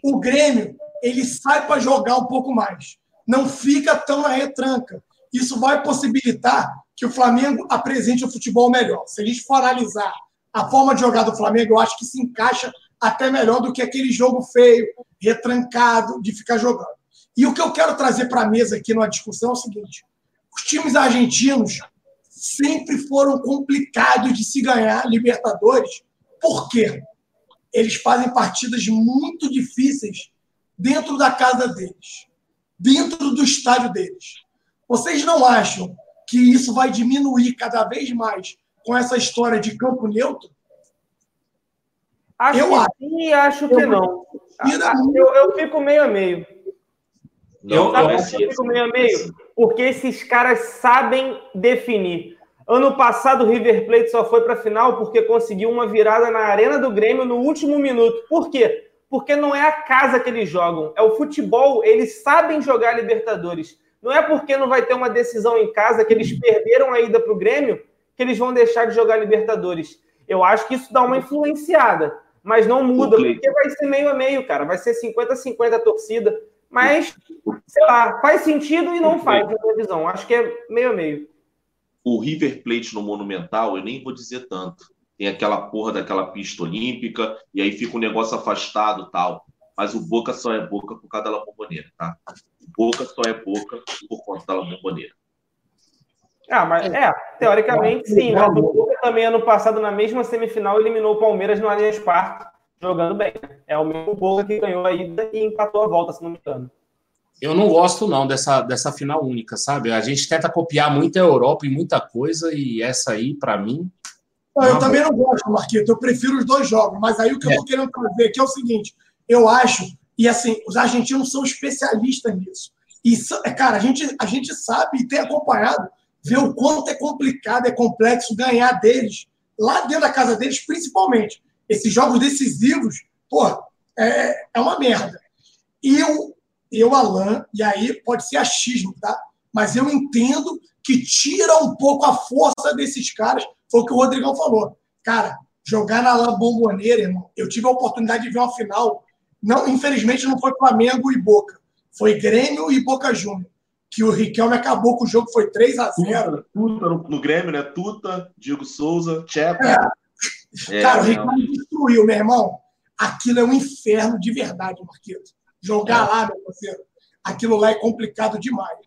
o Grêmio ele sai para jogar um pouco mais, não fica tão na retranca. Isso vai possibilitar que o Flamengo apresente um futebol melhor. Se a gente for analisar a forma de jogar do Flamengo, eu acho que se encaixa até melhor do que aquele jogo feio, retrancado, de ficar jogando. E o que eu quero trazer para a mesa aqui numa discussão é o seguinte: os times argentinos sempre foram complicados de se ganhar Libertadores. Por quê? Eles fazem partidas muito difíceis dentro da casa deles, dentro do estádio deles. Vocês não acham que isso vai diminuir cada vez mais com essa história de campo neutro? Acho eu que acho. sim e acho que eu não. Eu, eu, fico meio a meio. Eu, eu, eu fico meio a meio porque esses caras sabem definir. Ano passado, o River Plate só foi para a final porque conseguiu uma virada na Arena do Grêmio no último minuto. Por quê? Porque não é a casa que eles jogam, é o futebol. Eles sabem jogar Libertadores. Não é porque não vai ter uma decisão em casa que eles perderam a ida para o Grêmio que eles vão deixar de jogar Libertadores. Eu acho que isso dá uma influenciada, mas não muda, porque vai ser meio a meio, cara. Vai ser 50-50 a torcida. Mas, sei lá, faz sentido e não faz, na minha visão. Acho que é meio a meio. O River Plate no Monumental, eu nem vou dizer tanto. Tem aquela porra daquela pista olímpica, e aí fica um negócio afastado tal. Mas o Boca só é Boca por causa da Bomboneira, tá? O Boca só é Boca por conta da Bomboneira. Ah, mas é, teoricamente sim. Mas o Boca também, ano passado, na mesma semifinal, eliminou o Palmeiras no Allianz Parque jogando bem. É o mesmo Boca que ganhou a ida e empatou a volta, se não me engano. Eu não gosto, não, dessa, dessa final única, sabe? A gente tenta copiar muito a Europa e muita coisa, e essa aí, para mim. Eu também não gosto, Marquito. Eu prefiro os dois jogos. Mas aí o que é. eu tô querendo trazer aqui é o seguinte: eu acho, e assim, os argentinos são especialistas nisso. E, cara, a gente, a gente sabe e tem acompanhado ver o quanto é complicado, é complexo ganhar deles, lá dentro da casa deles, principalmente. Esses jogos decisivos, pô, é, é uma merda. E eu, eu, Alan, e aí pode ser achismo, tá? Mas eu entendo que tira um pouco a força desses caras, foi o que o Rodrigão falou. Cara, jogar na Alain Bomboneira, irmão, eu tive a oportunidade de ver uma final. Não, infelizmente não foi Flamengo e Boca. Foi Grêmio e Boca Júnior. Que o Riquelme acabou com o jogo, foi 3 a 0 Tuta, no, no, Grêmio, né? Tuta, Diego Souza, Tcheco. É. É, Cara, o Riquelme destruiu, meu irmão. Aquilo é um inferno de verdade, Marquinhos. Jogar é. lá, meu parceiro, aquilo lá é complicado demais.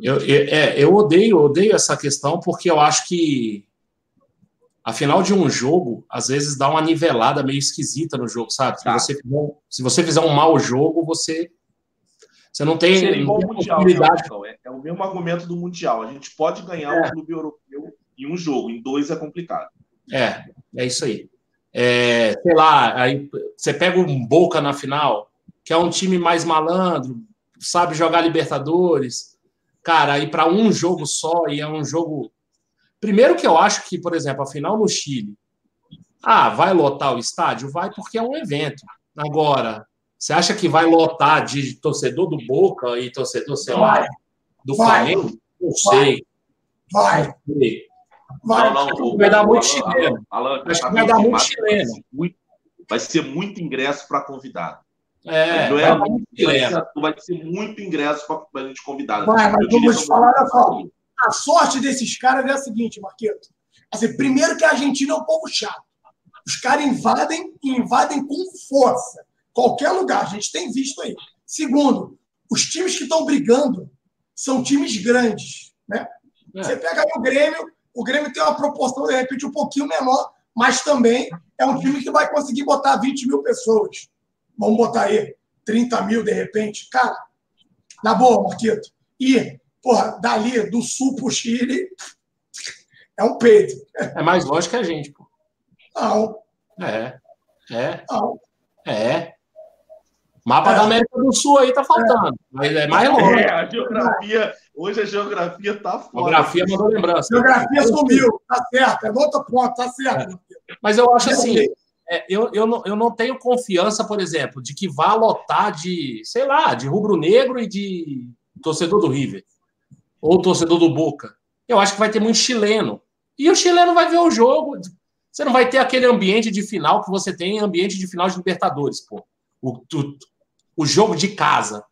Eu, eu, é, eu odeio, odeio essa questão porque eu acho que a final de um jogo, às vezes, dá uma nivelada meio esquisita no jogo, sabe? Tá. Se, você fizer, se você fizer um mau jogo, você, você não tem. Seria igual mundial, né, é, é, o mesmo argumento do Mundial. A gente pode ganhar é. um clube europeu em um jogo, em dois é complicado. É, é isso aí. É, sei lá, aí você pega um Boca na final, que é um time mais malandro, sabe jogar Libertadores. Cara, aí para um jogo só, e é um jogo Primeiro que eu acho que, por exemplo, a final no Chile, ah, vai lotar o estádio? Vai porque é um evento. Agora, você acha que vai lotar de torcedor do Boca e torcedor, sei lá, do Flamengo? Não sei. Vai. Não sei. Vai, não, não, vai dar muito chileno. Acho que vai dar muito chileno. Vai ser muito ingresso para convidado. É, não é, vai, ser, vai ser muito ingresso para a gente convidado. Vai, mas vamos falar da a sorte desses caras é a seguinte, Marqueto. Assim, primeiro que a Argentina é um povo chato. Os caras invadem e invadem com força. Qualquer lugar, a gente tem visto aí. Segundo, os times que estão brigando são times grandes. Né? É. Você pega o Grêmio, o Grêmio tem uma proporção, de repente, um pouquinho menor, mas também é um time que vai conseguir botar 20 mil pessoas. Vamos botar aí 30 mil, de repente. Cara, na boa, Marquito. E porra, dali do sul para o Chile, é um peito. É mais longe que a gente, pô. Não. É. É. Não. É. Mapa é. da América do Sul aí tá faltando, é. mas é mais longe. É, a geografia, hoje a geografia tá fora. Geografia mandou lembrança. Geografia sumiu, tá certo, é outro ponto, tá certo. É. Mas eu acho assim, é, eu, eu, não, eu não tenho confiança, por exemplo, de que vá lotar de, sei lá, de rubro-negro e de torcedor do River ou torcedor do Boca. Eu acho que vai ter muito chileno. E o chileno vai ver o jogo. Você não vai ter aquele ambiente de final que você tem em ambiente de final de Libertadores, pô. O, o, o jogo de casa.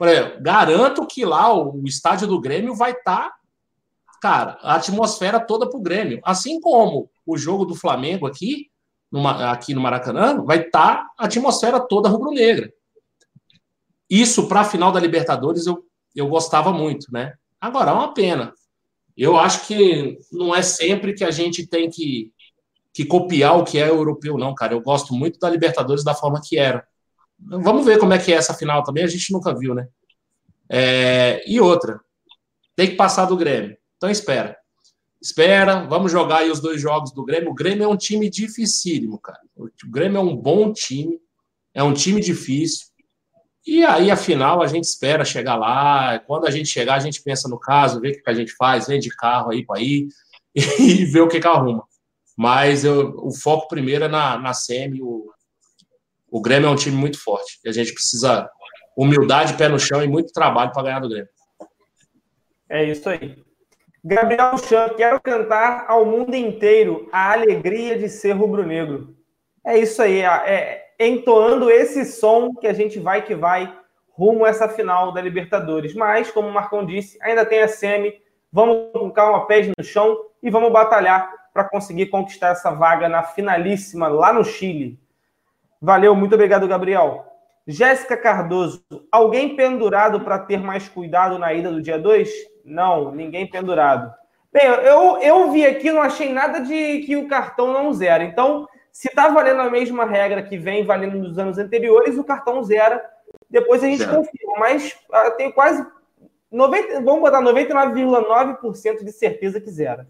Exemplo, garanto que lá o, o estádio do Grêmio vai estar, tá, cara, a atmosfera toda pro Grêmio. Assim como o jogo do Flamengo aqui, numa, aqui no Maracanã, vai estar tá a atmosfera toda rubro-negra. Isso para a final da Libertadores eu, eu gostava muito, né? Agora, é uma pena. Eu acho que não é sempre que a gente tem que, que copiar o que é europeu, não, cara. Eu gosto muito da Libertadores da forma que era. Vamos ver como é que é essa final também, a gente nunca viu, né? É, e outra, tem que passar do Grêmio. Então espera. Espera, vamos jogar aí os dois jogos do Grêmio. O Grêmio é um time dificílimo, cara. O Grêmio é um bom time, é um time difícil. E aí, afinal, a gente espera chegar lá. Quando a gente chegar, a gente pensa no caso, vê o que a gente faz, vende carro aí para ir e vê o que, que arruma. Mas eu, o foco primeiro é na, na SEMI. O, o Grêmio é um time muito forte. E a gente precisa humildade, pé no chão e muito trabalho para ganhar do Grêmio. É isso aí. Gabriel Chan, quero cantar ao mundo inteiro a alegria de ser rubro-negro. É isso aí. É, entoando esse som que a gente vai que vai rumo a essa final da Libertadores. Mas, como o Marcão disse, ainda tem a semi. Vamos com calma, pés no chão e vamos batalhar para conseguir conquistar essa vaga na finalíssima lá no Chile. Valeu, muito obrigado, Gabriel. Jéssica Cardoso, alguém pendurado para ter mais cuidado na ida do dia 2? Não, ninguém pendurado. Bem, eu, eu vi aqui, não achei nada de que o cartão não zera. Então, se está valendo a mesma regra que vem valendo nos anos anteriores, o cartão zera. Depois a gente zero. confirma. Mas eu ah, tenho quase 90, vamos botar 99,9% de certeza que zera.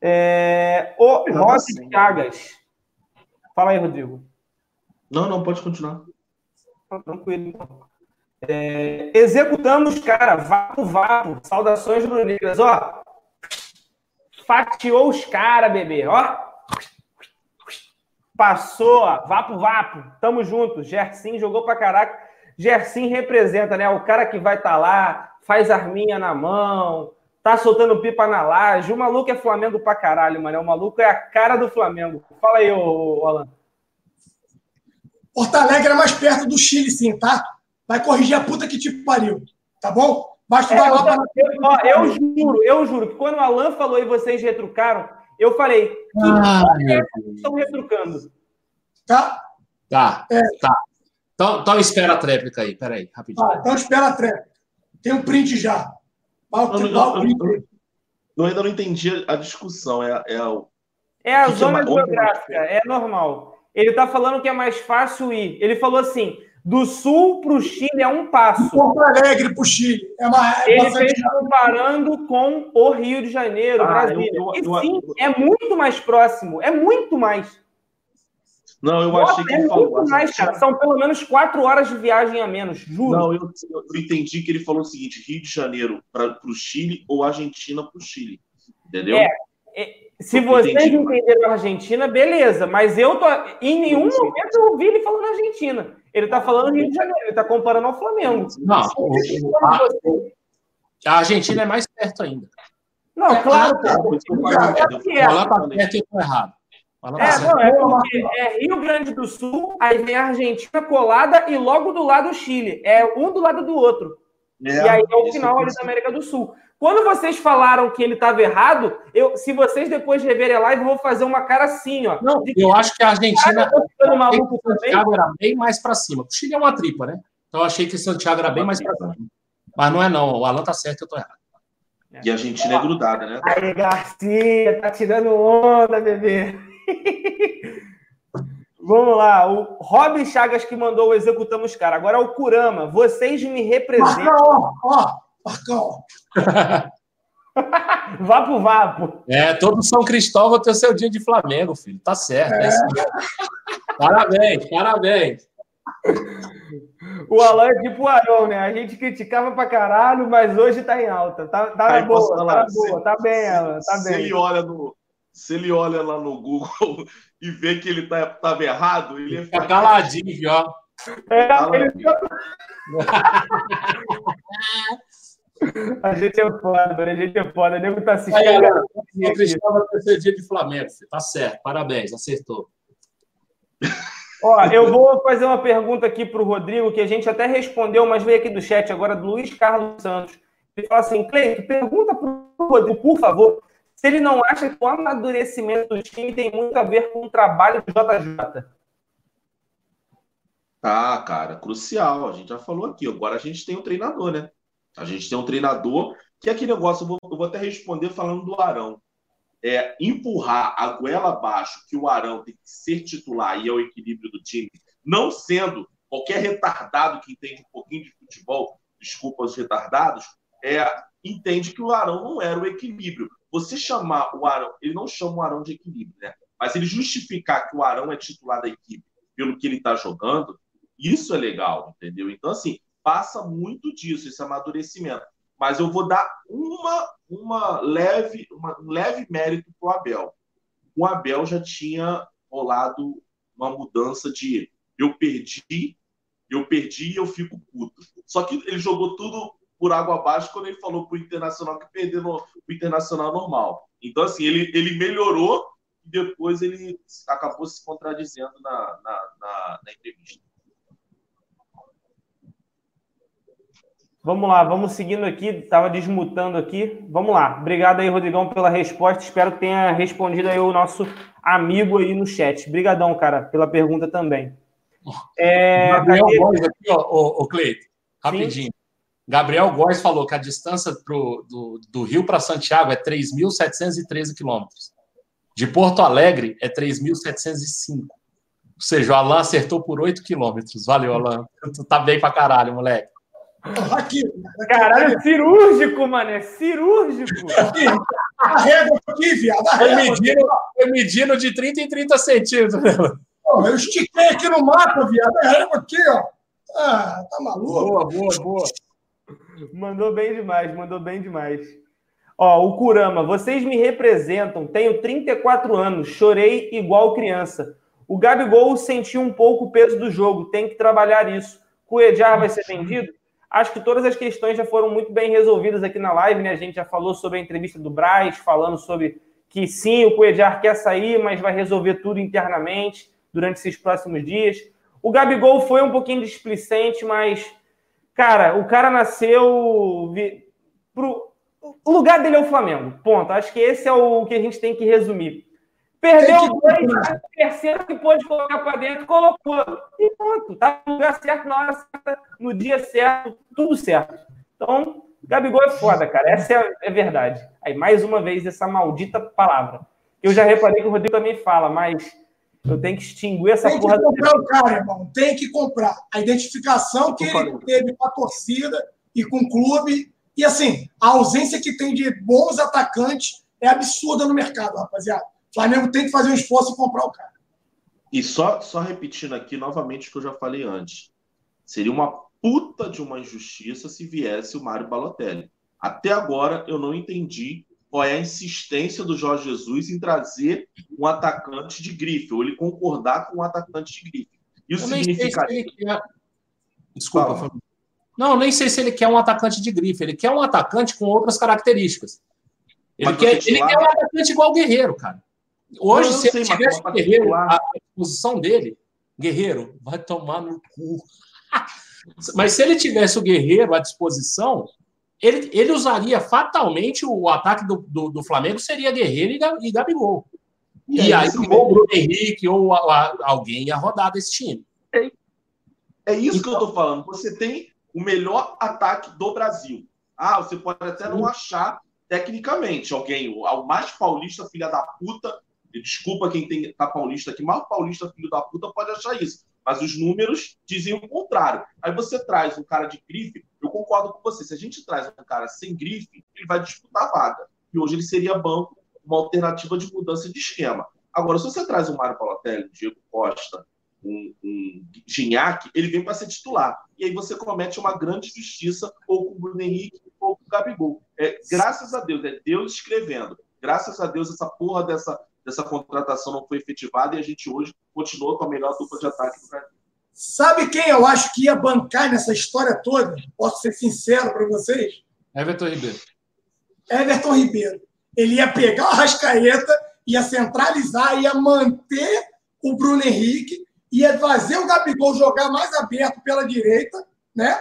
É, o Rossi Chagas. Fala aí, Rodrigo. Não, não, pode continuar. Tranquilo, então. É, executamos, cara, vapo, vapo. Saudações rubro-negras, ó. Fatiou os caras, bebê, ó. Passou, ó. Vapo, vapo. Tamo junto. Gersim jogou pra caraca. Gersim representa, né? O cara que vai estar tá lá, faz arminha na mão, tá soltando pipa na laje. O maluco é Flamengo pra caralho, mano. O maluco é a cara do Flamengo. Fala aí, ô, Alan. Porto Alegre é mais perto do Chile, sim, tá? Vai corrigir a puta que te pariu, tá bom? Basta é, lá pra... eu, ó, eu juro, eu juro que quando o Alan falou e vocês retrucaram, eu falei, que ah, é estão retrucando? Tá? Tá, é. tá. Então, então espera a tréplica aí, peraí, rapidinho. Tá, então espera a tréplica. Tem um print já. Mal, não, não, não, eu ainda não entendi a discussão. É, é, o... é a que zona que é geográfica, é normal. Ele está falando que é mais fácil ir. Ele falou assim: do sul para o Chile é um passo. Porto Alegre para o Chile. É uma, é Ele fez comparando com o Rio de Janeiro, ah, Brasília. Eu, eu, eu, e sim, é muito mais próximo. É muito mais. Não, eu Nossa, achei que é ele falou. Muito mais, cara. São pelo menos quatro horas de viagem a menos, juro. Não, eu, eu entendi que ele falou o seguinte: Rio de Janeiro para o Chile ou Argentina para o Chile. Entendeu? É, é se vocês Entendi. entenderam a Argentina, beleza. Mas eu tô. Em nenhum momento eu ouvi ele falando Argentina. Ele tá falando Rio de Janeiro, ele tá comparando ao Flamengo. Não, a, a Argentina é mais perto ainda. Não, é, claro, cara. Fala tá perto e eu errado. É, não, é porque é Rio Grande do Sul, aí vem a Argentina colada e logo do lado o Chile. É um do lado do outro. É, e aí é o final ali da América do Sul. Quando vocês falaram que ele estava errado, eu, se vocês depois reverem a live, eu vou fazer uma cara assim, ó. Não, eu acho que a Argentina maluco Santiago era bem mais para cima. O Chile é uma tripa, né? Então eu achei que Santiago era bem mais para cima. Mas não é não, o Alan tá certo, eu tô errado. E a Argentina é grudada, né? Aí, Garcia, tá tirando onda, bebê. Vamos lá, o Robin Chagas que mandou o Executamos Cara. Agora é o Kurama. Vocês me representam. Ó, ó, Marcão. vapo, vapo. É, todo São Cristóvão tem o seu dia de Flamengo, filho. Tá certo. É. É assim. parabéns, parabéns. O Alan é tipo o Arão, né? A gente criticava pra caralho, mas hoje tá em alta. Tá, tá boa, tá boa, tá bem, Alan, tá se bem. Ele olha no, se ele olha lá no Google e vê que ele tá, tava errado, ele fica caladinho, ó. É, ele A gente é foda, a gente é foda. O nego tá assistindo. Aí, galera, o Cristóvão terceiro dia de Flamengo. Tá certo, parabéns, acertou. Ó, eu vou fazer uma pergunta aqui para o Rodrigo, que a gente até respondeu, mas veio aqui do chat agora, do Luiz Carlos Santos. Ele fala assim: Cleito, pergunta para o Rodrigo, por favor, se ele não acha que o amadurecimento do time tem muito a ver com o trabalho do JJ. Ah, cara, crucial. A gente já falou aqui. Agora a gente tem um treinador, né? A gente tem um treinador que é aquele negócio, eu vou, eu vou até responder falando do Arão. É, empurrar a goela abaixo que o Arão tem que ser titular e é o equilíbrio do time, não sendo qualquer retardado que entende um pouquinho de futebol, desculpa os retardados, é, entende que o Arão não era o equilíbrio. Você chamar o Arão, ele não chama o Arão de equilíbrio, né? Mas ele justificar que o Arão é titular da equipe pelo que ele está jogando, isso é legal, entendeu? Então, assim, passa muito disso, esse amadurecimento. Mas eu vou dar uma, uma leve, uma, um leve mérito para o Abel. O Abel já tinha rolado uma mudança de eu perdi, eu perdi e eu fico puto. Só que ele jogou tudo por água abaixo quando ele falou para o Internacional que perdeu no, o Internacional normal. Então, assim, ele, ele melhorou e depois ele acabou se contradizendo na, na, na, na entrevista. Vamos lá, vamos seguindo aqui. Estava desmutando aqui. Vamos lá. Obrigado aí, Rodrigão, pela resposta. Espero que tenha respondido aí o nosso amigo aí no chat. Obrigadão, cara, pela pergunta também. É, Gabriel cadê... Góes aqui, ó, o, o Cleito, rapidinho. Sim. Gabriel Góes falou que a distância pro, do, do Rio para Santiago é 3.713 quilômetros. De Porto Alegre é 3.705. Ou seja, o Alan acertou por 8 quilômetros. Valeu, Alan. Tu tá bem pra caralho, moleque. Aqui. Caralho, cirúrgico, mano. É cirúrgico. A régua aqui, viado. Foi medindo, foi medindo de 30 em 30 centímetros. eu estiquei aqui no mapa, viado. A régua aqui, ó. Ah, tá maluco? Boa, boa, boa. Mandou bem demais, mandou bem demais. Ó, o Kurama, vocês me representam, tenho 34 anos, chorei igual criança. O Gabigol sentiu um pouco o peso do jogo, tem que trabalhar isso. O Edjar vai ser vendido? Acho que todas as questões já foram muito bem resolvidas aqui na live, né? A gente já falou sobre a entrevista do Braz, falando sobre que sim, o Cuejar quer sair, mas vai resolver tudo internamente durante esses próximos dias. O Gabigol foi um pouquinho displicente, mas, cara, o cara nasceu. Pro... O lugar dele é o Flamengo. Ponto. Acho que esse é o que a gente tem que resumir. Perdeu o dois, terceiro que pôde colocar para dentro, colocou. E pronto. Tá no lugar certo, na hora certa, no dia certo, tudo certo. Então, Gabigol é foda, cara. Essa é, é verdade. Aí, mais uma vez, essa maldita palavra. Eu já reparei que o Rodrigo também fala, mas eu tenho que extinguir essa tem porra. Tem que comprar o cara, irmão. Tem que comprar. A identificação que ele teve com a torcida e com o clube. E assim, a ausência que tem de bons atacantes é absurda no mercado, rapaziada. O Flamengo tem que fazer um esforço e comprar o cara. E só, só repetindo aqui novamente o que eu já falei antes. Seria uma puta de uma injustiça se viesse o Mário Balotelli. Até agora eu não entendi qual é a insistência do Jorge Jesus em trazer um atacante de grife, ou ele concordar com um atacante de grife. Isso significa. Se quer... Desculpa, Fala. Não, nem sei se ele quer um atacante de grife, ele quer um atacante com outras características. Ele, quer, ele quer, um atacante igual o Guerreiro, cara. Hoje, se ele tivesse o Guerreiro, a posição dele, Guerreiro, vai tomar no cu. Mas se ele tivesse o Guerreiro à disposição, ele, ele usaria fatalmente o ataque do, do, do Flamengo seria Guerreiro e, Gabigol. E, e aí, ou o Bruno Henrique ou a, a, alguém ia rodar desse time. É, é isso então, que eu tô falando. Você tem o melhor ataque do Brasil. Ah, você pode até não achar tecnicamente alguém, o mais paulista, filha da puta. Desculpa quem tem, tá paulista aqui, mas o paulista, filho da puta, pode achar isso. Mas os números dizem o contrário. Aí você traz um cara de grife, eu concordo com você. Se a gente traz um cara sem grife, ele vai disputar a vaga. E hoje ele seria banco, uma alternativa de mudança de esquema. Agora, se você traz um Mário Palotelli, um Diego Costa, um, um ele vem para ser titular. E aí você comete uma grande justiça ou com o Bruno Henrique ou com o Gabigol. É, graças a Deus, é Deus escrevendo. Graças a Deus, essa porra dessa, dessa contratação não foi efetivada e a gente hoje continua com a melhor dupla de ataque do Brasil. Sabe quem eu acho que ia bancar nessa história toda? Posso ser sincero para vocês? Everton Ribeiro. Everton Ribeiro. Ele ia pegar o Arrascaeta, ia centralizar, ia manter o Bruno Henrique, ia fazer o Gabigol jogar mais aberto pela direita, né?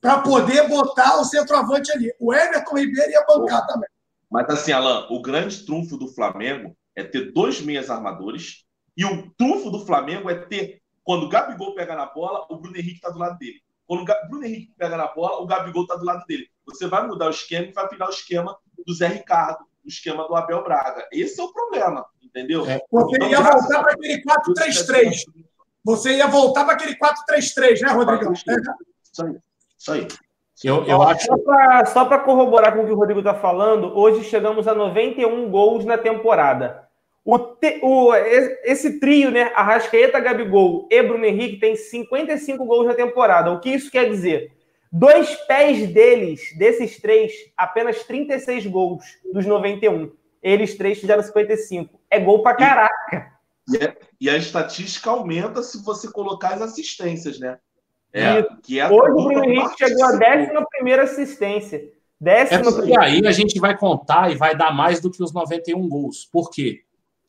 Para poder botar o centroavante ali. O Everton Ribeiro ia bancar também. Mas assim, Alan, o grande trunfo do Flamengo é ter dois meias armadores. E o trunfo do Flamengo é ter, quando o Gabigol pega na bola, o Bruno Henrique está do lado dele. Quando o Bruno Henrique pega na bola, o Gabigol está do lado dele. Você vai mudar o esquema e vai virar o esquema do Zé Ricardo, o esquema do Abel Braga. Esse é o problema, entendeu? É. Você então, ia voltar para aquele 4-3-3. Você ia voltar para aquele 4-3-3, né, Rodrigão? Isso aí. Isso aí. Eu, eu acho... Só para corroborar com o que o Rodrigo está falando, hoje chegamos a 91 gols na temporada. O, te, o esse trio, né? Arrascaeta, Gabigol e Bruno Henrique tem 55 gols na temporada. O que isso quer dizer? Dois pés deles, desses três, apenas 36 gols dos 91. Eles três fizeram 55. É gol pra caraca. E, e, a, e a estatística aumenta se você colocar as assistências, né? É, que é Hoje o Bruno Henrique chegou a décima primeira assistência. Décima é, E aí a gente vai contar e vai dar mais do que os 91 gols. Por quê?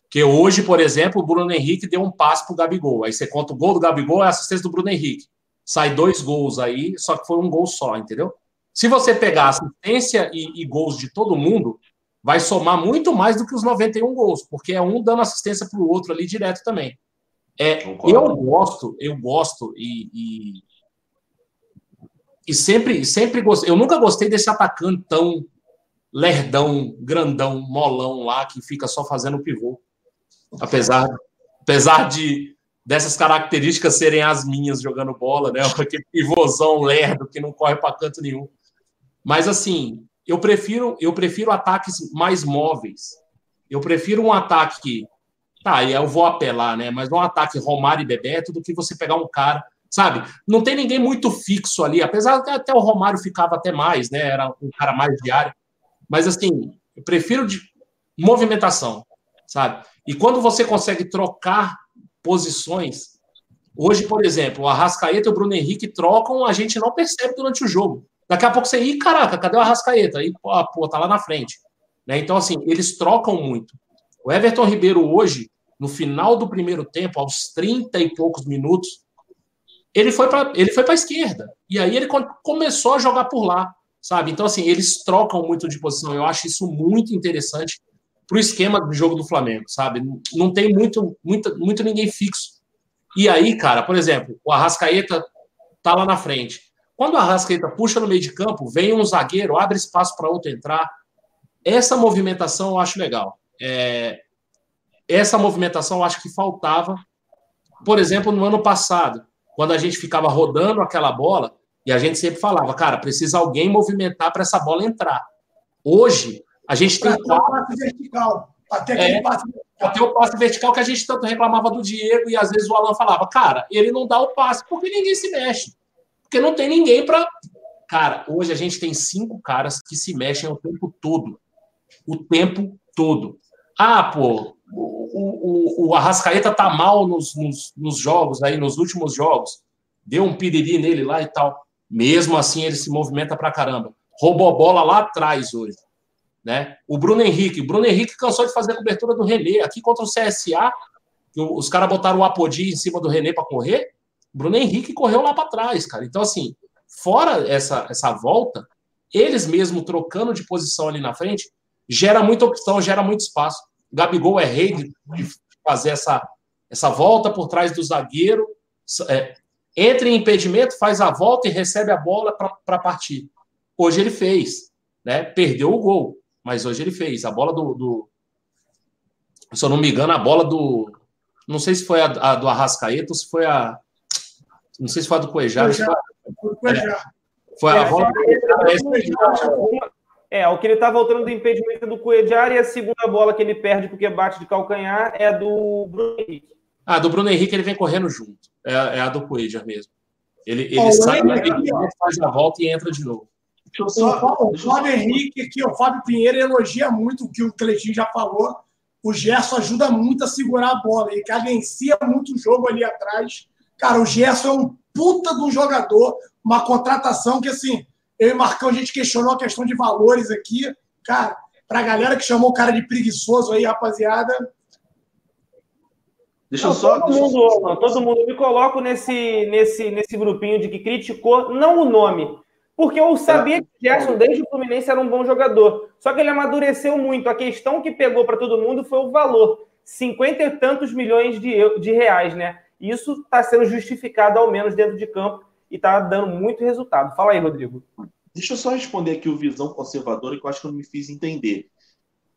Porque hoje, por exemplo, o Bruno Henrique deu um passe para o Gabigol. Aí você conta o gol do Gabigol, é a assistência do Bruno Henrique. Sai dois gols aí, só que foi um gol só, entendeu? Se você pegar assistência e, e gols de todo mundo, vai somar muito mais do que os 91 gols, porque é um dando assistência para o outro ali direto também. É, eu gosto, eu gosto e, e, e sempre, sempre gostei. Eu nunca gostei desse atacante tão lerdão, grandão, molão lá que fica só fazendo pivô. Apesar, apesar de dessas características serem as minhas jogando bola, né? Aquele pivôzão lerdo que não corre para canto nenhum. Mas assim, eu prefiro eu prefiro ataques mais móveis. Eu prefiro um ataque, tá, eu vou apelar, né? Mas um ataque Romário e Bebeto do que você pegar um cara sabe? Não tem ninguém muito fixo ali, apesar que até o Romário ficava até mais, né? Era um cara mais diário. Mas assim, eu prefiro de movimentação, sabe? E quando você consegue trocar posições, hoje, por exemplo, o Arrascaeta e o Bruno Henrique trocam, a gente não percebe durante o jogo. Daqui a pouco você, ih, caraca, cadê o Arrascaeta? Aí, pô, pô tá lá na frente. Né? Então, assim, eles trocam muito. O Everton Ribeiro hoje, no final do primeiro tempo, aos 30 e poucos minutos, ele foi para ele foi para a esquerda. E aí ele começou a jogar por lá, sabe? Então assim, eles trocam muito de posição. Eu acho isso muito interessante para o esquema do jogo do Flamengo, sabe? Não tem muito, muito, muito ninguém fixo. E aí, cara, por exemplo, o Arrascaeta tá lá na frente. Quando o Arrascaeta puxa no meio de campo, vem um zagueiro, abre espaço para outro entrar. Essa movimentação eu acho legal. É, essa movimentação eu acho que faltava, por exemplo, no ano passado quando a gente ficava rodando aquela bola, e a gente sempre falava, cara, precisa alguém movimentar para essa bola entrar. Hoje, a gente tem. Até o passe vertical. Até, é, passe até o passe vertical que a gente tanto reclamava do Diego, e às vezes o Alan falava, cara, ele não dá o passe porque ninguém se mexe. Porque não tem ninguém para. Cara, hoje a gente tem cinco caras que se mexem o tempo todo. O tempo todo. Ah, pô, o, o, o Arrascaeta tá mal nos, nos, nos, jogos, aí, nos últimos jogos. Deu um piriri nele lá e tal. Mesmo assim, ele se movimenta pra caramba. Roubou bola lá atrás hoje. Né? O Bruno Henrique. O Bruno Henrique cansou de fazer a cobertura do René. Aqui contra o CSA, os caras botaram o Apodi em cima do René para correr. O Bruno Henrique correu lá para trás, cara. Então, assim, fora essa, essa volta, eles mesmo trocando de posição ali na frente, gera muita opção, gera muito espaço. Gabigol é rei de, fazer essa, essa volta por trás do zagueiro, é, entra em impedimento, faz a volta e recebe a bola para partir. Hoje ele fez, né? Perdeu o gol, mas hoje ele fez. A bola do, do se eu não me engano, a bola do. Não sei se foi a, a do Arrascaeta ou se foi a. Não sei se foi a do Cuejar. Foi, foi, é, foi a bola. Do, é, o que ele está voltando do impedimento do Cuejar e a segunda bola que ele perde porque bate de calcanhar é do Bruno Henrique. Ah, do Bruno Henrique ele vem correndo junto. É, é a do Cuejar mesmo. Ele, ele oh, sai, ele faz a volta e entra de novo. Só, o Fábio Henrique aqui, o Fábio Pinheiro elogia muito o que o Cleitinho já falou. O Gerson ajuda muito a segurar a bola. Ele cadencia muito o jogo ali atrás. Cara, o Gerson é um puta de um jogador, uma contratação que, assim, eu e Marcão, a gente questionou a questão de valores aqui. Cara, para a galera que chamou o cara de preguiçoso aí, rapaziada. Deixa eu só. Todo mundo, não, todo mundo me coloco nesse, nesse, nesse grupinho de que criticou, não o nome. Porque eu sabia que o Gerson, desde o Fluminense, era um bom jogador. Só que ele amadureceu muito. A questão que pegou para todo mundo foi o valor. Cinquenta e tantos milhões de, de reais, né? Isso está sendo justificado, ao menos, dentro de campo e está dando muito resultado. Fala aí, Rodrigo. Deixa eu só responder aqui o Visão Conservadora, que eu acho que eu não me fiz entender.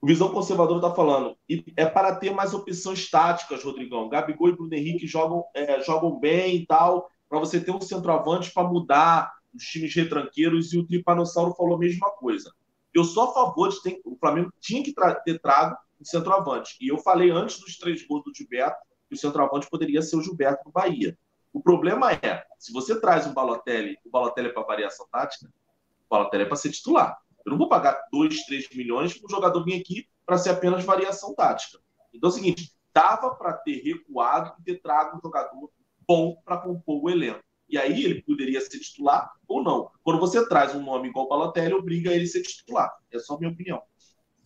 O Visão Conservador está falando, é para ter mais opções táticas, Rodrigão. Gabigol e Bruno Henrique jogam, é, jogam bem e tal, para você ter um centroavante para mudar os times retranqueiros, e o Tripanossauro falou a mesma coisa. Eu sou a favor de ter, o Flamengo tinha que ter trago um centroavante. E eu falei antes dos três gols do Gilberto que o centroavante poderia ser o Gilberto do Bahia. O problema é, se você traz um Balotelli, o Balotelli é para variação tática, o Balotelli é para ser titular. Eu não vou pagar 2, 3 milhões para um jogador vir aqui para ser apenas variação tática. Então é o seguinte, dava para ter recuado e ter trago um jogador bom para compor o elenco. E aí ele poderia ser titular ou não. Quando você traz um nome igual o Balotelli, obriga ele a ser titular. É só a minha opinião.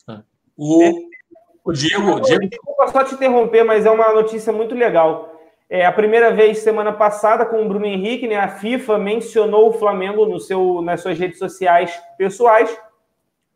É. O, o Diego, Diego... Desculpa só te interromper, mas é uma notícia muito legal. É a primeira vez semana passada com o Bruno Henrique, né? A FIFA mencionou o Flamengo no seu, nas suas redes sociais pessoais.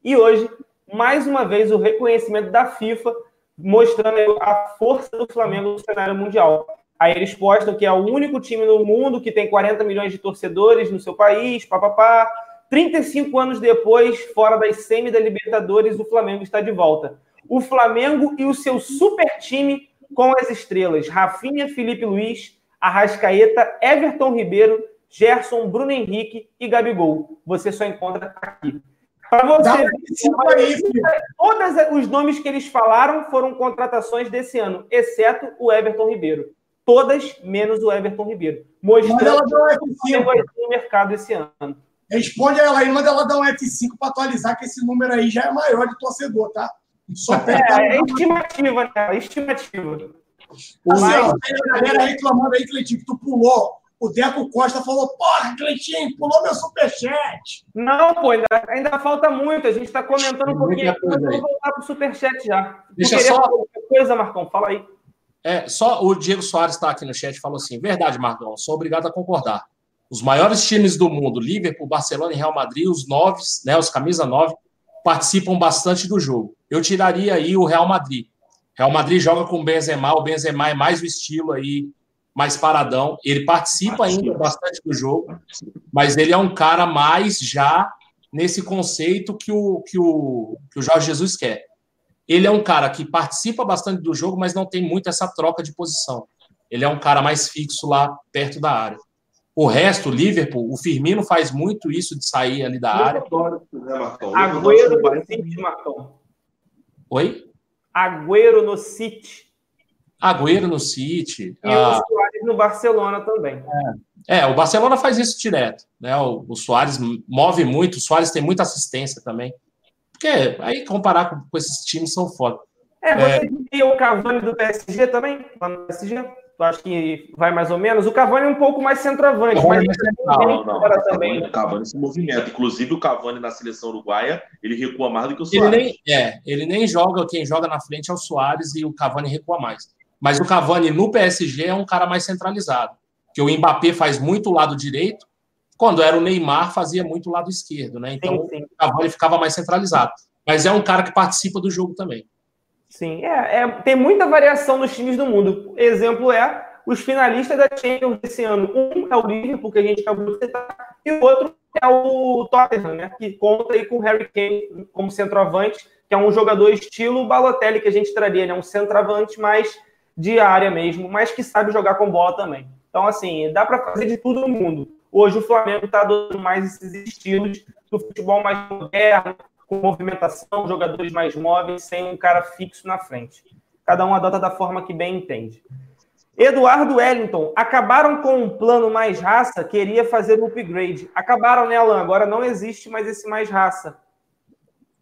E hoje, mais uma vez, o reconhecimento da FIFA mostrando a força do Flamengo no cenário mundial. Aí eles postam que é o único time no mundo que tem 40 milhões de torcedores no seu país, papapá. 35 anos depois, fora das semi da Libertadores, o Flamengo está de volta. O Flamengo e o seu super time com as estrelas Rafinha, Felipe Luiz, Arrascaeta, Everton Ribeiro, Gerson, Bruno Henrique e Gabigol. Você só encontra aqui. Para você ver, todos os nomes que eles falaram foram contratações desse ano, exceto o Everton Ribeiro. Todas menos o Everton Ribeiro. Mostrando ela deu F5 no mercado esse ano. Responde ela aí, manda ela dar um F5 para atualizar, que esse número aí já é maior de torcedor, tá? Só é, é estimativa, cara, estimativa. Assim, Mas... tem a galera reclamando aí, Cleitinho, que tu pulou. O Deco Costa falou: Porra, Cleitinho, pulou meu superchat. Não, pô, ainda, ainda falta muito. A gente está comentando um pouquinho. Vamos voltar para o superchat já. Deixa só. Coisa, Marcão, fala aí. É, só o Diego Soares está aqui no chat e falou assim: verdade, Marcão, sou obrigado a concordar. Os maiores times do mundo, Liverpool, Barcelona e Real Madrid, os nove, né, os camisa nove, participam bastante do jogo. Eu tiraria aí o Real Madrid. Real Madrid joga com o Benzema, o Benzema é mais o estilo aí, mais paradão. Ele participa ainda bastante do jogo, mas ele é um cara mais já nesse conceito que o, que o, que o Jorge Jesus quer. Ele é um cara que participa bastante do jogo, mas não tem muito essa troca de posição. Ele é um cara mais fixo lá perto da área. O resto, o Liverpool, o Firmino faz muito isso de sair ali da área. Né, Agüero no City, Marcão. Oi? Agüero no City. Agüero no City. E ah, o Soares no Barcelona também. É. é. o Barcelona faz isso direto. Né? O, o Soares move muito, o Soares tem muita assistência também. Porque aí comparar com, com esses times são foda. É, você é... o Cavani do PSG também? Lá no PSG? Tu acha que vai mais ou menos? O Cavani é um pouco mais centroavante, mas não, não, não. também. O Cavani se movimenta. Inclusive, o Cavani na seleção uruguaia, ele recua mais do que o Soares. Ele nem, é, ele nem joga, quem joga na frente é o Soares e o Cavani recua mais. Mas o Cavani no PSG é um cara mais centralizado. Que o Mbappé faz muito o lado direito, quando era o Neymar, fazia muito o lado esquerdo, né? Então sim, sim. o Cavani ficava mais centralizado. Mas é um cara que participa do jogo também. Sim, é, é, tem muita variação nos times do mundo. Exemplo é os finalistas da Champions desse ano. Um é o Liverpool, que a gente acabou de citar, e o outro é o Tottenham, né, que conta aí com o Harry Kane como centroavante, que é um jogador estilo Balotelli que a gente traria, né, um centroavante mais de área mesmo, mas que sabe jogar com bola também. Então, assim, dá para fazer de tudo no mundo. Hoje o Flamengo está dando mais esses estilos do futebol mais moderno, com movimentação, jogadores mais móveis, sem um cara fixo na frente. Cada um adota da forma que bem entende. Eduardo Wellington, acabaram com um plano mais raça, queria fazer um upgrade. Acabaram, né, Alan? Agora não existe mais esse mais raça.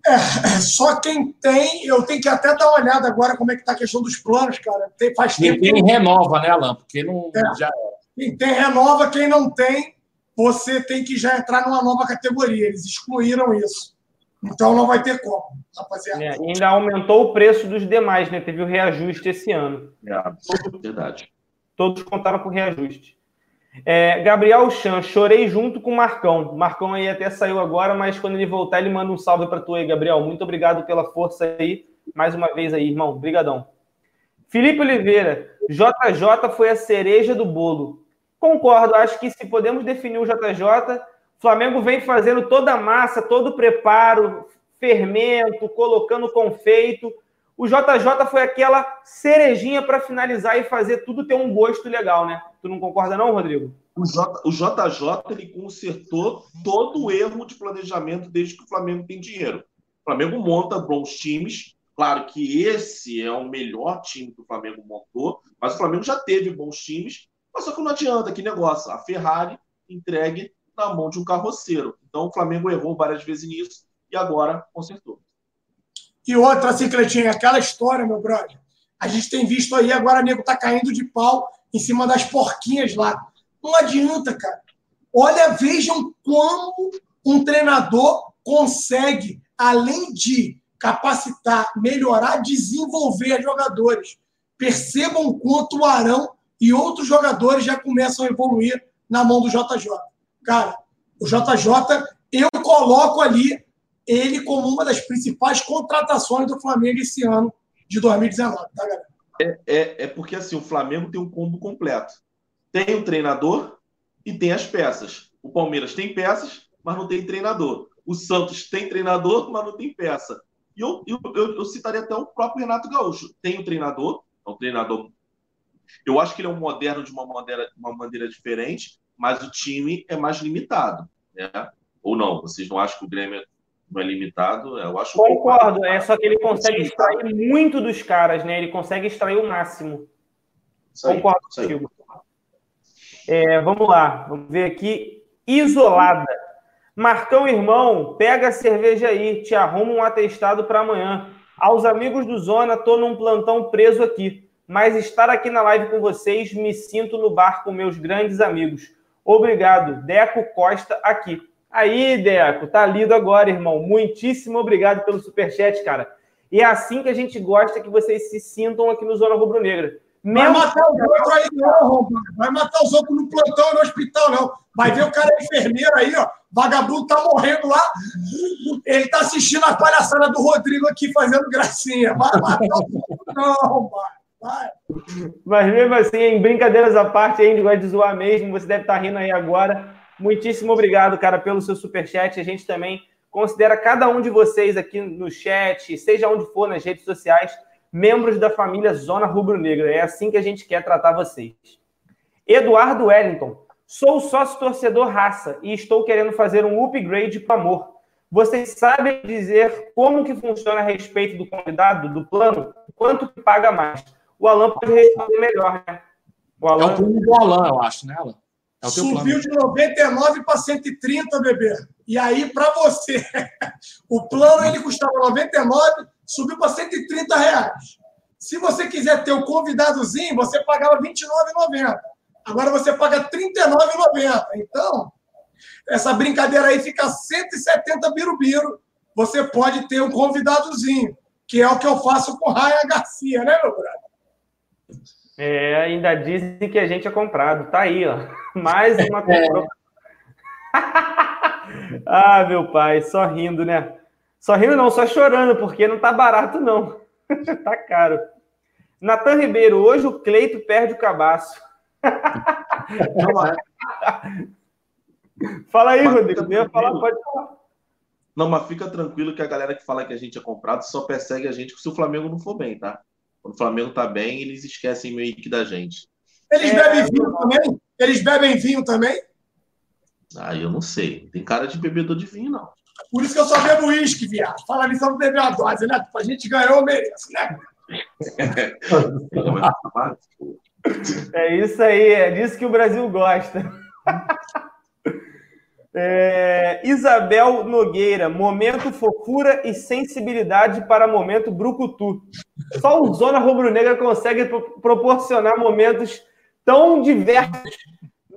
É, é, só quem tem, eu tenho que até dar uma olhada agora como é que está a questão dos planos, cara. Tem, faz tempo. Quem tem renova, né, Alan? Porque não é. já. Quem tem renova, quem não tem, você tem que já entrar numa nova categoria. Eles excluíram isso. Então não vai ter como, rapaziada. É, ainda aumentou o preço dos demais, né? Teve o reajuste esse ano. É, verdade. Todos contaram com reajuste. É, Gabriel Chan, chorei junto com o Marcão. Marcão aí até saiu agora, mas quando ele voltar, ele manda um salve para tu aí, Gabriel. Muito obrigado pela força aí. Mais uma vez aí, irmão. Obrigadão. Felipe Oliveira, JJ foi a cereja do bolo. Concordo, acho que se podemos definir o JJ, Flamengo vem fazendo toda a massa, todo o preparo, fermento, colocando confeito. O JJ foi aquela cerejinha para finalizar e fazer tudo ter um gosto legal, né? Tu não concorda não, Rodrigo? O, J, o JJ ele consertou todo o erro de planejamento desde que o Flamengo tem dinheiro. O Flamengo monta bons times. Claro que esse é o melhor time que o Flamengo montou, mas o Flamengo já teve bons times. Mas só que não adianta, que negócio. A Ferrari entregue na mão de um carroceiro. Então o Flamengo errou várias vezes nisso e agora consertou. E outra, assim, aquela história, meu brother. A gente tem visto aí, agora nego tá caindo de pau em cima das porquinhas lá. Não adianta, cara. Olha, vejam como um treinador consegue, além de capacitar, melhorar, desenvolver jogadores. Percebam quanto o Arão e outros jogadores já começam a evoluir na mão do JJ. Cara, o JJ, eu coloco ali ele como uma das principais contratações do Flamengo esse ano de 2019, tá, galera? É, é, é porque assim, o Flamengo tem um combo completo. Tem o treinador e tem as peças. O Palmeiras tem peças, mas não tem treinador. O Santos tem treinador, mas não tem peça. E eu, eu, eu, eu citaria até o próprio Renato Gaúcho. Tem o treinador, é um treinador. Eu acho que ele é um moderno de uma maneira, uma maneira diferente, mas o time é mais limitado, né? Ou não? Vocês não acham que o Grêmio não é limitado? Eu acho Concordo, é só que ele consegue extrair muito dos caras, né? Ele consegue extrair o máximo. Concordo contigo. É, vamos lá, vamos ver aqui. Isolada. Marcão, irmão, pega a cerveja aí, te arruma um atestado para amanhã. Aos amigos do Zona, tô num plantão preso aqui, mas estar aqui na live com vocês, me sinto no bar com meus grandes amigos. Obrigado, Deco Costa aqui. Aí, Deco, tá lido agora, irmão. Muitíssimo obrigado pelo superchat, cara. E é assim que a gente gosta que vocês se sintam aqui no Zona Rubro Negra. Vai matar os outros aí, não, Vai matar os outros no plantão no hospital, não. Vai ver o cara enfermeiro aí, ó. Vagabundo tá morrendo lá. Ele tá assistindo a palhaçada do Rodrigo aqui fazendo gracinha. Vai matar os outros, não, vai. Mas mesmo assim, em brincadeiras à parte, a gente gosta de zoar mesmo. Você deve estar tá rindo aí agora. Muitíssimo obrigado, cara, pelo seu superchat. A gente também considera cada um de vocês aqui no chat, seja onde for nas redes sociais, membros da família Zona Rubro Negra. É assim que a gente quer tratar vocês. Eduardo Wellington. Sou sócio torcedor raça e estou querendo fazer um upgrade para amor. Vocês sabem dizer como que funciona a respeito do convidado, do plano? Quanto que paga mais? O Alan pode responder melhor, né? O Alan... É o plano do Alan, eu acho, né, Alan? É Subiu de 99 para 130, bebê. E aí, para você, o plano ele custava 99, subiu para 130 reais. Se você quiser ter o convidadozinho, você pagava 29,90. Agora você paga R$ 39,90. Então, essa brincadeira aí fica 170 birubiru. Você pode ter um convidadozinho, que é o que eu faço com Raia Garcia, né, meu brother? É, ainda dizem que a gente é comprado. Tá aí, ó. Mais uma compra. ah, meu pai, só rindo, né? Só rindo não, só chorando, porque não tá barato, não. tá caro. Natan Ribeiro, hoje o Cleito perde o cabaço. Fala aí, Rodrigo. Eu falar, pode falar. Não, mas fica tranquilo que a galera que fala que a gente é comprado só persegue a gente se o Flamengo não for bem, tá? Quando o Flamengo tá bem, eles esquecem meio que da gente. Eles é... bebem vinho também? Eles bebem vinho também? Ah, eu não sei. Tem cara de bebedor de vinho, não. Por isso que eu só bebo uísque, viado. Fala ali só não beber uma dose, né? A gente ganhou, eu mereço, né? É isso aí, é disso que o Brasil gosta. É, Isabel Nogueira, momento fofura e sensibilidade para momento brucutu. Só o Zona Rubro Negra consegue pro proporcionar momentos tão diversos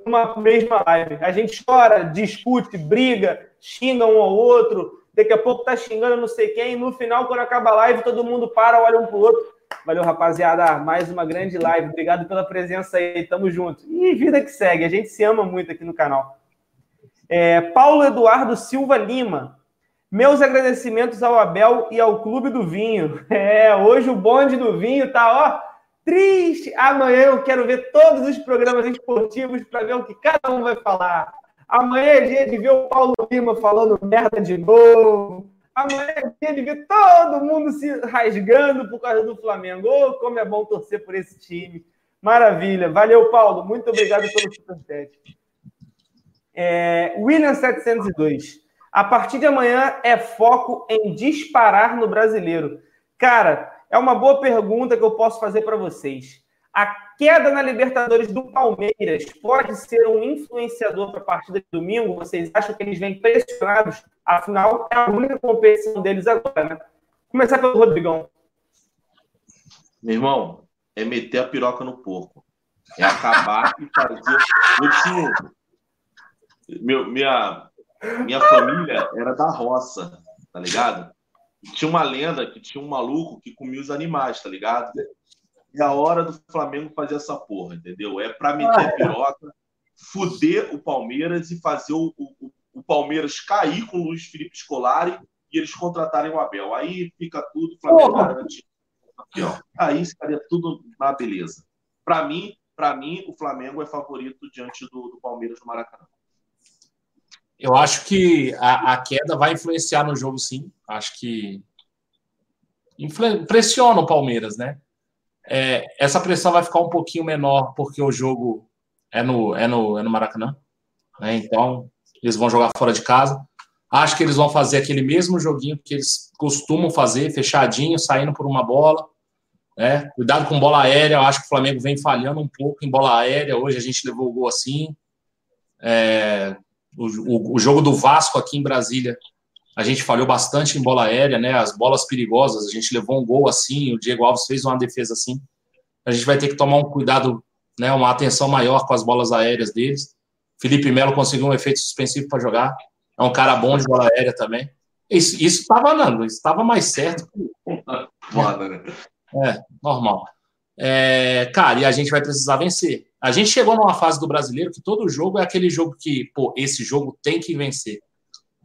numa mesma live. A gente chora, discute, briga, xinga um ao outro, daqui a pouco tá xingando não sei quem, no final, quando acaba a live, todo mundo para, olha um pro outro Valeu, rapaziada. Mais uma grande live. Obrigado pela presença aí. Tamo junto. E vida que segue. A gente se ama muito aqui no canal. É, Paulo Eduardo Silva Lima. Meus agradecimentos ao Abel e ao Clube do Vinho. É, hoje o bonde do vinho tá, ó, triste. Amanhã eu quero ver todos os programas esportivos para ver o que cada um vai falar. Amanhã é dia de ver o Paulo Lima falando merda de novo. Amanhã é dia de ver todo mundo se rasgando por causa do Flamengo. Oh, como é bom torcer por esse time. Maravilha. Valeu, Paulo. Muito obrigado pelo superchat. É, William 702. A partir de amanhã é foco em disparar no brasileiro. Cara, é uma boa pergunta que eu posso fazer para vocês. A queda na Libertadores do Palmeiras pode ser um influenciador para a partida de domingo? Vocês acham que eles vêm pressionados? Afinal, é a única competição deles agora, né? Começar pelo Rodrigão. Meu irmão, é meter a piroca no porco. É acabar e fazer. Eu tinha. Meu, minha, minha família era da roça, tá ligado? tinha uma lenda que tinha um maluco que comia os animais, tá ligado? é a hora do Flamengo fazer essa porra, entendeu? É para meter a piroca, fuder o Palmeiras e fazer o, o, o Palmeiras cair com o Luiz Felipe Scolari e eles contratarem o Abel. Aí fica tudo Flamengo garante Aí ficaria tudo na beleza. Para mim, para mim, o Flamengo é favorito diante do, do Palmeiras no Maracanã. Eu acho que a, a, queda vai influenciar no jogo, sim. Acho que impressiona o Palmeiras, né? É, essa pressão vai ficar um pouquinho menor porque o jogo é no, é no, é no Maracanã. Né? Então, eles vão jogar fora de casa. Acho que eles vão fazer aquele mesmo joguinho que eles costumam fazer, fechadinho, saindo por uma bola. Né? Cuidado com bola aérea, eu acho que o Flamengo vem falhando um pouco em bola aérea. Hoje a gente levou o gol assim. É, o, o, jogo do Vasco aqui em Brasília, a gente falhou bastante em bola aérea, né? As bolas perigosas, a gente levou um gol assim, o Diego Alves fez uma defesa assim. A gente vai ter que tomar um cuidado, né? Uma atenção maior com as bolas aéreas deles. Felipe Melo conseguiu um efeito suspensivo para jogar. É um cara bom de bola aérea também. Isso estava andando, estava mais certo. Foda, né? É, normal. É, cara, e a gente vai precisar vencer. A gente chegou numa fase do brasileiro que todo jogo é aquele jogo que, pô, esse jogo tem que vencer.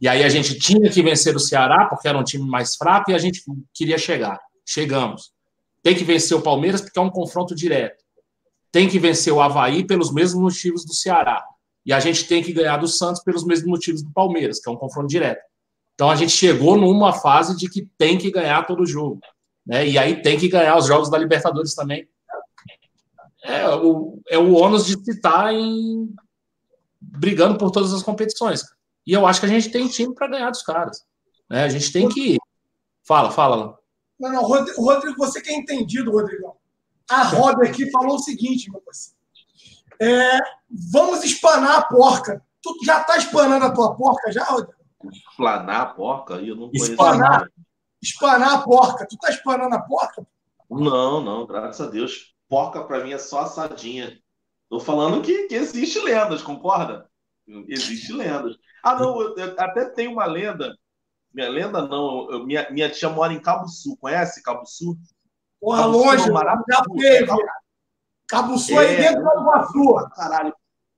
E aí a gente tinha que vencer o Ceará, porque era um time mais fraco, e a gente queria chegar. Chegamos. Tem que vencer o Palmeiras, porque é um confronto direto. Tem que vencer o Havaí pelos mesmos motivos do Ceará. E a gente tem que ganhar do Santos pelos mesmos motivos do Palmeiras, que é um confronto direto. Então a gente chegou numa fase de que tem que ganhar todo jogo. Né? E aí tem que ganhar os jogos da Libertadores também, é o, é o ônus de estar em brigando por todas as competições. E eu acho que a gente tem time para ganhar dos caras. Né? A gente tem que. Fala, fala. Não, não, Rodrigo, você que é entendido, Rodrigão. A Roda aqui falou o seguinte, meu parceiro. É, vamos espanar a porca. Tu já tá espanando a tua porca já, Rodrigo? Espanar a porca? Eu não conheço. Espanar, espanar a porca. Tu tá espanando a porca? Não, não, graças a Deus porca para mim é só assadinha. Tô falando que, que existe lendas, concorda? Existe lendas. Ah, não, eu, eu até tenho uma lenda. Minha lenda não, eu, minha, minha tia mora em Cabo Sul. Conhece Cabo Sul? Porra, Cabo longe, Sul, já teve. Cabo Sul é, aí dentro da Iguaçu. Caralho.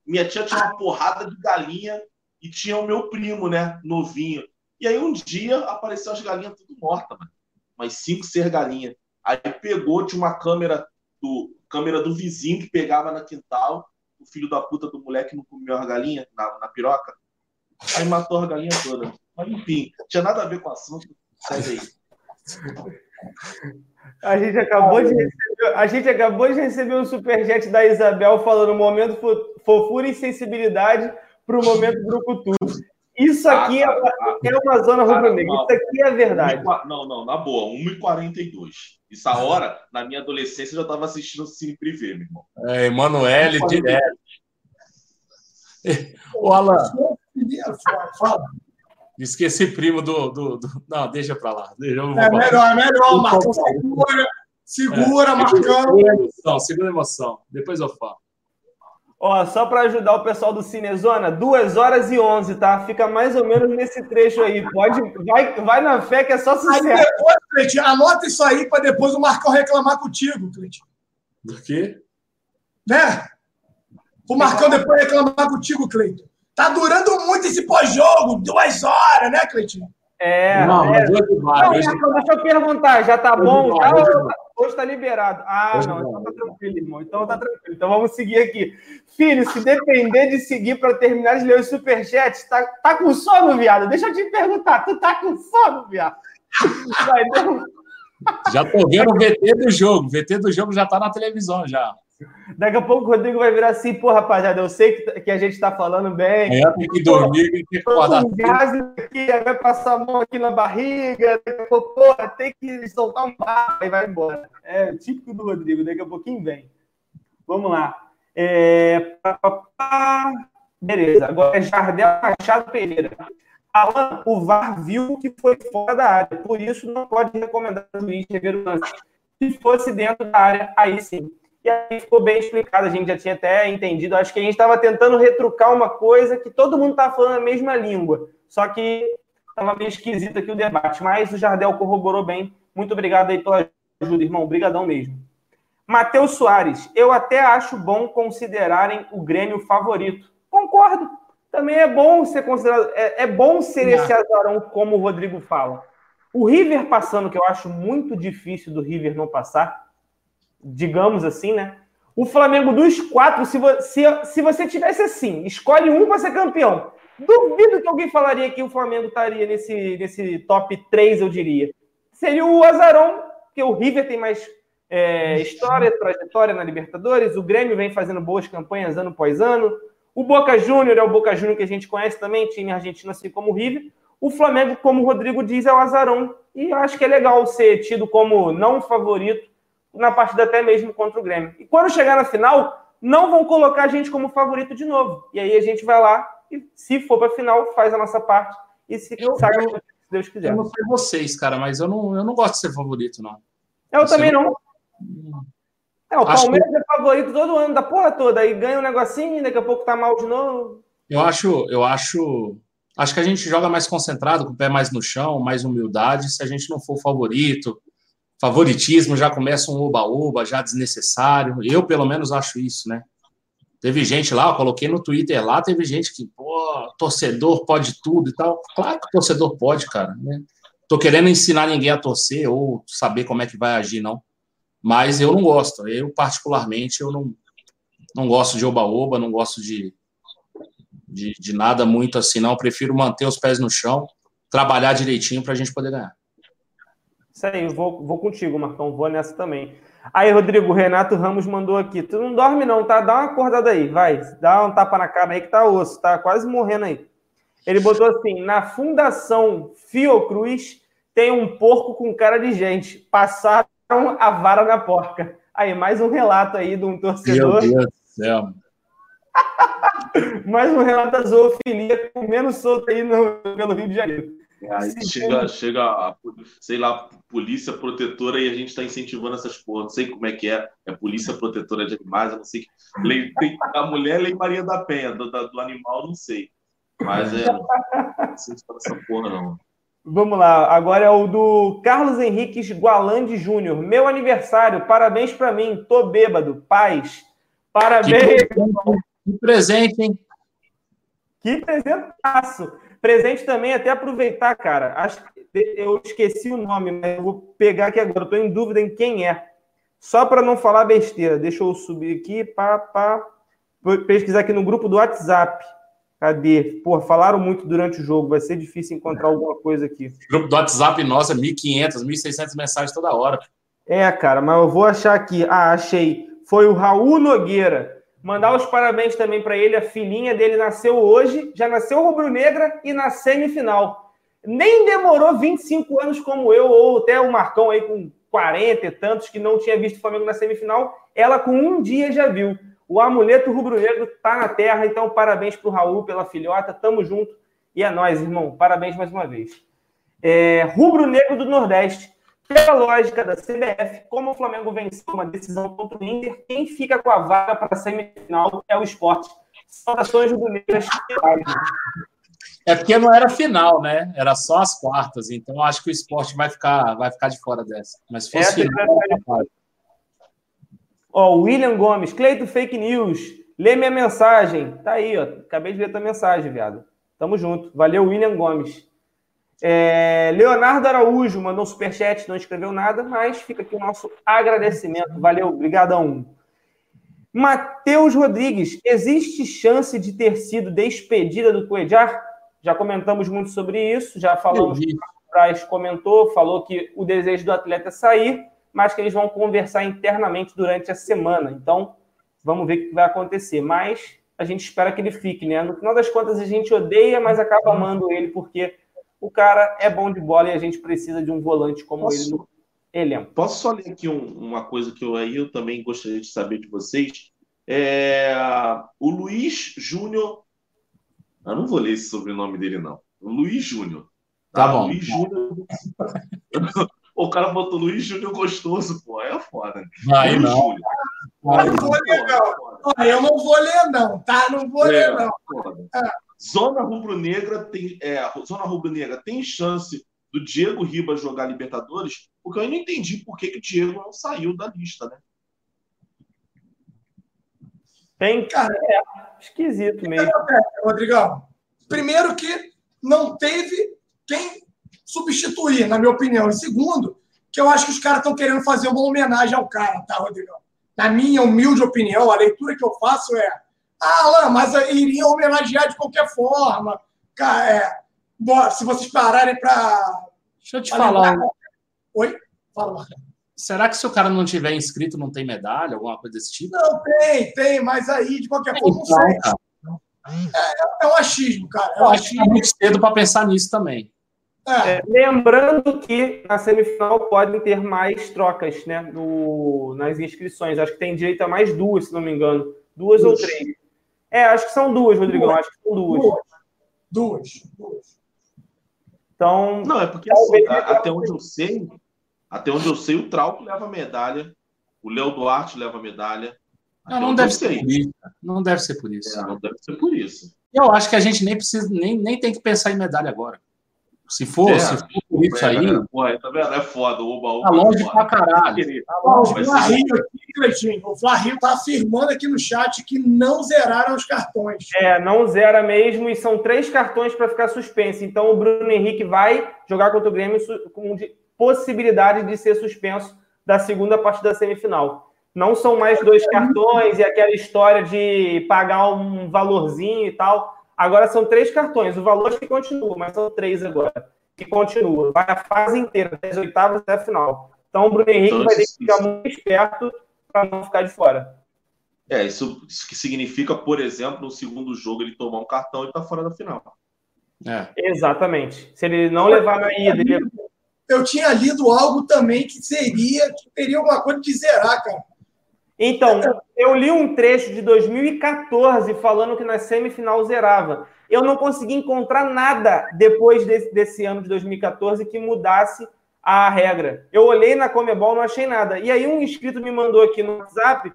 Minha tia tinha uma porrada de galinha e tinha o meu primo, né, novinho. E aí um dia apareceu as galinhas tudo mortas, mano. Mas cinco ser galinha. Aí pegou, tinha uma câmera do câmera do vizinho que pegava na quintal, o filho da puta do moleque não comeu a galinha na, na piroca. Aí matou a galinha toda. Mas enfim, tinha nada a ver com o assunto. Sai daí. A gente acabou de receber, a gente acabou de receber um superchat da Isabel falando momento fofura e sensibilidade para o momento Brucutu. Isso ah, aqui ah, é, ah, é, uma zona rubro-negra. Isso aqui é a verdade. Não, não, na boa, 1h42. Essa hora, na minha adolescência, eu já estava assistindo o Cine Privé, meu irmão. É, Emanuele, direto. O Alan. Esqueci primo do, do, do, Não, deixa para lá. Deixa, é melhor, é melhor, Marcão. Segura, segura, é, Marcão. Segura a emoção, segura a emoção. Depois eu falo. Ó, só para ajudar o pessoal do Cinezona, 2 horas e 11, tá? Fica mais ou menos nesse trecho aí. Pode, vai, vai na fé que é só sucesso. Aí depois, anota isso aí para depois o Marcão reclamar contigo, Cleiton. Do quê? Né? O Marcão depois reclamar contigo, Cleiton. Tá durando muito esse pós-jogo, duas horas, né, Cleiton? É, não, é. Não, deixa eu perguntar, já tá bom? Já, hoje tá liberado. Ah, hoje não, então tá tranquilo, irmão. Então tá tranquilo. Então vamos seguir aqui. Filho, se depender de seguir para terminar de ler os superchats, tá, tá com sono, viado? Deixa eu te perguntar, tu tá com sono, viado? Vai, então... Já tô vendo o VT do jogo. O VT do jogo já tá na televisão já. Daqui a pouco o Rodrigo vai virar assim, pô, rapaziada, eu sei que, que a gente tá falando bem. Amanhã tem que dormir, tem que acordar. Um gás aqui, vai passar a mão aqui na barriga, daqui a pouco, porra, tem que soltar um barro e vai embora. É típico do Rodrigo, daqui a pouquinho vem. Vamos lá. É... Beleza, agora é Jardel Machado Pereira. Alan, o VAR viu que foi fora da área, por isso não pode recomendar o juiz rever o lance. Se fosse dentro da área, aí sim. E aí ficou bem explicado, a gente já tinha até entendido. Acho que a gente estava tentando retrucar uma coisa que todo mundo estava falando a mesma língua, só que estava meio esquisito aqui o debate. Mas o Jardel corroborou bem. Muito obrigado aí pela ajuda, irmão. Obrigadão mesmo. Matheus Soares, eu até acho bom considerarem o Grêmio favorito. Concordo. Também é bom ser considerado. É, é bom ser não. esse azarão, como o Rodrigo fala. O River passando, que eu acho muito difícil do River não passar, digamos assim, né? O Flamengo dos quatro, se, você, se você tivesse assim, escolhe um para ser campeão. Duvido que alguém falaria que o Flamengo estaria nesse, nesse top 3, eu diria. Seria o Azarão, porque o River tem mais é, história, trajetória na Libertadores, o Grêmio vem fazendo boas campanhas ano após ano. O Boca Júnior é o Boca Júnior que a gente conhece também, time argentino assim como o River. O Flamengo, como o Rodrigo diz, é o Azarão. E eu acho que é legal ser tido como não favorito na partida até mesmo contra o Grêmio. E quando chegar na final, não vão colocar a gente como favorito de novo. E aí a gente vai lá e, se for para a final, faz a nossa parte e se eu, eu, se Deus quiser. Eu não sei vocês, cara, mas eu não, eu não gosto de ser favorito, não. Eu também não. não. É, o Palmeiras que... é favorito todo ano da porra toda, aí ganha um negocinho, daqui a pouco tá mal de novo. Eu acho, eu acho, acho que a gente joga mais concentrado, com o pé mais no chão, mais humildade, se a gente não for favorito. Favoritismo já começa um oba-oba, já desnecessário. Eu, pelo menos, acho isso, né? Teve gente lá, eu coloquei no Twitter lá, teve gente que, pô, torcedor pode tudo e tal. Claro que torcedor pode, cara. Né? Tô querendo ensinar ninguém a torcer ou saber como é que vai agir, não. Mas eu não gosto. Eu, particularmente, eu não, não gosto de oba-oba, não gosto de, de, de, nada muito assim, não. Eu prefiro manter os pés no chão, trabalhar direitinho para a gente poder ganhar. Isso aí, vou, vou contigo, Marcão, vou nessa também. Aí, Rodrigo, Renato Ramos mandou aqui. Tu não dorme, não, tá? Dá uma acordada aí, vai. Dá um tapa na cara aí que tá osso, tá quase morrendo aí. Ele botou assim: na Fundação Fiocruz tem um porco com cara de gente. Passaram a vara na porca. Aí, mais um relato aí de um torcedor. Meu Deus do céu. mais um relato da zoofilia menos solto aí no, pelo Rio de Janeiro. Aí chega, chega a, sei lá, polícia protetora e a gente está incentivando essas porra. Não sei como é que é. É polícia protetora de animais, eu não sei. Lei, tem, a mulher é Lei Maria da Penha, do, do animal, não sei. Mas é. Não sei se essa porra, não. Vamos lá, agora é o do Carlos Henrique Gualandi Júnior. Meu aniversário, parabéns para mim, tô bêbado, paz. Parabéns. Que presente, hein? Que presentaço. Presente também, até aproveitar, cara. Acho eu esqueci o nome, mas eu vou pegar aqui agora. Estou em dúvida em quem é. Só para não falar besteira, deixa eu subir aqui, pá, pá. Pesquisar aqui no grupo do WhatsApp. Cadê? Pô, falaram muito durante o jogo, vai ser difícil encontrar alguma coisa aqui. Grupo do WhatsApp, nossa, 1.500, 1.600 mensagens toda hora. É, cara, mas eu vou achar aqui. Ah, achei. Foi o Raul Nogueira. Mandar os parabéns também para ele. A filhinha dele nasceu hoje, já nasceu rubro-negra e na semifinal. Nem demorou 25 anos como eu, ou até o Marcão aí com 40 e tantos que não tinha visto o Flamengo na semifinal. Ela com um dia já viu. O amuleto rubro-negro está na terra, então parabéns para o Raul pela filhota, tamo junto. E é nós, irmão. Parabéns mais uma vez. É, rubro-negro do Nordeste. Pela lógica da CBF, como o Flamengo venceu uma decisão contra o Inter, quem fica com a vaga para a semifinal é o esporte. Saudações rubro-negras. É porque não era final, né? Era só as quartas. Então acho que o esporte vai ficar, vai ficar de fora dessa. Mas se fosse final, Ó, William Gomes, Cleito Fake News. Lê minha mensagem. Tá aí, ó. Acabei de ler tua mensagem, viado. Tamo junto. Valeu, William Gomes. É, Leonardo Araújo mandou um superchat, não escreveu nada, mas fica aqui o nosso agradecimento. Valeu, obrigadão. Matheus Rodrigues, existe chance de ter sido despedida do Coedjar? Já comentamos muito sobre isso, já falamos. O Braz comentou, falou que o desejo do atleta é sair mas que eles vão conversar internamente durante a semana. Então, vamos ver o que vai acontecer. Mas a gente espera que ele fique, né? No final das contas, a gente odeia, mas acaba amando ele, porque o cara é bom de bola e a gente precisa de um volante como Posso... ele no elenco. Posso só ler aqui um, uma coisa que eu aí eu também gostaria de saber de vocês? É... O Luiz Júnior. Eu não vou ler esse sobrenome dele, não. O Luiz Júnior. Tá, tá bom. Luiz Júnior. o cara botou Luiz Júnior gostoso, pô. Aí é foda. Aí Luiz não. Júnior. Eu não vou ler, não. Eu não vou ler, não, tá? Não vou é, ler, não. É. Zona Rubro-Negra tem, é, Zona Rubro-Negra tem chance do Diego Ribas jogar Libertadores, porque eu ainda não entendi por que, que o Diego não saiu da lista, né? Tem, cara, é esquisito mesmo. Rodrigão? Primeiro que não teve quem substituir, na minha opinião. E segundo, que eu acho que os caras estão querendo fazer uma homenagem ao cara, tá, Rodrigo? Na minha humilde opinião, a leitura que eu faço é: ah, Alain, mas iria homenagear de qualquer forma. Cara, é, se vocês pararem para. Deixa eu te falar. Lembrar... Oi? Fala, Marcão. Será que se o cara não tiver inscrito, não tem medalha, alguma coisa desse tipo? Não, tem, tem, mas aí, de qualquer forma, não sei. É, é, é um achismo, cara. É um eu acho que é muito cedo para pensar nisso também. É. É, lembrando que na semifinal podem ter mais trocas né, no, nas inscrições. Acho que tem direito a mais duas, se não me engano. Duas, duas. ou três. É, acho que são duas, Rodrigão. Duas. Acho que são duas. Duas. Duas. Então. Não, é porque assim, até onde eu sei, até onde eu sei, o Trauco leva medalha, o Léo Duarte leva medalha. Não, não deve ser por isso. Não deve ser por isso. É, não deve ser por isso. Eu acho que a gente nem precisa, nem, nem tem que pensar em medalha agora. Se for, é, se for por isso aí. É, porra, tá vendo? É foda, o Oba, Tá longe pra caralho. Tá longe. O Flario aqui, Cleitinho, o tá afirmando aqui no chat que não zeraram os cartões. É, não zera mesmo, e são três cartões para ficar suspenso. Então o Bruno Henrique vai jogar contra o Grêmio com possibilidade de ser suspenso da segunda parte da semifinal. Não são mais dois cartões e aquela história de pagar um valorzinho e tal. Agora são três cartões. O valor que continua, mas são três agora. Que continua. Vai a fase inteira, das oitavas até a final. Então o Bruno Henrique então, vai ter que ficar muito esperto para não ficar de fora. É, isso, isso, que significa, por exemplo, no segundo jogo ele tomar um cartão e está fora da final. É. Exatamente. Se ele não levar na ida, ele... Eu tinha lido algo também que seria, que teria alguma coisa de zerar, cara. Então, eu li um trecho de 2014 falando que na semifinal zerava. Eu não consegui encontrar nada depois desse, desse ano de 2014 que mudasse a regra. Eu olhei na Comebol, não achei nada. E aí um inscrito me mandou aqui no WhatsApp.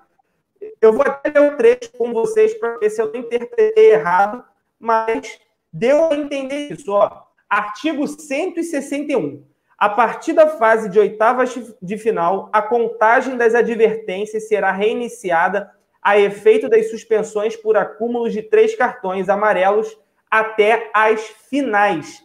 Eu vou até ler o trecho com vocês para ver se eu interpretei errado, mas deu a entender isso. Ó. Artigo 161. A partir da fase de oitavas de final, a contagem das advertências será reiniciada a efeito das suspensões por acúmulos de três cartões amarelos até as finais.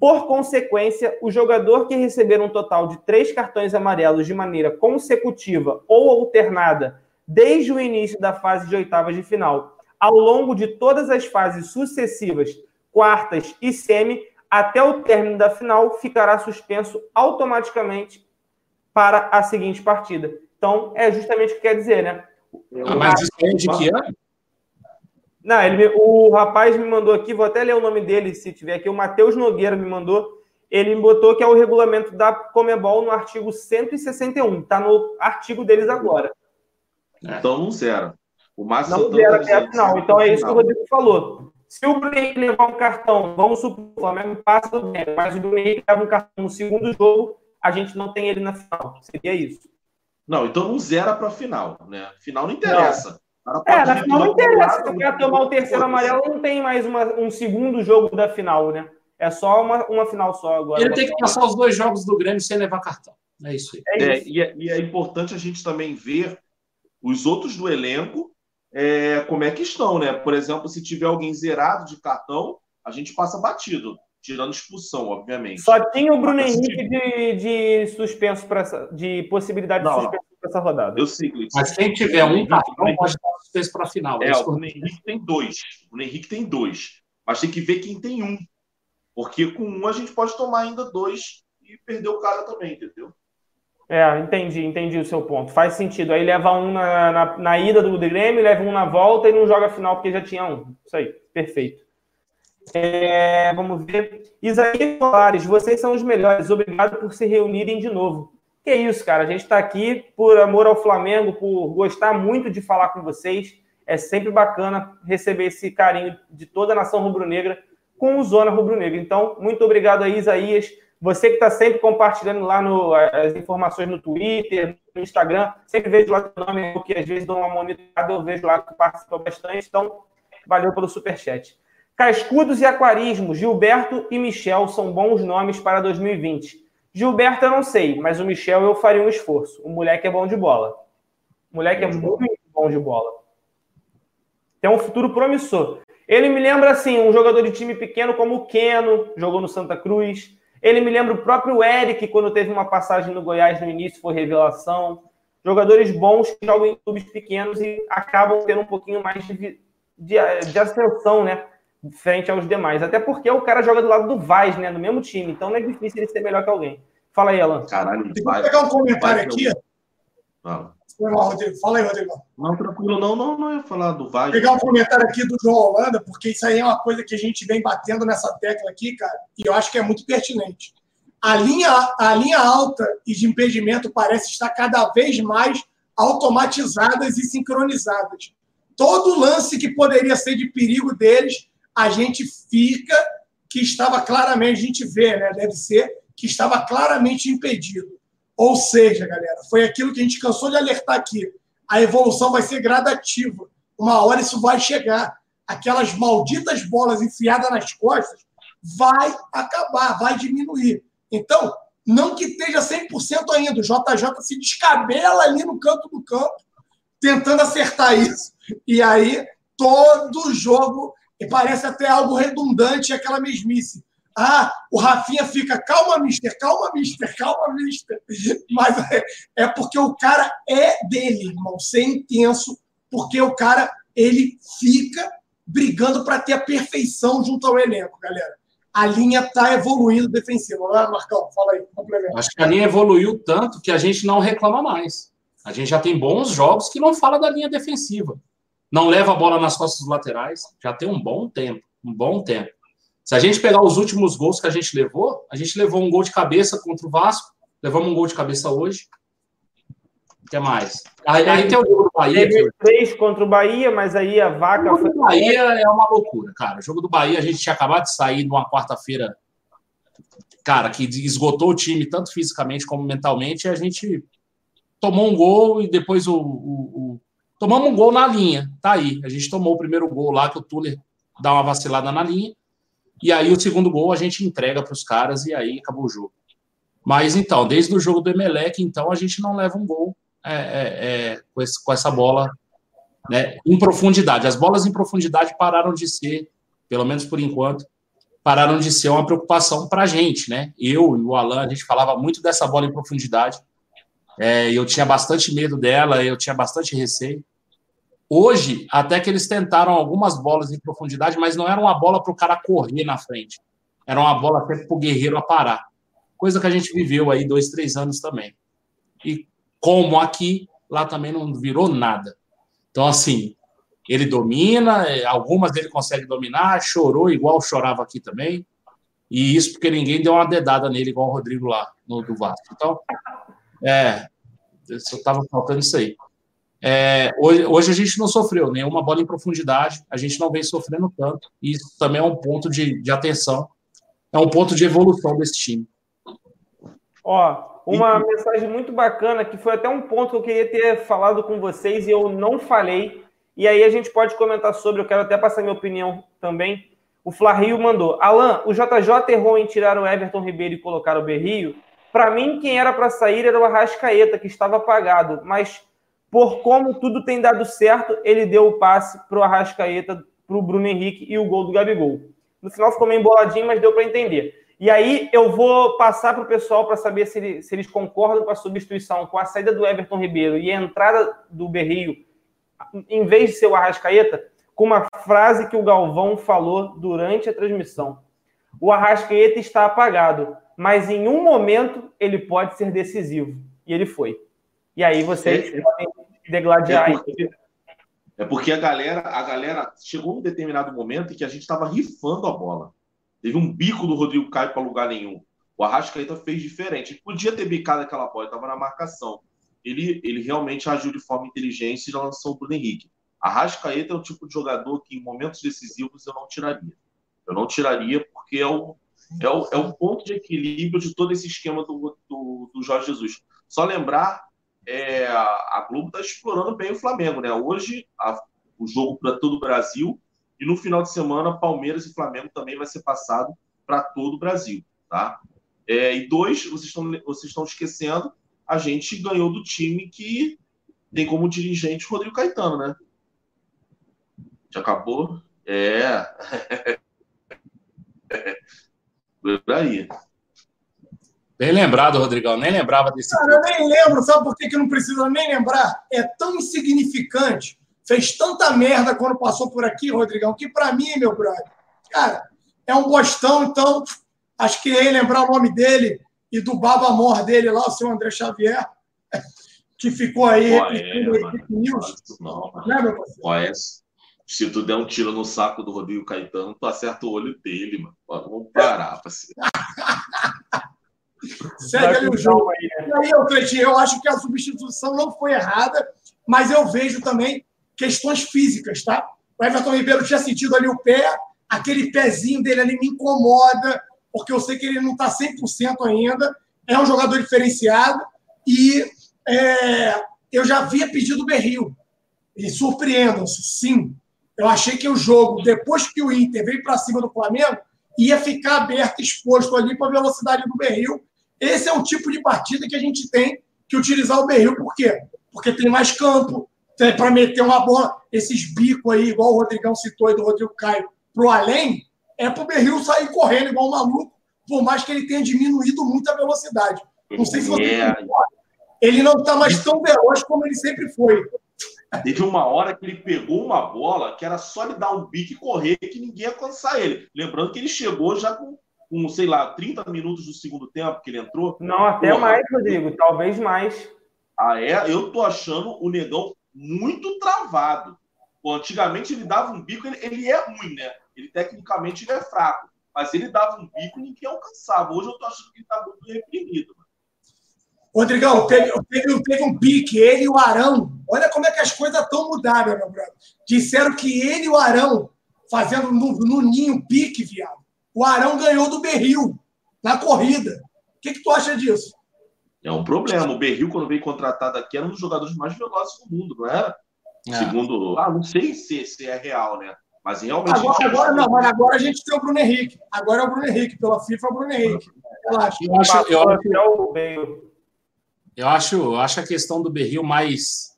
Por consequência, o jogador que receber um total de três cartões amarelos de maneira consecutiva ou alternada desde o início da fase de oitavas de final, ao longo de todas as fases sucessivas, quartas e semi, até o término da final, ficará suspenso automaticamente para a seguinte partida. Então, é justamente o que quer dizer, né? Ah, mas isso é de que ano? Não, ele, o rapaz me mandou aqui, vou até ler o nome dele se tiver aqui, o Matheus Nogueira me mandou. Ele me botou que é o regulamento da Comebol no artigo 161. Está no artigo deles agora. Então não zera. O Márcio não zera até a final. Então é isso que o Rodrigo falou. Se o Bruno Henrique levar um cartão, vamos supor, o Flamengo passa do bem, mas o Bruno Henrique leva um cartão no segundo jogo, a gente não tem ele na final. Seria isso. Não, então não zera para a final, né? Final não interessa. Não. É, na final não interessa. Se o cara tomar o terceiro amarelo, não tem mais uma, um segundo jogo da final, né? É só uma, uma final só agora. Ele tem que passar os dois jogos do Grêmio sem levar cartão. É isso aí. É, é e, é, e é importante a gente também ver os outros do elenco é, como é que estão, né? Por exemplo, se tiver alguém zerado de cartão, a gente passa batido, tirando expulsão, obviamente. Só tinha o Bruno Henrique de, de suspenso para essa, de possibilidade não, de suspenso para essa rodada. Eu sei, Mas quem tiver um cartão pode estar suspenso para a final. É, é o Bruno Henrique tem dois. O Bruno Henrique tem dois. Mas tem que ver quem tem um. Porque com um a gente pode tomar ainda dois e perder o cara também, entendeu? É, entendi, entendi o seu ponto. Faz sentido. Aí leva um na, na, na ida do Grêmio, leva um na volta e não joga final porque já tinha um. Isso aí, perfeito. É, vamos ver. Isaías Solares, vocês são os melhores. Obrigado por se reunirem de novo. Que isso, cara. A gente está aqui por amor ao Flamengo, por gostar muito de falar com vocês. É sempre bacana receber esse carinho de toda a nação rubro-negra com o Zona Rubro-Negra. Então, muito obrigado aí, Isaías. Você que está sempre compartilhando lá no, as informações no Twitter, no Instagram, sempre vejo lá o nome, porque às vezes dou uma monitorada, eu vejo lá que participa bastante. Então, valeu pelo superchat. Cascudos e Aquarismo, Gilberto e Michel são bons nomes para 2020. Gilberto eu não sei, mas o Michel eu faria um esforço. O moleque é bom de bola. O moleque é muito bom de bola. Tem um futuro promissor. Ele me lembra, assim, um jogador de time pequeno como o Keno, jogou no Santa Cruz. Ele me lembra o próprio Eric, quando teve uma passagem no Goiás no início, foi revelação. Jogadores bons que jogam em clubes pequenos e acabam tendo um pouquinho mais de, de, de ascensão, né? Frente aos demais. Até porque o cara joga do lado do Vaz, né? Do mesmo time. Então não é difícil ele ser melhor que alguém. Fala aí, Alan. Caralho, Deixa eu pegar um comentário aqui. Ah. Foi mal, Rodrigo. Fala aí, Rodrigo. Não, tranquilo, não, não, não ia falar do Vasco. Pegar um comentário aqui do João Holanda, porque isso aí é uma coisa que a gente vem batendo nessa tecla aqui, cara, e eu acho que é muito pertinente. A linha, a linha alta e de impedimento parece estar cada vez mais automatizadas e sincronizadas. Todo lance que poderia ser de perigo deles, a gente fica que estava claramente, a gente vê, né? Deve ser que estava claramente impedido. Ou seja, galera, foi aquilo que a gente cansou de alertar aqui. A evolução vai ser gradativa. Uma hora isso vai chegar. Aquelas malditas bolas enfiadas nas costas vai acabar, vai diminuir. Então, não que esteja 100% ainda. O JJ se descabela ali no canto do campo, tentando acertar isso. E aí, todo jogo, e parece até algo redundante aquela mesmice. Ah, o Rafinha fica, calma, mister, calma, mister, calma, mister. Mas é, é porque o cara é dele, irmão, ser intenso, porque o cara ele fica brigando para ter a perfeição junto ao elenco, galera. A linha está evoluindo defensiva. Não Marcão? Fala aí, complementa. Acho que a linha evoluiu tanto que a gente não reclama mais. A gente já tem bons jogos que não fala da linha defensiva. Não leva a bola nas costas laterais. Já tem um bom tempo. Um bom tempo. Se a gente pegar os últimos gols que a gente levou, a gente levou um gol de cabeça contra o Vasco, levamos um gol de cabeça hoje. O que mais? Aí, aí tem o jogo do Bahia. Teve três contra o Bahia, mas aí a vaca. O jogo do Bahia é uma loucura, cara. O jogo do Bahia, a gente tinha acabado de sair numa quarta-feira, cara, que esgotou o time, tanto fisicamente como mentalmente, e a gente tomou um gol e depois o, o, o... tomamos um gol na linha. Tá aí. A gente tomou o primeiro gol lá, que o Tuller dá uma vacilada na linha. E aí o segundo gol a gente entrega para os caras e aí acabou o jogo. Mas então, desde o jogo do Emelec, então a gente não leva um gol é, é, é, com, esse, com, essa bola né, em profundidade. As bolas em profundidade pararam de ser, pelo menos por enquanto, pararam de ser uma preocupação para a gente, né? Eu e o Alan, a gente falava muito dessa bola em profundidade. É, eu tinha bastante medo dela, eu tinha bastante receio. Hoje, até que eles tentaram algumas bolas em profundidade, mas não era uma bola para o cara correr na frente. Era uma bola até para o guerreiro a parar. Coisa que a gente viveu aí dois, três anos também. E como aqui, lá também não virou nada. Então, assim, ele domina, é, algumas ele consegue dominar, chorou igual chorava aqui também. E isso porque ninguém deu uma dedada nele, igual o Rodrigo lá no do Vasco. Então, é, só estava faltando isso aí. É, hoje, hoje, a gente não sofreu nenhuma bola em profundidade, a gente não vem sofrendo tanto, e isso também é um ponto de, de atenção, é um ponto de evolução desse time. Ó, uma e... mensagem muito bacana, que foi até um ponto que eu queria ter falado com vocês e eu não falei, e aí a gente pode comentar sobre, eu quero até passar minha opinião também. O Flario mandou: Alan, o JJ errou em tirar o Everton Ribeiro e colocar o Berrio. Para mim, quem era para sair era o Arrascaeta, que estava apagado, mas por como tudo tem dado certo, ele deu o passe para o Arrascaeta, para o Bruno Henrique e o gol do Gabigol. No final ficou meio emboladinho, mas deu para entender. E aí eu vou passar para o pessoal para saber se, ele, se, eles concordam com a substituição, com a saída do Everton Ribeiro e a entrada do Berrio, em vez de ser o Arrascaeta, com uma frase que o Galvão falou durante a transmissão. O Arrascaeta está apagado, mas em um momento ele pode ser decisivo. E ele foi. E aí vocês é, podem degladiar. É porque, é porque a galera, a galera chegou um determinado momento em que a gente estava rifando a bola. Teve um bico do Rodrigo Caio para lugar nenhum. O Arrascaeta fez diferente. Ele podia ter bicado aquela bola, estava na marcação. Ele, ele realmente agiu de forma inteligente e já lançou o Bruno Henrique. Arrascaeta é o tipo de jogador que, em momentos decisivos, eu não tiraria. Eu não tiraria porque é o, é o, é o ponto de equilíbrio de todo esse esquema do, do, do Jorge Jesus. Só lembrar é, a Globo está explorando bem o Flamengo, né? Hoje, a, o jogo para todo o Brasil e no final de semana, Palmeiras e Flamengo também vai ser passado para todo o Brasil, tá? É, e dois, vocês estão, vocês estão esquecendo, a gente ganhou do time que tem como dirigente o Rodrigo Caetano, né? Já acabou? É. Por aí. Bem lembrado, Rodrigão. Nem lembrava desse. Cara, eu nem lembro. Sabe por que, que não precisa nem lembrar? É tão insignificante. Fez tanta merda quando passou por aqui, Rodrigão, que para mim, meu brother, cara, é um bostão. Então, acho que é lembrar o nome dele e do baba amor dele lá, o seu André Xavier. que ficou aí Qual repetindo é, mano? news. Não, mano. Né, meu parceiro? É? Se tu der um tiro no saco do Rodrigo Caetano, tu acerta o olho dele, mano. Vamos parar, parceiro. Segue ali o jogo. Aí, né? E aí, eu, Cleitinho, eu acho que a substituição não foi errada, mas eu vejo também questões físicas, tá? O Everton Ribeiro tinha sentido ali o pé, aquele pezinho dele ali me incomoda, porque eu sei que ele não está 100% ainda, é um jogador diferenciado, e é, eu já havia pedido o Berril. E surpreendam-se, sim. Eu achei que o jogo, depois que o Inter veio para cima do Flamengo, ia ficar aberto, exposto ali para a velocidade do Berril. Esse é um tipo de partida que a gente tem que utilizar o Berril. Por quê? Porque tem mais campo, para meter uma bola, esses bicos aí, igual o Rodrigão citou aí do Rodrigo Caio, pro além, é pro Berril sair correndo igual um maluco, por mais que ele tenha diminuído muito a velocidade. Não sei se você É, concorda. Ele não está mais tão veloz como ele sempre foi. Teve uma hora que ele pegou uma bola que era só ele dar um bico e correr que ninguém ia alcançar ele. Lembrando que ele chegou já com, com, sei lá, 30 minutos do segundo tempo que ele entrou. Não, até Porra. mais, Rodrigo. Talvez mais. Ah, é? Eu tô achando o Negão muito travado. Pô, antigamente ele dava um bico, ele, ele é ruim, né? Ele tecnicamente ele é fraco. Mas ele dava um bico e ninguém alcançava. Hoje eu tô achando que ele tá muito reprimido. mano. Rodrigão, teve, teve, teve um pique, ele e o Arão. Olha como é que as coisas estão mudadas, meu brother. Disseram que ele e o Arão, fazendo no, no ninho pique, viado. O Arão ganhou do Berril na corrida. O que, que tu acha disso? É um problema. O Berril, quando veio contratado aqui, era um dos jogadores mais velozes do mundo, não era? É. Segundo. Ah, não sei se, se é real, né? Mas realmente. Agora, agora não, mas agora a gente tem o Bruno Henrique. Agora é o Bruno Henrique. Pela FIFA é o Bruno Henrique. Relaxa. Eu acho, eu, acho, eu acho, eu acho a questão do Berril mais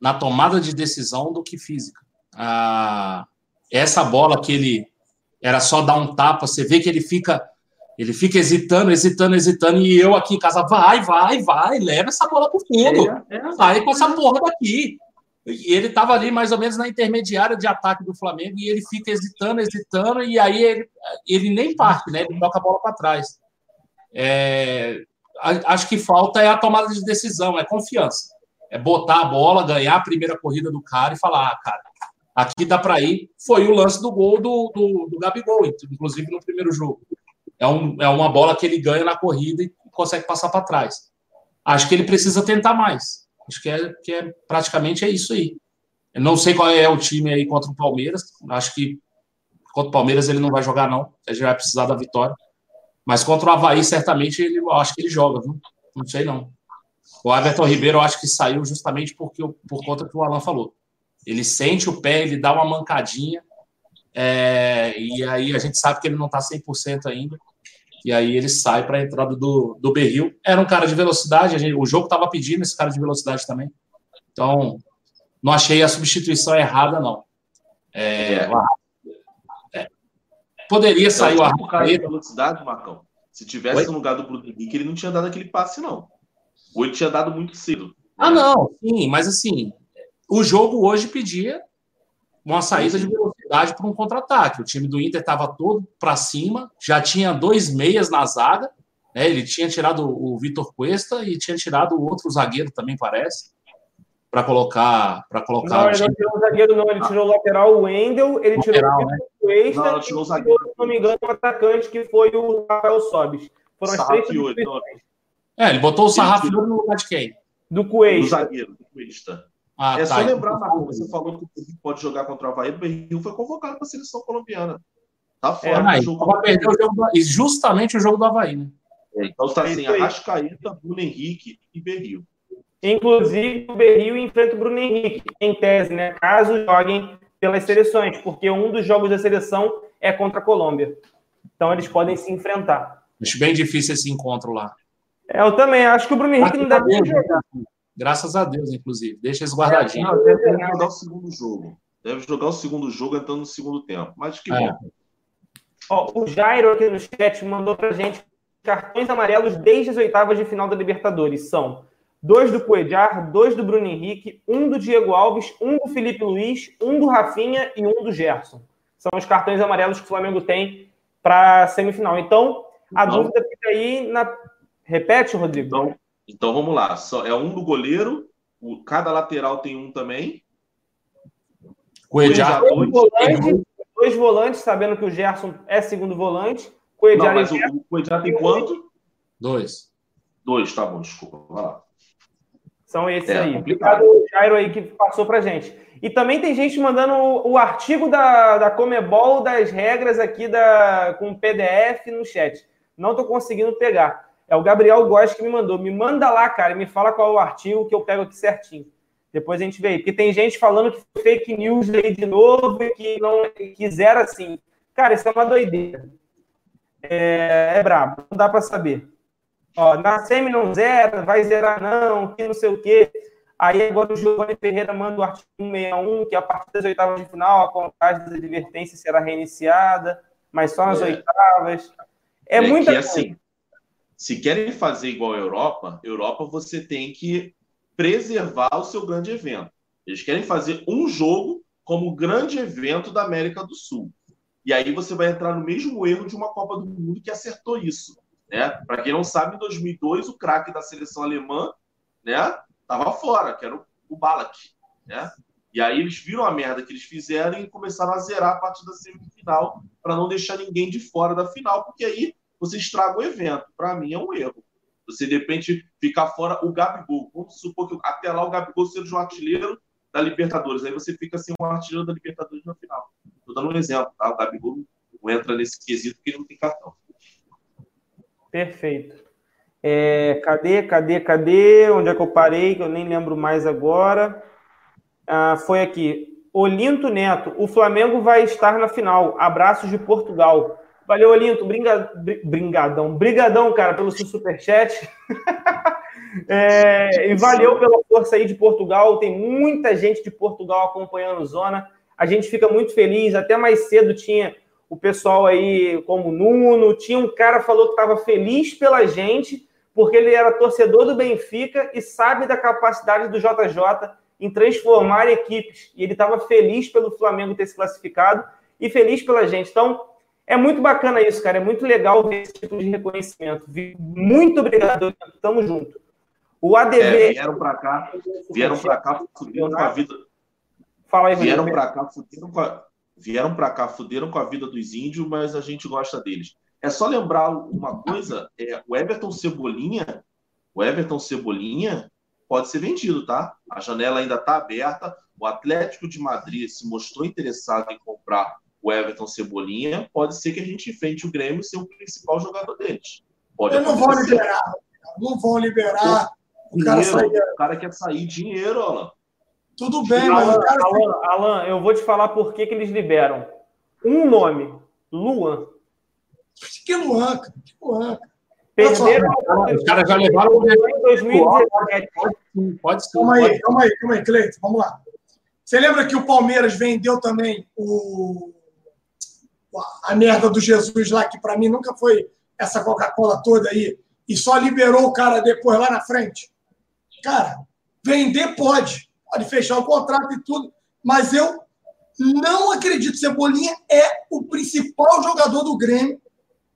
na tomada de decisão do que física. Ah, essa bola que ele era só dar um tapa, você vê que ele fica ele fica hesitando, hesitando, hesitando, e eu aqui em casa, vai, vai, vai, leva essa bola pro fundo. É, sai com essa porra daqui. E ele estava ali mais ou menos na intermediária de ataque do Flamengo e ele fica hesitando, hesitando, e aí ele, ele nem parte, né? Ele toca a bola para trás. É, acho que falta é a tomada de decisão, é confiança. É botar a bola, ganhar a primeira corrida do cara e falar, ah, cara, aqui dá para ir. Foi o lance do gol do, do, do Gabigol, inclusive no primeiro jogo. É, um, é uma bola que ele ganha na corrida e consegue passar para trás. Acho que ele precisa tentar mais. Acho que é, que é praticamente é isso aí. Eu não sei qual é o time aí contra o Palmeiras. Acho que contra o Palmeiras ele não vai jogar, não. A gente vai precisar da vitória. Mas contra o Havaí, certamente, ele, eu acho que ele joga, viu? Não sei, não. O Everton Ribeiro, eu acho que saiu justamente porque, por conta que o Alan falou. Ele sente o pé, ele dá uma mancadinha, é, e aí a gente sabe que ele não está 100% ainda. E aí ele sai para a entrada do, do Berril. Era um cara de velocidade, a gente- o jogo estava pedindo esse cara de velocidade também. Então, não achei a substituição errada, não. É, É. o Arrascaeta-. Poderia sair o tipo, cara de Arrascaeta. velocidade, Marcão. Se tivesse Oi? no lugar do Bruno Henrique, ele não tinha dado aquele passe, não. Ou ele tinha dado muito cedo. Ah, não, sim, mas assim, o jogo hoje pedia uma saída de velocidade para um contra-ataque. O time do Inter estava todo para cima, já tinha dois meias na zaga, né? Ele tinha tirado o Vitor Cuesta e tinha tirado o outro zagueiro também, parece, para colocar. para colocar Não, o ele time. não tirou o zagueiro, não. Ele tirou o lateral, o Wendel, ele tirou Lateral, o né? Cuesta Não, não, e tirou o tirou, se não me engano, o atacante que foi o Rafael Sobis. Foram as três substituições É, ele botou o Sarrafiori no lugar de quem? do Do Cuesta. zagueiro, do Cuesta. Ah, é tá. só lembrar, Marcão, você falou que o Berril pode jogar contra o Havaí. O Berril foi convocado para a seleção colombiana. Tá fora Ah, do então jogo. vai perder o jogo do... e justamente o jogo do Havaí, né? Então tá É assim, isso aí. Arrascaeta, Bruno Henrique e Berril. Inclusive, o Berril enfrenta o Bruno Henrique, em tese, né? Caso joguem pelas seleções, porque um dos jogos da seleção é contra a Colômbia. Então, eles podem se enfrentar. Acho bem difícil esse encontro lá. É, eu também acho que o Bruno Henrique não deve nem jogar. Graças a Deus, inclusive. Deixa eles guardadinhos. Não, deve, deve jogar o segundo jogo. Deve jogar o segundo jogo entrando no segundo tempo. Mas que É. bom. Ó, o Jairo aqui no chat mandou pra gente cartões amarelos desde as oitavas de final da Libertadores. São dois do Cuejar, dois do Bruno Henrique, um do Diego Alves, um do Felipe Luiz, um do Rafinha e um do Gerson. São os cartões amarelos que o Flamengo tem para semifinal. Então, a Então- dúvida fica aí na. Repete, Rodrigo. Então, então vamos lá. Só, é um do goleiro, o, cada lateral tem um também. Coediar dois, volantes, dois volantes, sabendo que o Gerson é segundo volante. Coediar Não, mas o, o Coediar tem quanto? Dois. Dois, tá bom, desculpa. Vai lá. São esses é, aí. Complicado. Obrigado, Jairo, aí, que passou pra gente. E também tem gente mandando o, o artigo da, da Comebol das regras aqui da, com PDF no chat. Não tô conseguindo pegar. É o Gabriel Góes que me mandou. Me manda lá, cara, e me fala qual é o artigo que eu pego aqui certinho. Depois a gente vê aí. Porque tem gente falando que fake news aí de novo e que não quiser assim. Cara, isso é uma doideira. É, é brabo, não dá para saber. Ó, na semi não zera, vai zerar não, que não sei o quê. Aí agora o Giovanni Ferreira manda o artigo 161, que a partir das oitavas de final a contagem das advertências será reiniciada, mas só nas é. oitavas. É, é muita que, assim, se querem fazer igual a Europa, Europa você tem que preservar o seu grande evento. Eles querem fazer um jogo como grande evento da América do Sul. E aí você vai entrar no mesmo erro de uma Copa do Mundo que acertou isso. Né? Para quem não sabe, em 2002, o craque da seleção alemã né, estava fora, que era o, o Balak. Né? E aí eles viram a merda que eles fizeram e começaram a zerar a partir da semifinal para não deixar ninguém de fora da final, porque aí você estraga o evento. Para mim é um erro. Você de repente ficar fora o Gabigol. Vamos supor que até lá o Gabigol seja um artilheiro da Libertadores. Aí você fica sem um artilheiro da Libertadores na final. Estou dando um exemplo, tá? O Gabigol não entra nesse quesito porque não tem cartão. Perfeito. É, cadê, cadê, cadê? Onde é que eu parei? Que eu nem lembro mais agora. Ah, foi aqui. Olinto Neto, o Flamengo vai estar na final. Abraços de Portugal. Valeu, Olinto. Bringa, bringadão. Brigadão, cara, pelo seu superchat. é, e valeu pela força aí de Portugal. Tem muita gente de Portugal acompanhando Zona. A gente fica muito feliz. Até mais cedo tinha o pessoal aí, como Nuno, tinha um cara falou que estava feliz pela gente, porque ele era torcedor do Benfica e sabe da capacidade do JJ em transformar equipes. E ele estava feliz pelo Flamengo ter se classificado e feliz pela gente. Então, é muito bacana isso, cara. É muito legal ver esse tipo de reconhecimento. Muito obrigado, tamo junto. O ADV. É, vieram para cá, vieram para cá, fuderam com a vida. Fala aí, Vieram para cá, fuderam com a vieram para cá, fuderam com a vida dos índios, mas a gente gosta deles. É só lembrar uma coisa: é, o Everton Cebolinha, o Everton Cebolinha pode ser vendido, tá? A janela ainda está aberta. O Atlético de Madrid se mostrou interessado em comprar o Everton Cebolinha. Pode ser que a gente enfrente o Grêmio e ser o principal jogador deles. Pode Eu não vou liberar. Não vão liberar. O cara, o cara quer sair dinheiro, Alan. Tudo bem, Alan, mas. Cara... Alan, Alan, eu vou te falar por que, que eles liberam. Um nome, Luan. Que Luan, cara? Que Luan, Perderam. Os caras já levaram o em 2017. Pode ser. Calma aí, calma aí, calma aí, Cleiton. Vamos lá. Você lembra que o Palmeiras vendeu também o a merda do Jesus lá, que para mim nunca foi essa Coca-Cola toda aí, e só liberou o cara depois lá na frente? Cara, vender pode pode fechar o contrato e tudo, mas eu não acredito. Cebolinha é o principal jogador do Grêmio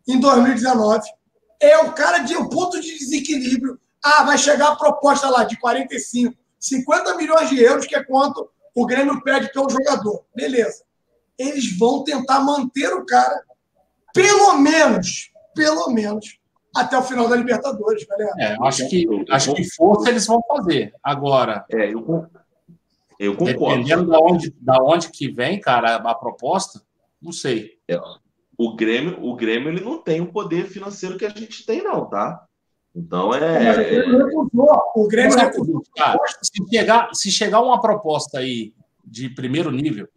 em 2019. É o cara de um ponto de desequilíbrio. Ah, vai chegar a proposta lá de 45, 50 milhões de euros, que é quanto o Grêmio pede pelo jogador. Beleza. Eles vão tentar manter o cara, pelo menos, pelo menos, até o final da Libertadores, galera. É, acho que, acho que força eles vão fazer. Agora. É, eu, eu concordo. Dependendo da onde, da onde que vem, cara, a proposta, não sei. É, o Grêmio, o Grêmio ele não tem o poder financeiro que a gente tem, não, tá? Então é. O Grêmio recusou. Cara, se chegar, se chegar uma proposta aí de primeiro nível,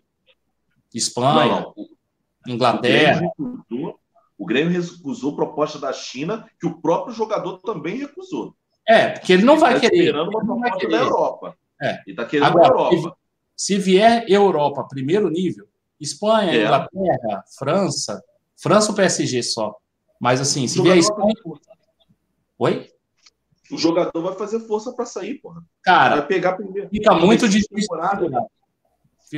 Espanha, não, não. Inglaterra. O Grêmio, recusou, o Grêmio recusou proposta da China, que o próprio jogador também recusou. É, porque ele não vai tá querer. esperando uma proposta da Europa. É. E tá querendo Agora, Europa. Se vier Europa, primeiro nível, Espanha, é. Inglaterra, França, França o PSG só. Mas assim, se vier Espanha. Oi? O jogador vai fazer força para sair, porra. Cara, vai pegar primeiro. Fica muito difícil. Segurar.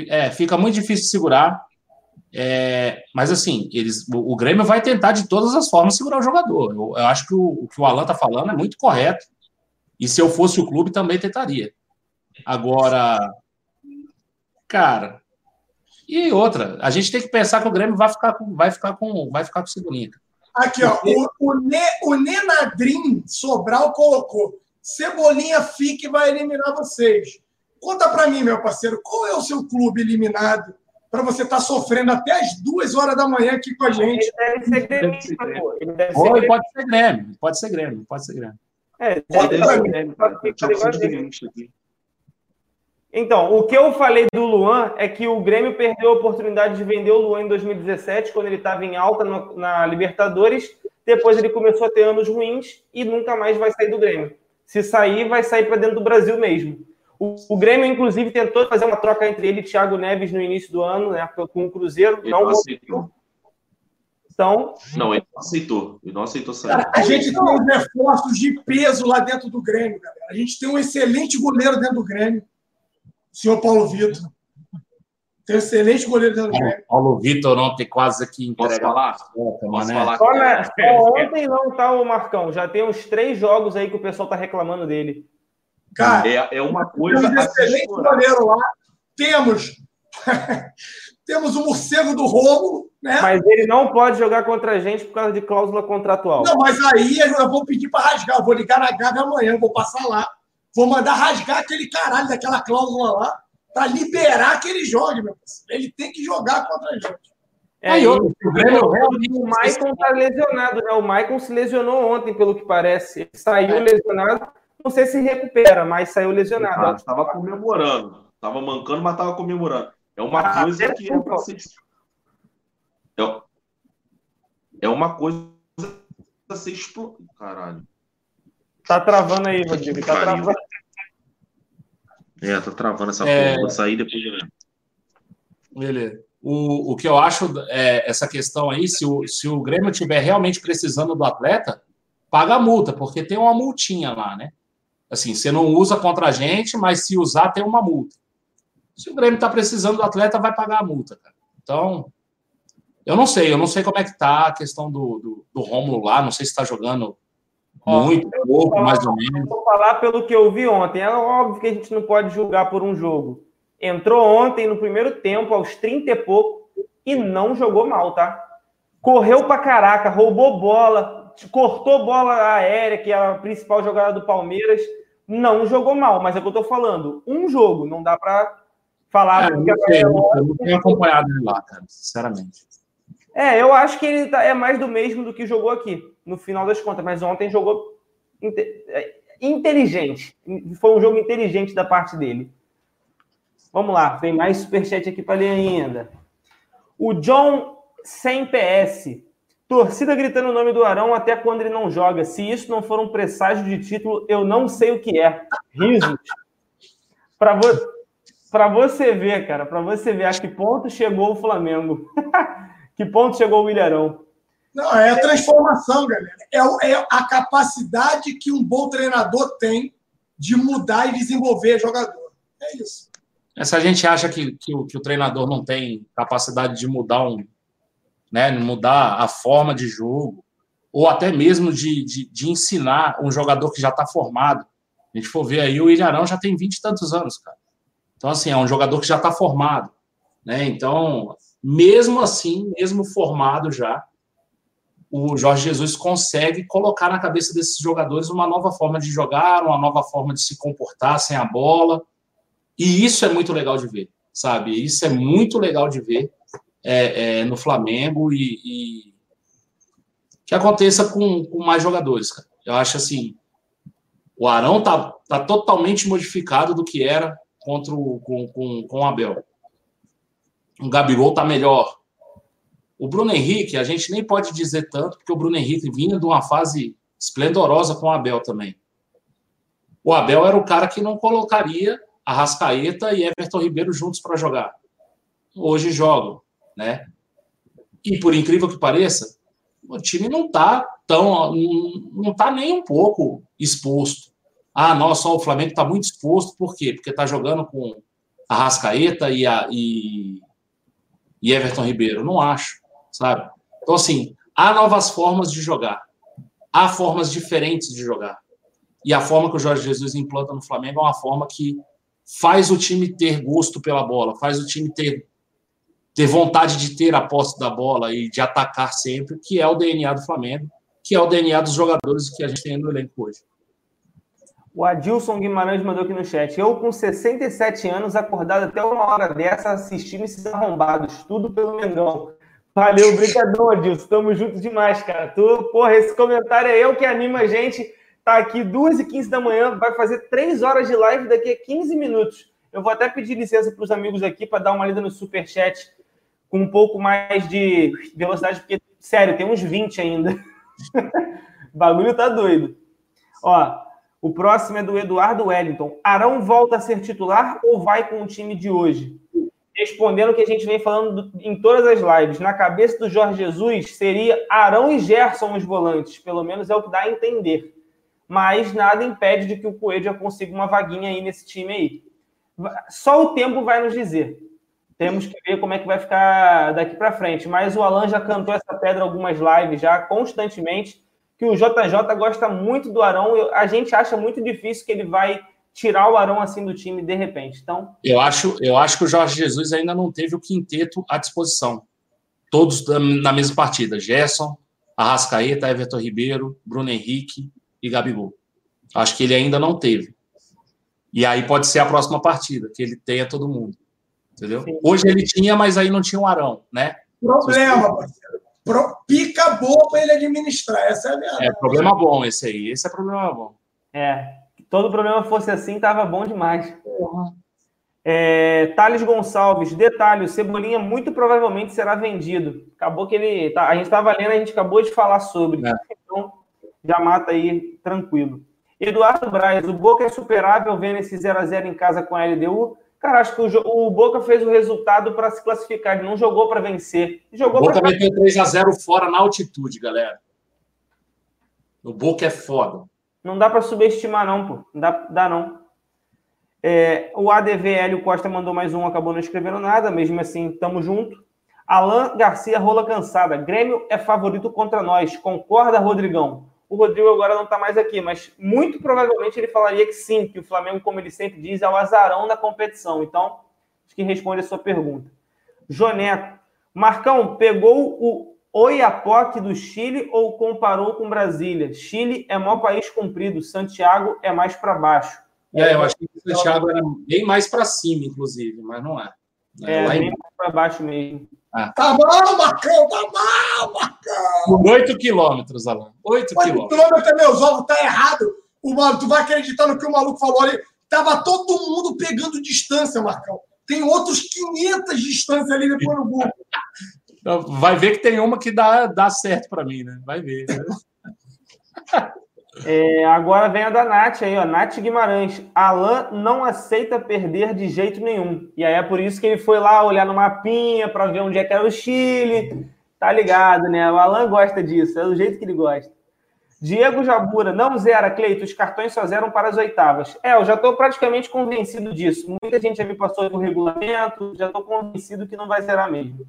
É, fica muito difícil segurar. É, mas assim, eles, o, o, Grêmio vai tentar de todas as formas segurar o jogador. Eu, eu acho que o, o que o Alan tá falando é muito correto. E se eu fosse o clube, também tentaria. Agora, cara, e outra, a gente tem que pensar que o Grêmio vai ficar com, vai ficar com, vai ficar com Cebolinha. Aqui, ó, o, o, ne, o Nenadrim Sobral colocou: Cebolinha fica e vai eliminar vocês. Conta para mim, meu parceiro, qual é o seu clube eliminado para você estar tá sofrendo até as duas horas da manhã aqui com a gente? Ele deve ser Grêmio. Ele deve ser Grêmio. Pode ser Grêmio, pode ser Grêmio, pode ser Grêmio. É, pode ser Grêmio. Então, o que eu falei do Luan é que o Grêmio perdeu a oportunidade de vender o Luan em 2017, quando ele estava em alta no, na Libertadores. Depois ele começou a ter anos ruins e nunca mais vai sair do Grêmio. Se sair, vai sair para dentro do Brasil mesmo. O, o, Grêmio, inclusive, tentou fazer uma troca entre ele e Thiago Neves no início do ano, né, com o Cruzeiro. Ele não, não aceitou. Então. Não, ele não aceitou. Ele não aceitou sair. Cara, a gente tem uns reforços de peso lá dentro do Grêmio, galera. A gente tem um excelente goleiro dentro do Grêmio senhor Paulo Vitor. Tem um excelente goleiro dentro do Grêmio. Paulo Vitor ontem quase que Posso falar? Posso né? falar? Só, né? Só ontem não tá o Marcão. Já tem uns três jogos aí que o pessoal tá reclamando dele. Cara, é, é uma coisa. Temos excelente goleiro lá. Temos. temos o morcego do Romulo, né? Mas ele não pode jogar contra a gente por causa de cláusula contratual. Não, mas aí eu vou pedir para rasgar. Eu vou ligar na Gávea amanhã, vou passar lá Vou mandar rasgar aquele caralho daquela cláusula lá para liberar que ele jogue, meu parceiro. Ele tem que jogar contra a gente. É, Aí, o, o Maicon tá lesionado, né? O Maicon se lesionou ontem, pelo que parece. Ele saiu é. lesionado. Não sei se recupera, mas saiu lesionado. Estava comemorando. Estava mancando, mas estava comemorando. É uma ah, coisa é que é pra ser... é, é uma coisa a ser explodida. Caralho. Tá travando aí, Rodrigo. Tá travando. É, tá travando essa é... porra. Vou sair depois de Beleza. O, o que eu acho é essa questão aí, se o, se o Grêmio estiver realmente precisando do atleta, paga a multa, porque tem uma multinha lá, né? Assim, você não usa contra a gente, mas se usar, tem uma multa. Se o Grêmio está precisando do atleta, vai pagar a multa, cara. Então, eu não sei, eu não sei como é que tá a questão do, do, do Rômulo lá, não sei se está jogando muito pouco, falar, mais ou menos. Vou falar pelo que eu vi ontem. É óbvio que a gente não pode julgar por um jogo. Entrou ontem no primeiro tempo, aos 30 e pouco, e não jogou mal, tá? Correu pra caraca, roubou bola, cortou bola aérea, que é a principal jogada do Palmeiras. Não jogou mal, mas é o que eu tô falando. Um jogo, não dá pra falar. É, eu, não sei, eu não tenho acompanhado ele lá, cara, sinceramente. É, eu acho que ele tá, é mais do mesmo do que jogou aqui no final das contas, mas ontem jogou é, inteligente. Foi um jogo inteligente da parte dele. Vamos lá, tem mais superchat aqui para ler ainda. O John sem PS. Torcida gritando o nome do Arão até quando ele não joga. Se isso não for um presságio de título, eu não sei o que é. Risos. Para vo você ver, cara, para você ver a que ponto chegou o Flamengo. que ponto chegou o Ilharão. Não, é a transformação, galera. É, é a capacidade que um bom treinador tem de mudar e desenvolver jogador. É isso. É, se a gente acha que, que, o, que o treinador não tem capacidade de mudar um, né, mudar a forma de jogo, ou até mesmo de, de, de ensinar um jogador que já está formado. A gente for ver aí, o Ilharão já tem vinte e tantos anos, cara. Então, assim, é um jogador que já está formado. Né? Então, mesmo assim, mesmo formado já, o Jorge Jesus consegue colocar na cabeça desses jogadores uma nova forma de jogar, uma nova forma de se comportar sem a bola. E isso é muito legal de ver, sabe? Isso é muito legal de ver é, é, no Flamengo e, e, que aconteça com, com mais jogadores. Cara. Eu acho assim, o Arão tá, tá totalmente modificado do que era contra o, com, com, com o Abel. O Gabigol tá melhor, o Bruno Henrique, a gente nem pode dizer tanto, porque o Bruno Henrique vinha de uma fase esplendorosa com o Abel também. O Abel era o cara que não colocaria a Rascaeta e Everton Ribeiro juntos para jogar. Hoje jogam, né? E por incrível que pareça, o time não está tão, não está nem um pouco exposto. Ah, nossa, o Flamengo está muito exposto, por quê? Porque está jogando com a Rascaeta e, a, e, e Everton Ribeiro. Não acho sabe? Então, assim, há novas formas de jogar, há formas diferentes de jogar. E a forma que o Jorge Jesus implanta no Flamengo é uma forma que faz o time ter gosto pela bola, faz o time ter, ter vontade de ter a posse da bola e de atacar sempre, que é o DNA do Flamengo, que é o DNA dos jogadores que a gente tem no elenco hoje. O Adilson Guimarães mandou aqui no chat. Eu, com 67 anos, acordado até uma hora dessa, assistindo esses arrombados. Tudo pelo Mengão. Valeu, brigadão, Adilson. Tamo junto demais, cara. Tu, porra, esse comentário é eu que anima a gente. Tá aqui 2h15 da manhã, vai fazer 3 horas de live daqui a 15 minutos. Eu vou até pedir licença para os amigos aqui para dar uma lida no superchat com um pouco mais de velocidade, porque, sério, tem uns 20 ainda. o bagulho tá doido. Ó, o próximo é do Eduardo Wellington. Arão volta a ser titular ou vai com o time de hoje? Respondendo o que a gente vem falando em todas as lives. Na cabeça do Jorge Jesus, seria Arão e Gerson os volantes. Pelo menos é o que dá a entender. Mas nada impede de que o Coelho consiga uma vaguinha aí nesse time aí. Só o tempo vai nos dizer. Temos que ver como é que vai ficar daqui para frente. Mas o Alan já cantou essa pedra algumas lives já constantemente que o JJ gosta muito do Arão. A gente acha muito difícil que ele vai tirar o Arão assim do time de repente. Então, eu acho, eu acho que o Jorge Jesus ainda não teve o quinteto à disposição. Todos na mesma partida: Gerson, Arrascaeta, Everton Ribeiro, Bruno Henrique e Gabigol. Acho que ele ainda não teve. E aí pode ser a próxima partida, que ele tenha todo mundo. Entendeu? Sim. Hoje ele tinha, mas aí não tinha o Arão, né? Problema, parceiro pica boa para ele administrar. Essa é a verdade. É problema bom esse aí. Esse é problema bom. É. Todo problema fosse assim, tava bom demais. É, Thales Gonçalves, detalhe: o Cebolinha muito provavelmente será vendido. Acabou que ele. Tá, a gente estava lendo, a gente acabou de falar sobre. É. Então, já mata aí, tranquilo. Eduardo Braz, o Boca é superável vendo esse 0x0 em casa com a LDU. Cara, acho que o, o Boca fez o resultado para se classificar, ele não jogou para vencer. Jogou o Boca meteu 3 a 0 fora na altitude, galera. O Boca é foda. Não dá para subestimar, não, pô. Não dá, dá não. É, o ADV Hélio Costa mandou mais um, acabou não escrevendo nada, mesmo assim, tamo junto. Alan Garcia rola cansada. Grêmio é favorito contra nós. Concorda, Rodrigão? O Rodrigo agora não está mais aqui, mas muito provavelmente ele falaria que sim, que o Flamengo, como ele sempre diz, é o azarão da competição. Então, acho que responde a sua pergunta. Joneto, Marcão, pegou o Oiapoque do Chile ou comparou com Brasília? Chile é maior país comprido, Santiago é mais para baixo. É, eu acho que Santiago era bem mais para cima, inclusive, mas não é. É, é bem mais para baixo mesmo. Ah. Tá mal, Marcão, tá mal, Marcão. Oito quilômetros, Alan. Oito quilômetros. quilômetros, meus ovos, tá errado. O mano, tu vai acreditar no que o maluco falou ali. Tava todo mundo pegando distância, Marcão. Tem outros 500 distâncias ali depois no Google. Vai ver que tem uma que dá, dá certo para mim, né? Vai ver. Né? É, agora vem a da Nath aí, ó. Nath Guimarães. Alan não aceita perder de jeito nenhum. E aí é por isso que ele foi lá olhar no mapinha para ver onde é que era o Chile. Tá ligado, né? O Alan gosta disso, é do jeito que ele gosta. Diego Jabura, não zera, Cleito, os cartões só zeram para as oitavas. É, eu já estou praticamente convencido disso. Muita gente já me passou pelo regulamento, já estou convencido que não vai zerar mesmo.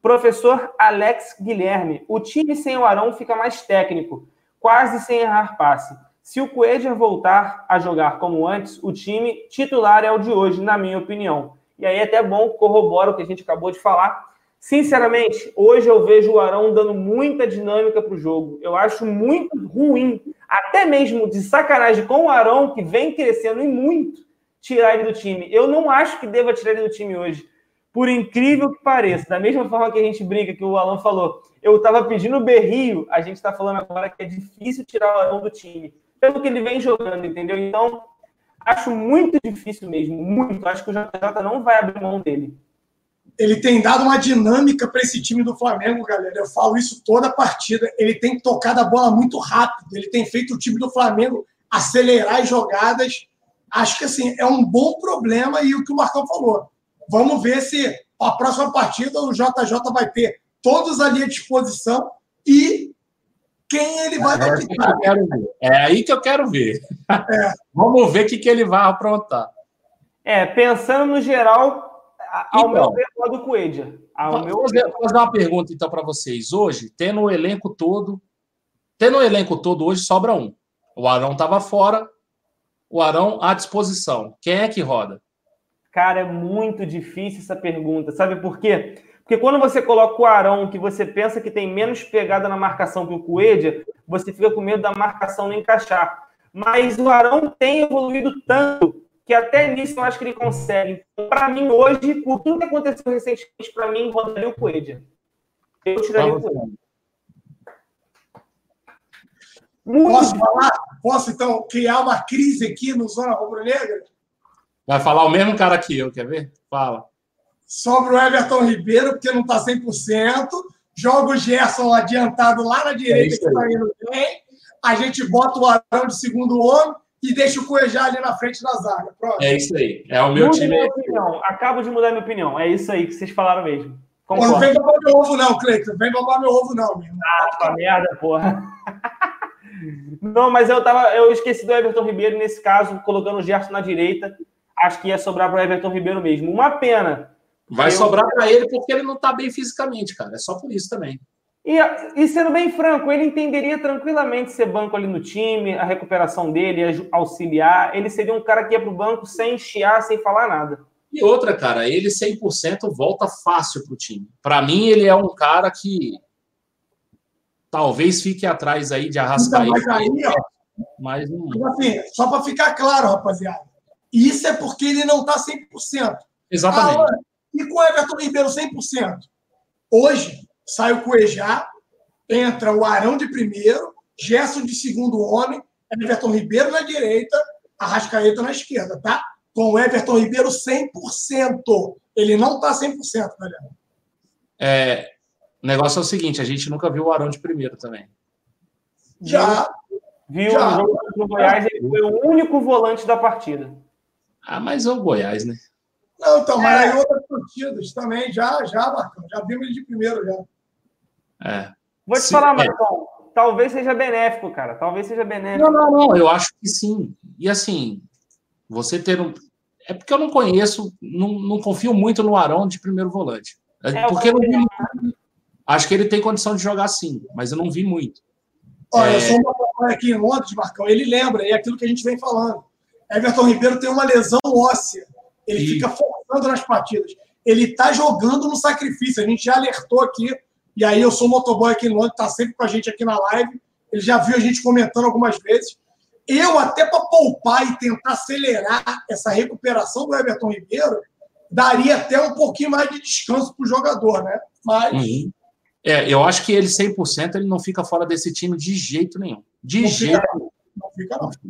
Professor Alex Guilherme, o time sem o Arão fica mais técnico quase sem errar passe. Se o Coedger voltar a jogar como antes, o time titular é o de hoje, na minha opinião. E aí é até bom corrobora o que a gente acabou de falar. Sinceramente, hoje eu vejo o Arão dando muita dinâmica para o jogo. Eu acho muito ruim, até mesmo de sacanagem com o Arão, que vem crescendo e muito, tirar ele do time. Eu não acho que deva tirar ele do time hoje. Por incrível que pareça, da mesma forma que a gente brinca, que o Alan falou, eu estava pedindo berrio, a gente está falando agora que é difícil tirar o Arão do time, pelo que ele vem jogando, entendeu? Então, acho muito difícil mesmo, muito. Acho que o JJ não vai abrir mão dele. Ele tem dado uma dinâmica para esse time do Flamengo, galera. Eu falo isso toda a partida. Ele tem tocado a bola muito rápido. Ele tem feito o time do Flamengo acelerar as jogadas. Acho que assim é um bom problema e o que o Marcão falou. Vamos ver se a próxima partida o JJ vai ter todos ali à disposição e quem ele vai é, é aí que eu quero ver. É. Vamos ver o que, que ele vai aprontar. É, pensando no geral, ao então, meu ver, é do Coelho. Ao meu fazer, fazer uma pergunta então para vocês. Hoje, tendo o elenco todo, tendo o elenco todo hoje, sobra um. O Arão estava fora, o Arão à disposição. Quem é que roda? Cara, é muito difícil essa pergunta. Sabe por quê? Porque quando você coloca o Arão, que você pensa que tem menos pegada na marcação que o Coelho, você fica com medo da marcação não encaixar. Mas o Arão tem evoluído tanto que até nisso eu acho que ele consegue. Então, para mim, hoje, por tudo que aconteceu recentemente, para mim, rodaria o Coelho. Eu tiraria o Coelho. Posso falar? Posso, então, criar uma crise aqui no Zona Rubro-Negra? Vai falar o mesmo cara que eu, quer ver? Fala. Sobre o Everton Ribeiro, porque não está 100%. Joga o Gerson adiantado lá na direita, é que está indo bem. A gente bota o Arão de segundo homem e deixa o Cuejá ali na frente da zaga. Pronto. É isso aí. É o meu Mude time. Minha opinião. Acabo de mudar minha opinião. É isso aí que vocês falaram mesmo. Concordo. Não vem babar meu ovo, não, Cleiton. Vem babar meu ovo, não. Meu. Ah, pra merda, porra. Não, mas eu tava, eu esqueci do Everton Ribeiro nesse caso, colocando o Gerson na direita. Acho que ia sobrar para o Everton Ribeiro mesmo. Uma pena. Vai eu... sobrar para ele porque ele não está bem fisicamente, cara. É só por isso também. E, e, sendo bem franco, ele entenderia tranquilamente ser banco ali no time, a recuperação dele, auxiliar. Ele seria um cara que ia para o banco sem chiar, sem falar nada. E outra, cara, ele 100% volta fácil para o time. Para mim, ele é um cara que talvez fique atrás aí de Arrascaeta. Então, mas aí, ó, mas um... assim, só para ficar claro, rapaziada, isso é porque ele não está 100%. Exatamente. Ah, e com o Everton Ribeiro 100%? Hoje, sai o Cuejá, entra o Arão de primeiro, Gerson de segundo homem, Everton Ribeiro na direita, Arrascaeta na esquerda, tá? Com o Everton Ribeiro 100%. Ele não está 100%, galera. É, o negócio é o seguinte: a gente nunca viu o Arão de primeiro também. Já. Viu já. no jogo do Goiás, ele foi o único volante da partida. Ah, mas é o Goiás, né? Não, então, mas é. aí outras partidas também, já, já, Marcão. Já vimos ele de primeiro já. É. Vou te sim, falar, é. Marcão. É. Talvez seja benéfico, cara. Talvez seja benéfico. Não, não, não. Eu acho que sim. E assim, você ter um. É porque eu não conheço, não, não confio muito no Arão de primeiro volante. É, é porque eu não vi Acho que ele tem condição de jogar sim, mas eu não vi muito. Olha, é... eu sou uma aqui em Londres, Marcão, ele lembra, é aquilo que a gente vem falando. Everton Ribeiro tem uma lesão óssea. Ele fica forçando nas partidas. Ele está jogando no sacrifício. A gente já alertou aqui, e aí eu sou motoboy aqui em Londres, está sempre com a gente aqui na live. Ele já viu a gente comentando algumas vezes. Eu, até para poupar e tentar acelerar essa recuperação do Everton Ribeiro, daria até um pouquinho mais de descanso para o jogador, né? Mas uhum. É, eu acho que ele 100% ele não fica fora desse time de jeito nenhum. De não jeito nenhum.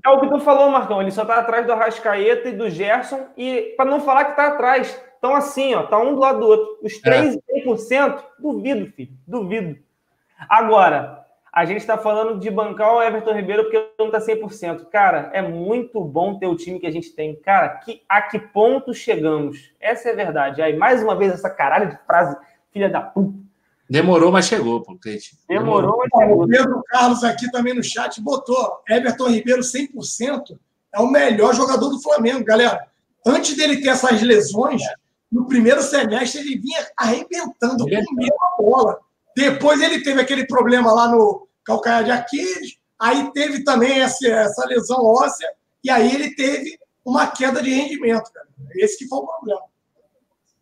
É o que tu falou, Marcão. Ele só tá atrás do Arrascaeta e do Gerson. E para não falar que tá atrás, estão assim, ó, tá um do lado do outro. Os 3 é. 100%, duvido, filho. Duvido. Agora, a gente está falando de bancar o Everton Ribeiro porque não tá 100%. Cara, é muito bom ter o time que a gente tem. Cara, que, a que ponto chegamos? Essa é a verdade. Aí, mais uma vez, essa caralho de frase, filha da puta. Demorou, mas chegou, pô, Cleiton. Demorou, mas chegou. O Pedro Carlos aqui também no chat botou Everton Ribeiro 100% é o melhor jogador do Flamengo, galera. Antes dele ter essas lesões, no primeiro semestre ele vinha arrebentando com a bola. Depois ele teve aquele problema lá no calcanhar de Aquiles, aí teve também essa, essa lesão óssea, e aí ele teve uma queda de rendimento, cara. Esse que foi o problema.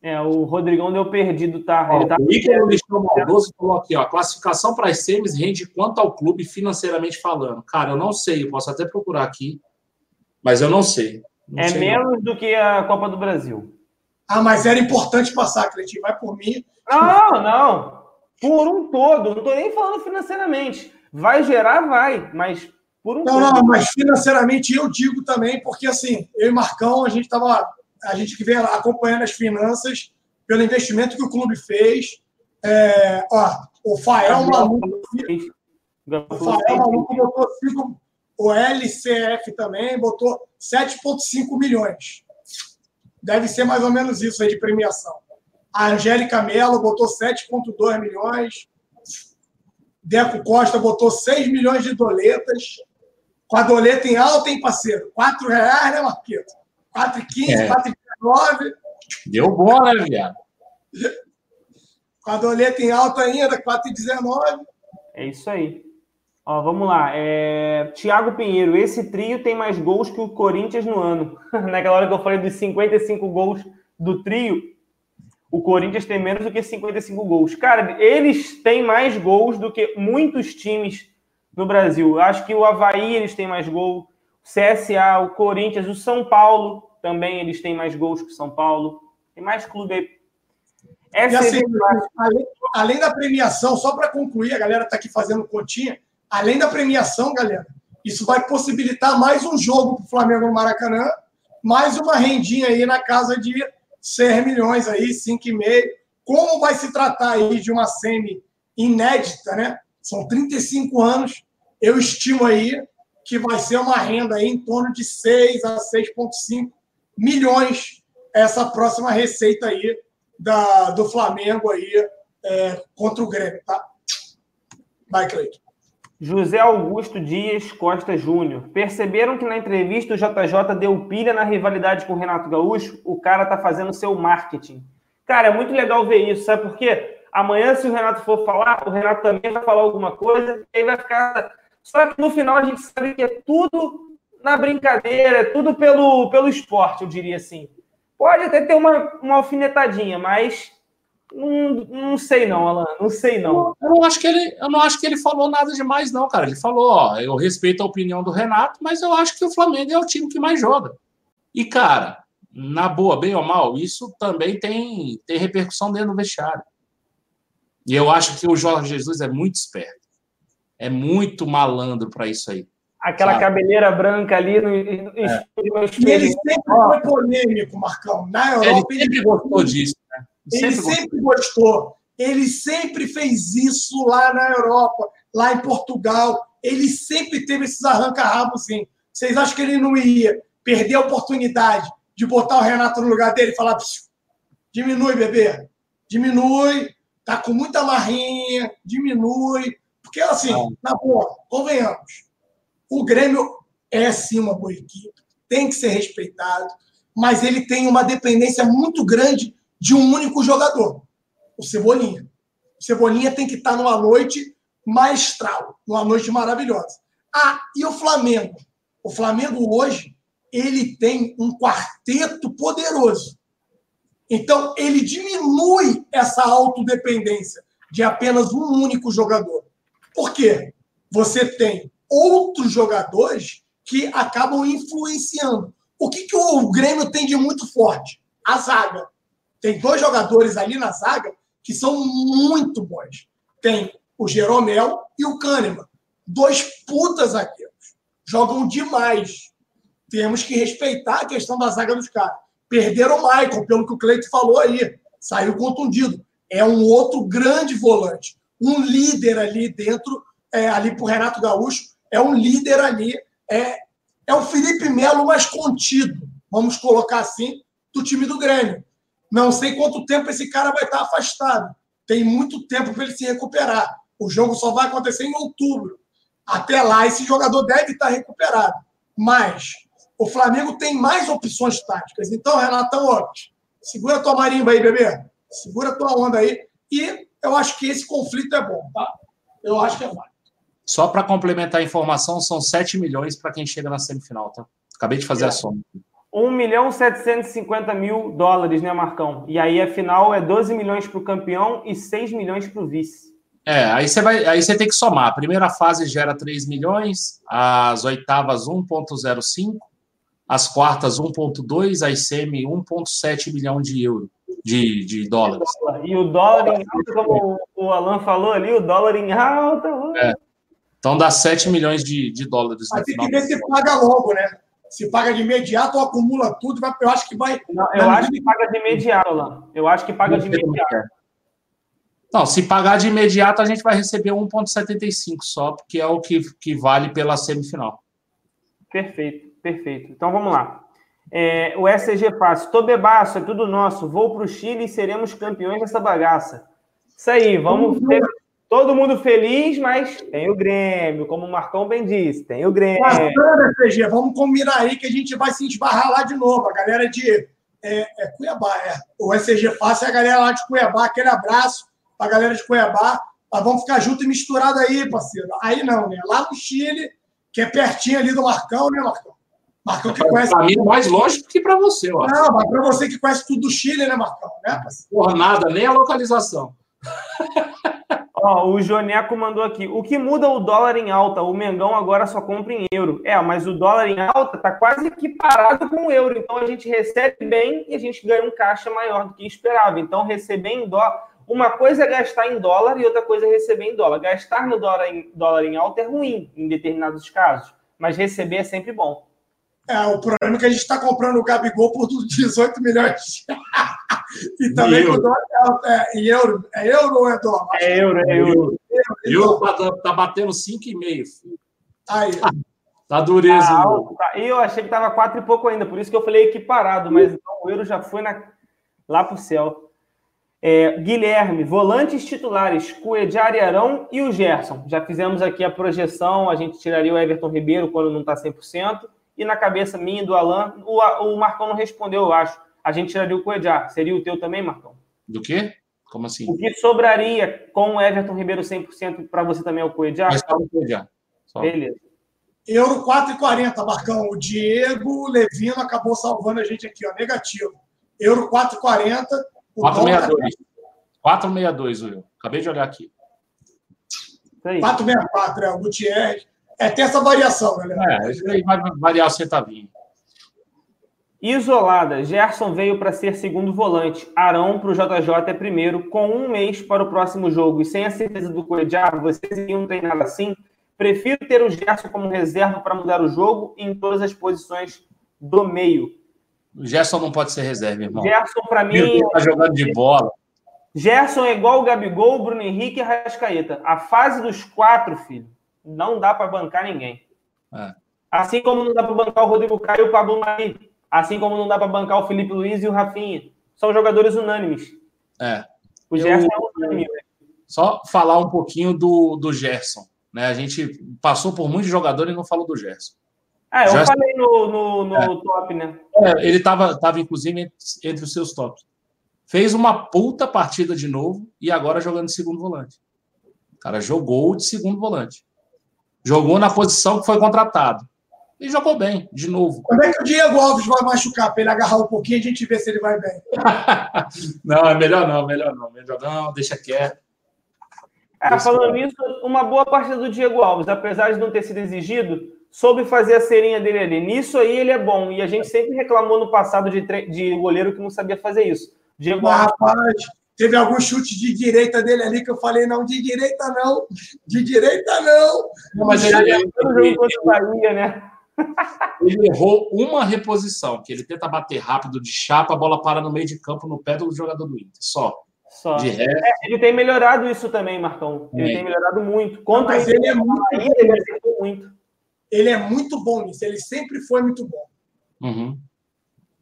É, o Rodrigão deu perdido, tá? Ó, tá... O Iker Lixão Maldoso falou aqui, ó, classificação para as semis rende quanto ao clube financeiramente falando? Cara, eu não sei, eu posso até procurar aqui, mas eu não sei. Não é sei menos não. do que a Copa do Brasil. Ah, mas era importante passar, Cleitinho, vai por mim. Não, não. Por um todo, não estou nem falando financeiramente. Vai gerar, vai, mas por um não, todo. Não, mas financeiramente eu digo também, porque assim, eu e Marcão, a gente estava a gente que vem acompanhando as finanças pelo investimento que o clube fez. É, ó, o Fael Maluco. O Fael Maluco botou 5. O LCF também botou 7,5 milhões. Deve ser mais ou menos isso aí de premiação. A Angélica Mello botou 7,2 milhões. Deco Costa botou 6 milhões de doletas. Com a doleta em alta, hein, parceiro? 4 reais, né, Marquito? 4,15, é. 4,19. Deu bom, né, viado? Com a doleta em alta ainda, 4,19. É isso aí. Ó, vamos lá. É... Tiago Pinheiro, esse trio tem mais gols que o Corinthians no ano. Naquela hora que eu falei dos 55 gols do trio, o Corinthians tem menos do que 55 gols. Cara, eles têm mais gols do que muitos times no Brasil. Acho que o Havaí eles têm mais gols, o CSA, o Corinthians, o São Paulo também eles têm mais gols que o São Paulo. Tem mais clube aí. Essa assim, além, além, da premiação, só para concluir, a galera está aqui fazendo continha. Além da premiação, galera, isso vai possibilitar mais um jogo para o Flamengo no Maracanã, mais uma rendinha aí na casa de 6 milhões aí, 5,5. Como vai se tratar aí de uma semi inédita, né? São 35 anos. Eu estimo aí que vai ser uma renda em torno de 6 a 6,5 milhões essa próxima receita aí da, do Flamengo aí é, contra o Grêmio, tá? Vai, Cleiton. José Augusto Dias Costa Júnior. Perceberam que na entrevista o JJ deu pilha na rivalidade com o Renato Gaúcho? O cara tá fazendo seu marketing. Cara, é muito legal ver isso, sabe por quê? Amanhã, se o Renato for falar, o Renato também vai falar alguma coisa, e aí vai ficar. Só que no final a gente sabe que é tudo na brincadeira, é tudo pelo, pelo esporte, eu diria assim. Pode até ter uma, uma alfinetadinha, mas não, não sei não, Alan, não sei não. Eu não acho que ele, eu não acho que ele falou nada demais não, cara. Ele falou, ó, eu respeito a opinião do Renato, mas eu acho que o Flamengo é o time que mais joga. E cara, na boa, bem ou mal, isso também tem tem repercussão dentro do vestiário. E eu acho que o Jorge Jesus é muito esperto. É muito malandro para isso aí. Aquela sabe? cabeleira branca ali no, no é. E ele sempre foi polêmico, Marcão. Na Europa, ele sempre gostou disso. Né? Ele sempre, sempre gostou. Ele sempre fez isso lá na Europa, lá em Portugal. Ele sempre teve esses arranca-rabos, sim. Vocês acham que ele não ia perder a oportunidade de botar o Renato no lugar dele e falar: diminui, bebê, diminui, tá com muita marrinha, diminui. Porque, assim, ah. na boa, convenhamos, o Grêmio é sim uma boa equipe, tem que ser respeitado, mas ele tem uma dependência muito grande de um único jogador, o Cebolinha. O Cebolinha tem que estar numa noite maestral, numa noite maravilhosa. Ah, e o Flamengo? O Flamengo hoje, ele tem um quarteto poderoso. Então, ele diminui essa autodependência de apenas um único jogador. Por quê? Você tem outros jogadores que acabam influenciando. O que, que o Grêmio tem de muito forte? A zaga. Tem dois jogadores ali na zaga que são muito bons. Tem o Jeromel e o Kahneman. Dois putas zagueiros. Jogam demais. Temos que respeitar a questão da zaga dos caras. Perderam o Michael, pelo que o Cleito falou aí. Saiu contundido. É um outro grande volante. Um líder ali dentro, é, ali para o Renato Gaúcho, é um líder ali, é, é o Felipe Melo mais contido, vamos colocar assim, do time do Grêmio. Não sei quanto tempo esse cara vai estar afastado. Tem muito tempo para ele se recuperar. O jogo só vai acontecer em outubro. Até lá, esse jogador deve estar recuperado. Mas o Flamengo tem mais opções táticas. Então, Renatão, ó, segura tua marimba aí, bebê. Segura tua onda aí. E eu acho que esse conflito é bom, tá? Eu acho que é válido. Só para complementar a informação, são 7 milhões para quem chega na semifinal, tá? Acabei de fazer é. a soma. 1 milhão 750 mil dólares, né, Marcão? E aí a final é 12 milhões para o campeão e 6 milhões para o vice. É, aí você vai, aí você tem que somar. A primeira fase gera 3 milhões, as oitavas 1.05, as quartas 1.2, as semi 1.7 milhão de euros, de, de dólares. E o dólar em alta, como o Alan falou ali, o dólar em alta. É. Então dá 7 milhões de, de dólares. Mas tem que ver se paga logo, né? Se paga de imediato ou acumula tudo, eu acho que vai. Não, eu acho que paga de imediato, lá. Eu acho que paga de imediato. Não, se pagar de imediato, a gente vai receber 1,75 só, porque é o que, que vale pela semifinal. Perfeito, perfeito. Então vamos lá. É, o SCG Fácil. Tô bebaço, é tudo nosso. Vou para o Chile e seremos campeões dessa bagaça. Isso aí, vamos ter Todo mundo feliz, mas tem o Grêmio, como o Marcão bem disse, tem o Grêmio. Bacana, FG, vamos combinar aí que a gente vai se esbarrar lá de novo. A galera de é, é Cuiabá, é. O SG Fácil é a galera lá de Cuiabá. Aquele abraço para a galera de Cuiabá. Nós vamos ficar junto e misturado aí, parceiro. Aí não, né? Lá no Chile, que é pertinho ali do Marcão, né, Marcão? Marcão que conhece. Para mim é mais longe do que para você, ó. Não, mas para você que conhece tudo do Chile, né, Marcão? Né, Porra, nada, nem a localização. Ó, o Joneco mandou aqui. O que muda o dólar em alta? O Mengão agora só compra em euro. É, mas o dólar em alta tá quase equiparado com o euro. Então a gente recebe bem e a gente ganha um caixa maior do que esperava. Então receber em dólar. Uma coisa é gastar em dólar e outra coisa é receber em dólar. Gastar no dólar em, dólar em alta é ruim em determinados casos, mas receber é sempre bom. É, o problema é que a gente está comprando o Gabigol por 18 milhões. e também euro. dólar é, é, euro. É euro ou é dólar? É euro, é euro. Euro está tá batendo 5,5. Aí. Tá dureza. Ah, tá. Eu achei que estava 4 e pouco ainda, por isso que eu falei equiparado, mas então, o euro já foi na, lá para o céu. É, Guilherme, volantes titulares, Cuejar e Arão e o Gerson. Já fizemos aqui a projeção, a gente tiraria o Everton Ribeiro quando não está 100% e na cabeça minha e do Alan, o, o Marcão não respondeu, eu acho. A gente tiraria o Coedjar. Seria o teu também, Marcão? Do quê? Como assim? O que sobraria com o Everton Ribeiro 100% para você também é o Coedjar? Mas só o Coedjar. Beleza. Euro 4,40, Marcão. O Diego Levino acabou salvando a gente aqui, ó. Negativo. Euro 4,40. 4,62. 4,62, Will. Acabei de olhar aqui. 4,64, é o Gutierrez. É, tem essa variação, galera. É, isso aí vai variar o centavinho. Isolada, Gerson veio para ser segundo volante, Arão para o JJ é primeiro, com um mês para o próximo jogo e sem a certeza do Coediar, vocês iriam treinar assim? Prefiro ter o Gerson como reserva para mudar o jogo em todas as posições do meio. O Gerson não pode ser reserva, irmão. Gerson, para mim. Tá jogando de bola. Gerson é igual o Gabigol, Bruno Henrique e Rascaeta. A fase dos quatro, filho não dá para bancar ninguém. É. Assim como não dá para bancar o Rodrigo Caio e o Pablo Mari. Assim como não dá para bancar o Felipe Luiz e o Rafinha. São jogadores unânimes. É. O Gerson Eu... é unânime. Né? Só falar um pouquinho do, do Gerson. Né? A gente passou por muitos jogadores e não falou do Gerson. Ah, eu Gerson... falei no, no, no é. top, né? É, ele estava tava, inclusive, entre, entre os seus tops. Fez uma puta partida de novo e agora jogando de segundo volante. O cara jogou de segundo volante. Jogou na posição que foi contratado. E jogou bem, de novo. Quando é que o Diego Alves vai machucar para ele agarrar um pouquinho e a gente vê se ele vai bem? não, é melhor não, melhor não. Melhor não, deixa quieto. É, falando nisso, uma boa parte do Diego Alves, apesar de não ter sido exigido, soube fazer a serinha dele ali. Nisso aí ele é bom. E a gente sempre reclamou no passado de, de goleiro que não sabia fazer isso. Diego Mas, Alves. Rapaz, Teve algum chute de direita dele ali que eu falei, não, de direita não, de direita não. não mas ele, ele, ele, Bahia, né? ele errou uma reposição, que ele tenta bater rápido de chapa, a bola para no meio de campo, no pé do jogador do Inter, só. Só. De resto... É, ele tem melhorado isso também, Marcão. Ele é. tem melhorado muito. Contra mas ele é muito, Bahia, ele muito. Ele é muito bom nisso, ele sempre foi muito bom. Uhum.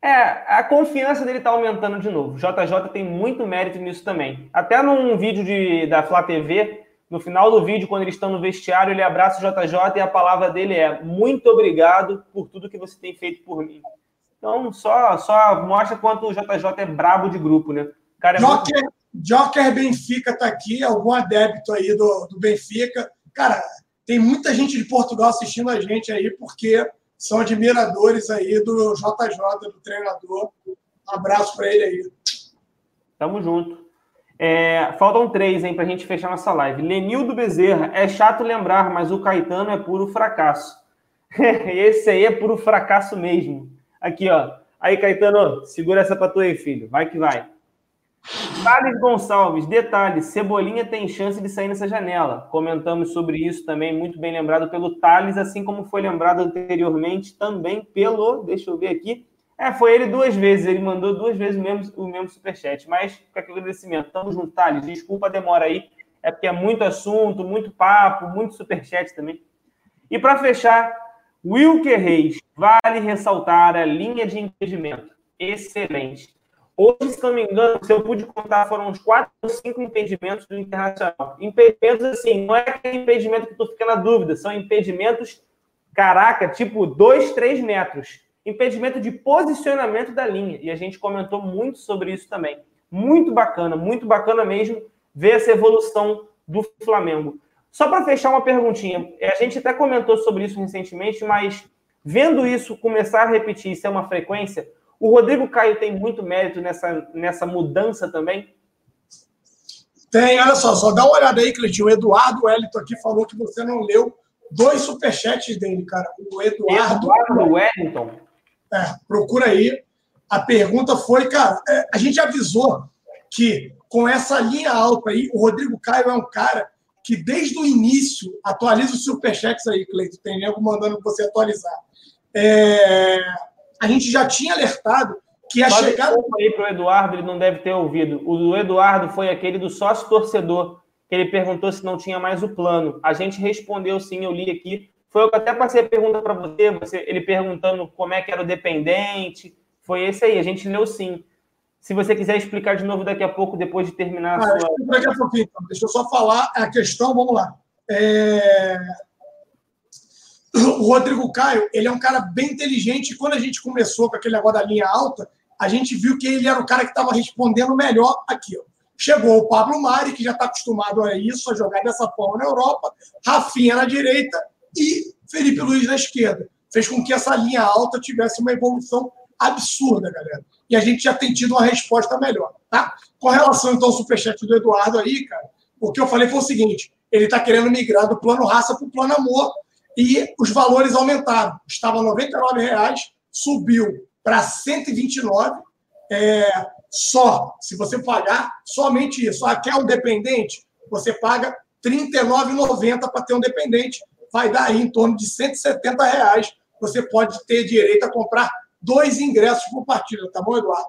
É, a confiança dele está aumentando de novo. JJ tem muito mérito nisso também. Até num vídeo de, da Flá TV, no final do vídeo, quando eles estão no vestiário, ele abraça o JJ e a palavra dele é muito obrigado por tudo que você tem feito por mim. Então, só, só mostra quanto o JJ é brabo de grupo, né? cara é Joker, muito... Joker Benfica tá aqui, algum adébito aí do, do Benfica. Cara, tem muita gente de Portugal assistindo a gente aí, porque são admiradores aí do JJ, do treinador. Abraço para ele aí. Tamo junto. É, faltam três, hein, para a gente fechar nossa live. Lenildo Bezerra, é chato lembrar, mas o Caetano é puro fracasso. Esse aí é puro fracasso mesmo. Aqui, ó. Aí, Caetano, segura essa pra tu aí, filho. Vai que vai. Thales Gonçalves, detalhe: Cebolinha tem chance de sair nessa janela. Comentamos sobre isso também, muito bem lembrado pelo Thales, assim como foi lembrado anteriormente também pelo. Deixa eu ver aqui. É, foi ele duas vezes, ele mandou duas vezes o mesmo, o mesmo superchat. Mas aqui o agradecimento. Tamo junto, Thales. Desculpa a demora aí. É porque é muito assunto, muito papo, muito superchat também. E para fechar, Wilker Reis, vale ressaltar a linha de impedimento. Excelente. Hoje, se não me engano, se eu pude contar, foram uns quatro ou cinco impedimentos do Internacional. Impedimentos, assim, não é aquele impedimento que tu fica na dúvida, são impedimentos, caraca, tipo dois, três metros. Impedimento de posicionamento da linha. E a gente comentou muito sobre isso também. Muito bacana, muito bacana mesmo ver essa evolução do Flamengo. Só para fechar uma perguntinha, é, a gente até comentou sobre isso recentemente, mas vendo isso começar a repetir, isso é uma frequência, o Rodrigo Caio tem muito mérito nessa, nessa mudança também? Tem, olha só, só dá uma olhada aí, Cleitinho. O Eduardo Wellington aqui falou que você não leu dois superchats dele, cara. O Eduardo. Eduardo Wellington. É, procura aí. A pergunta foi, cara, é, a gente avisou que com essa linha alta aí, o Rodrigo Caio é um cara que desde o início, atualiza os superchats aí, Cleiton, tem nego mandando você atualizar. É, a gente já tinha alertado que a Só chegada. aí para o Eduardo, ele não deve ter ouvido. O do Eduardo foi aquele do sócio torcedor, que ele perguntou se não tinha mais o plano. A gente respondeu sim, eu li aqui. Foi eu que até passei a pergunta para você, você, ele perguntando como é que era o dependente. Foi esse aí, a gente leu sim. Se você quiser explicar de novo daqui a pouco, depois de terminar a ah, sua. Daqui a pouquinho, então. Deixa eu só falar a questão, vamos lá. É... O Rodrigo Caio, ele é um cara bem inteligente. Quando a gente começou com aquele negócio da linha alta, a gente viu que ele era o cara que estava respondendo melhor aqui. Ó. Chegou o Pablo Mari, que já está acostumado a isso, a jogar dessa forma na Europa, Rafinha na direita e Felipe Luiz na esquerda. Fez com que essa linha alta tivesse uma evolução absurda, galera e a gente já tem tido uma resposta melhor. Tá? Com relação, então, ao superchat do Eduardo aí, cara, o que eu falei foi o seguinte: ele está querendo migrar do plano raça para o plano amor e os valores aumentaram. Estava R$ 99,00, subiu para 129 é, só. Se você pagar somente isso. Ah, quer um dependente? Você paga R$ 39,90 para ter um dependente. Vai dar aí em torno de 170 reais. Você pode ter direito a comprar dois ingressos por partida, tá bom, Eduardo?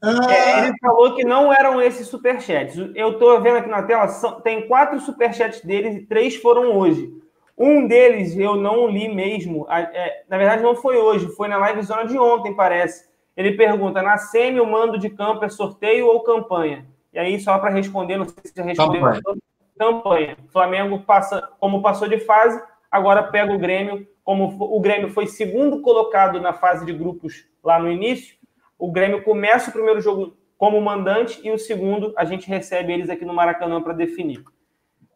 Ah... É, ele falou que não eram esses superchats. Eu estou vendo aqui na tela, são, tem quatro superchats deles e três foram hoje. Um deles eu não li mesmo. É, na verdade, não foi hoje, foi na live zona de ontem, parece. Ele pergunta: na SEMI, o mando de campo é sorteio ou campanha? E aí, só para responder, não sei se já respondeu. Campanha. campanha. Flamengo passa, como passou de fase, agora pega o Grêmio como o Grêmio foi segundo colocado na fase de grupos lá no início, o Grêmio começa o primeiro jogo como mandante e o segundo a gente recebe eles aqui no Maracanã para definir.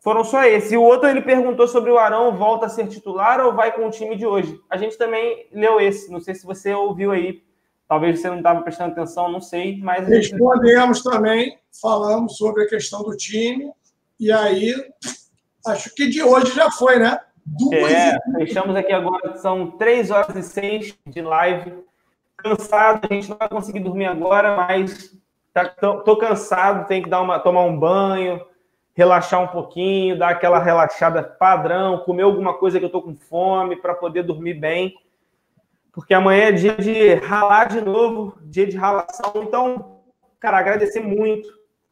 Foram só esses. E o outro ele perguntou sobre o Arão volta a ser titular ou vai com o time de hoje. A gente também leu esse. Não sei se você ouviu aí. Talvez você não estava prestando atenção, não sei. Mas respondemos também, falamos sobre a questão do time. E aí, acho que de hoje já foi, né? Duas é, fechamos aqui agora, são três horas e seis de live. Cansado, a gente não vai conseguir dormir agora, mas tá, tô, tô, cansado, tem que dar uma, tomar um banho, relaxar um pouquinho, dar aquela relaxada padrão, comer alguma coisa que eu tô com fome para poder dormir bem. Porque amanhã é dia de ralar de novo, dia de ralação. Então, cara, agradecer muito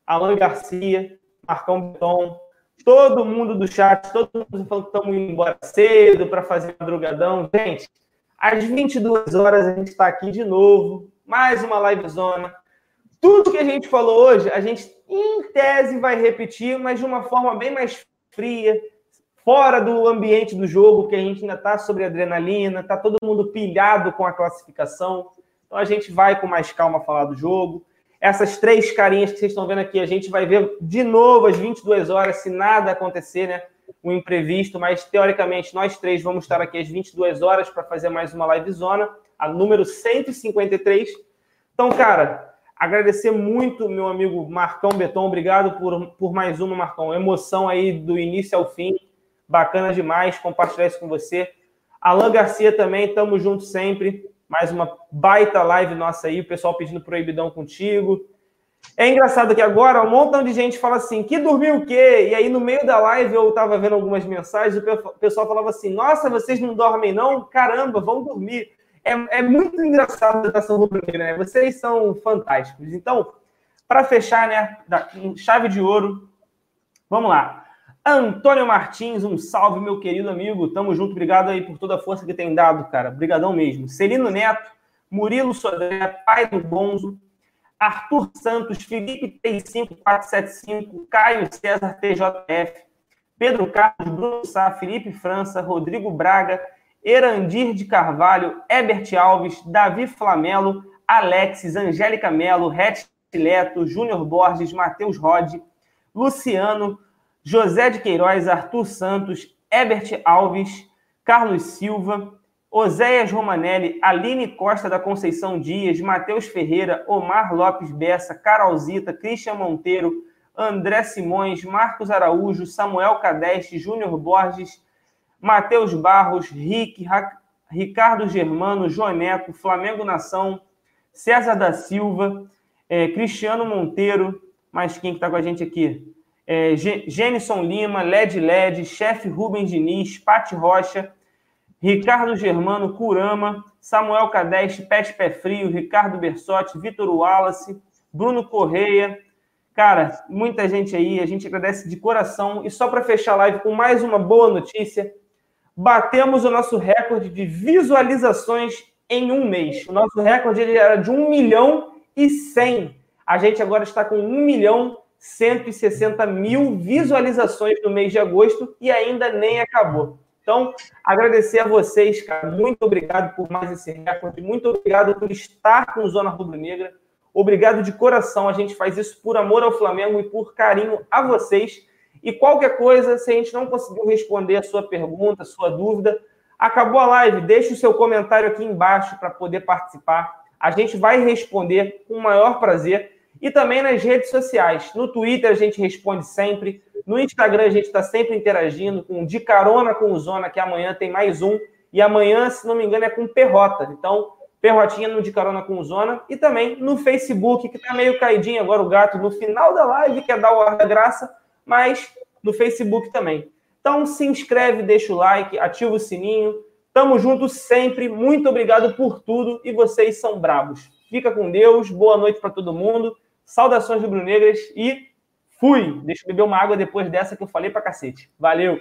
Alan Garcia, Marcão Beton, Todo mundo do chat, todo mundo falando que estamos indo embora cedo para fazer madrugadão. Gente, às 22 horas a gente está aqui de novo, mais uma live zona. Tudo que a gente falou hoje, a gente em tese vai repetir, mas de uma forma bem mais fria, fora do ambiente do jogo, que a gente ainda está sobre adrenalina, está todo mundo pilhado com a classificação. Então a gente vai com mais calma falar do jogo. Essas três carinhas que vocês estão vendo aqui, a gente vai ver de novo às 22 horas, se nada acontecer, né? Um imprevisto, mas teoricamente nós três vamos estar aqui às 22 horas para fazer mais uma live zona, a número 153. Então, cara, agradecer muito, meu amigo Marcão Beton, obrigado por, por mais uma, Marcão. Emoção aí do início ao fim, bacana demais compartilhar isso com você. Alan Garcia também, tamo junto sempre. Mais uma baita live nossa aí, o pessoal pedindo proibidão contigo. É engraçado que agora um montão de gente fala assim, que dormiu o quê? E aí no meio da live eu tava vendo algumas mensagens, o pessoal falava assim, nossa, vocês não dormem não? Caramba, vão dormir. É, é muito engraçado a nação rubro-negra, né? Vocês são fantásticos. Então, para fechar, né, chave de ouro, vamos lá. Antônio Martins, um salve, meu querido amigo. Tamo junto, obrigado aí por toda a força que tem dado, cara. Obrigadão mesmo. Celino Neto, Murilo Sodré, pai do Bonzo, Arthur Santos, Felipe 35475, Caio César TJF, Pedro Carlos, Bruno Sá, Felipe França, Rodrigo Braga, Erandir de Carvalho, Ebert Alves, Davi Flamelo, Alexis, Angélica Melo, Rete Leto, Júnior Borges, Matheus Rode, Luciano, José de Queiroz, Arthur Santos, Ebert Alves, Carlos Silva, Oséias Romanelli, Aline Costa da Conceição Dias, Matheus Ferreira, Omar Lopes Bessa, Carolzita, Christian Monteiro, André Simões, Marcos Araújo, Samuel Cadeste, Júnior Borges, Matheus Barros, Rick, Ricardo Germano, Joneco, Flamengo Nação, César da Silva, é, Cristiano Monteiro, mais quem que está com a gente aqui? É, Lima, Led Led, chefe Rubens Diniz, Pati Rocha, Ricardo Germano, Curama, Samuel Cadeste, Pet Pé Frio, Ricardo Bersotti, Vitor Wallace, Bruno Correia. Cara, muita gente aí, a gente agradece de coração. E só para fechar a live com mais uma boa notícia, batemos o nosso recorde de visualizações em um mês. O nosso recorde era de 1 milhão e 100. A gente agora está com 1 milhão 160 mil visualizações no mês de agosto e ainda nem acabou. Então, agradecer a vocês, cara. Muito obrigado por mais esse recorde. Muito obrigado por estar com Zona Rubro Negra. Obrigado de coração. A gente faz isso por amor ao Flamengo e por carinho a vocês. E qualquer coisa, se a gente não conseguiu responder a sua pergunta, a sua dúvida, acabou a live, deixe o seu comentário aqui embaixo para poder participar. A gente vai responder com o maior prazer. E também nas redes sociais. No Twitter a gente responde sempre. No Instagram a gente está sempre interagindo com De Carona com o Zona, que amanhã tem mais um. E amanhã, se não me engano, é com Perrota. Então, Perrotinha no De Carona com o Zona. E também no Facebook, que está meio caidinho agora o gato no final da live, quer dar o ar da graça, mas no Facebook também. Então, se inscreve, deixa o like, ativa o sininho. Tamo junto sempre. Muito obrigado por tudo e vocês são brabos. Fica com Deus. Boa noite para todo mundo. Saudações rubro-negras e fui! Deixa eu beber uma água depois dessa que eu falei pra cacete. Valeu!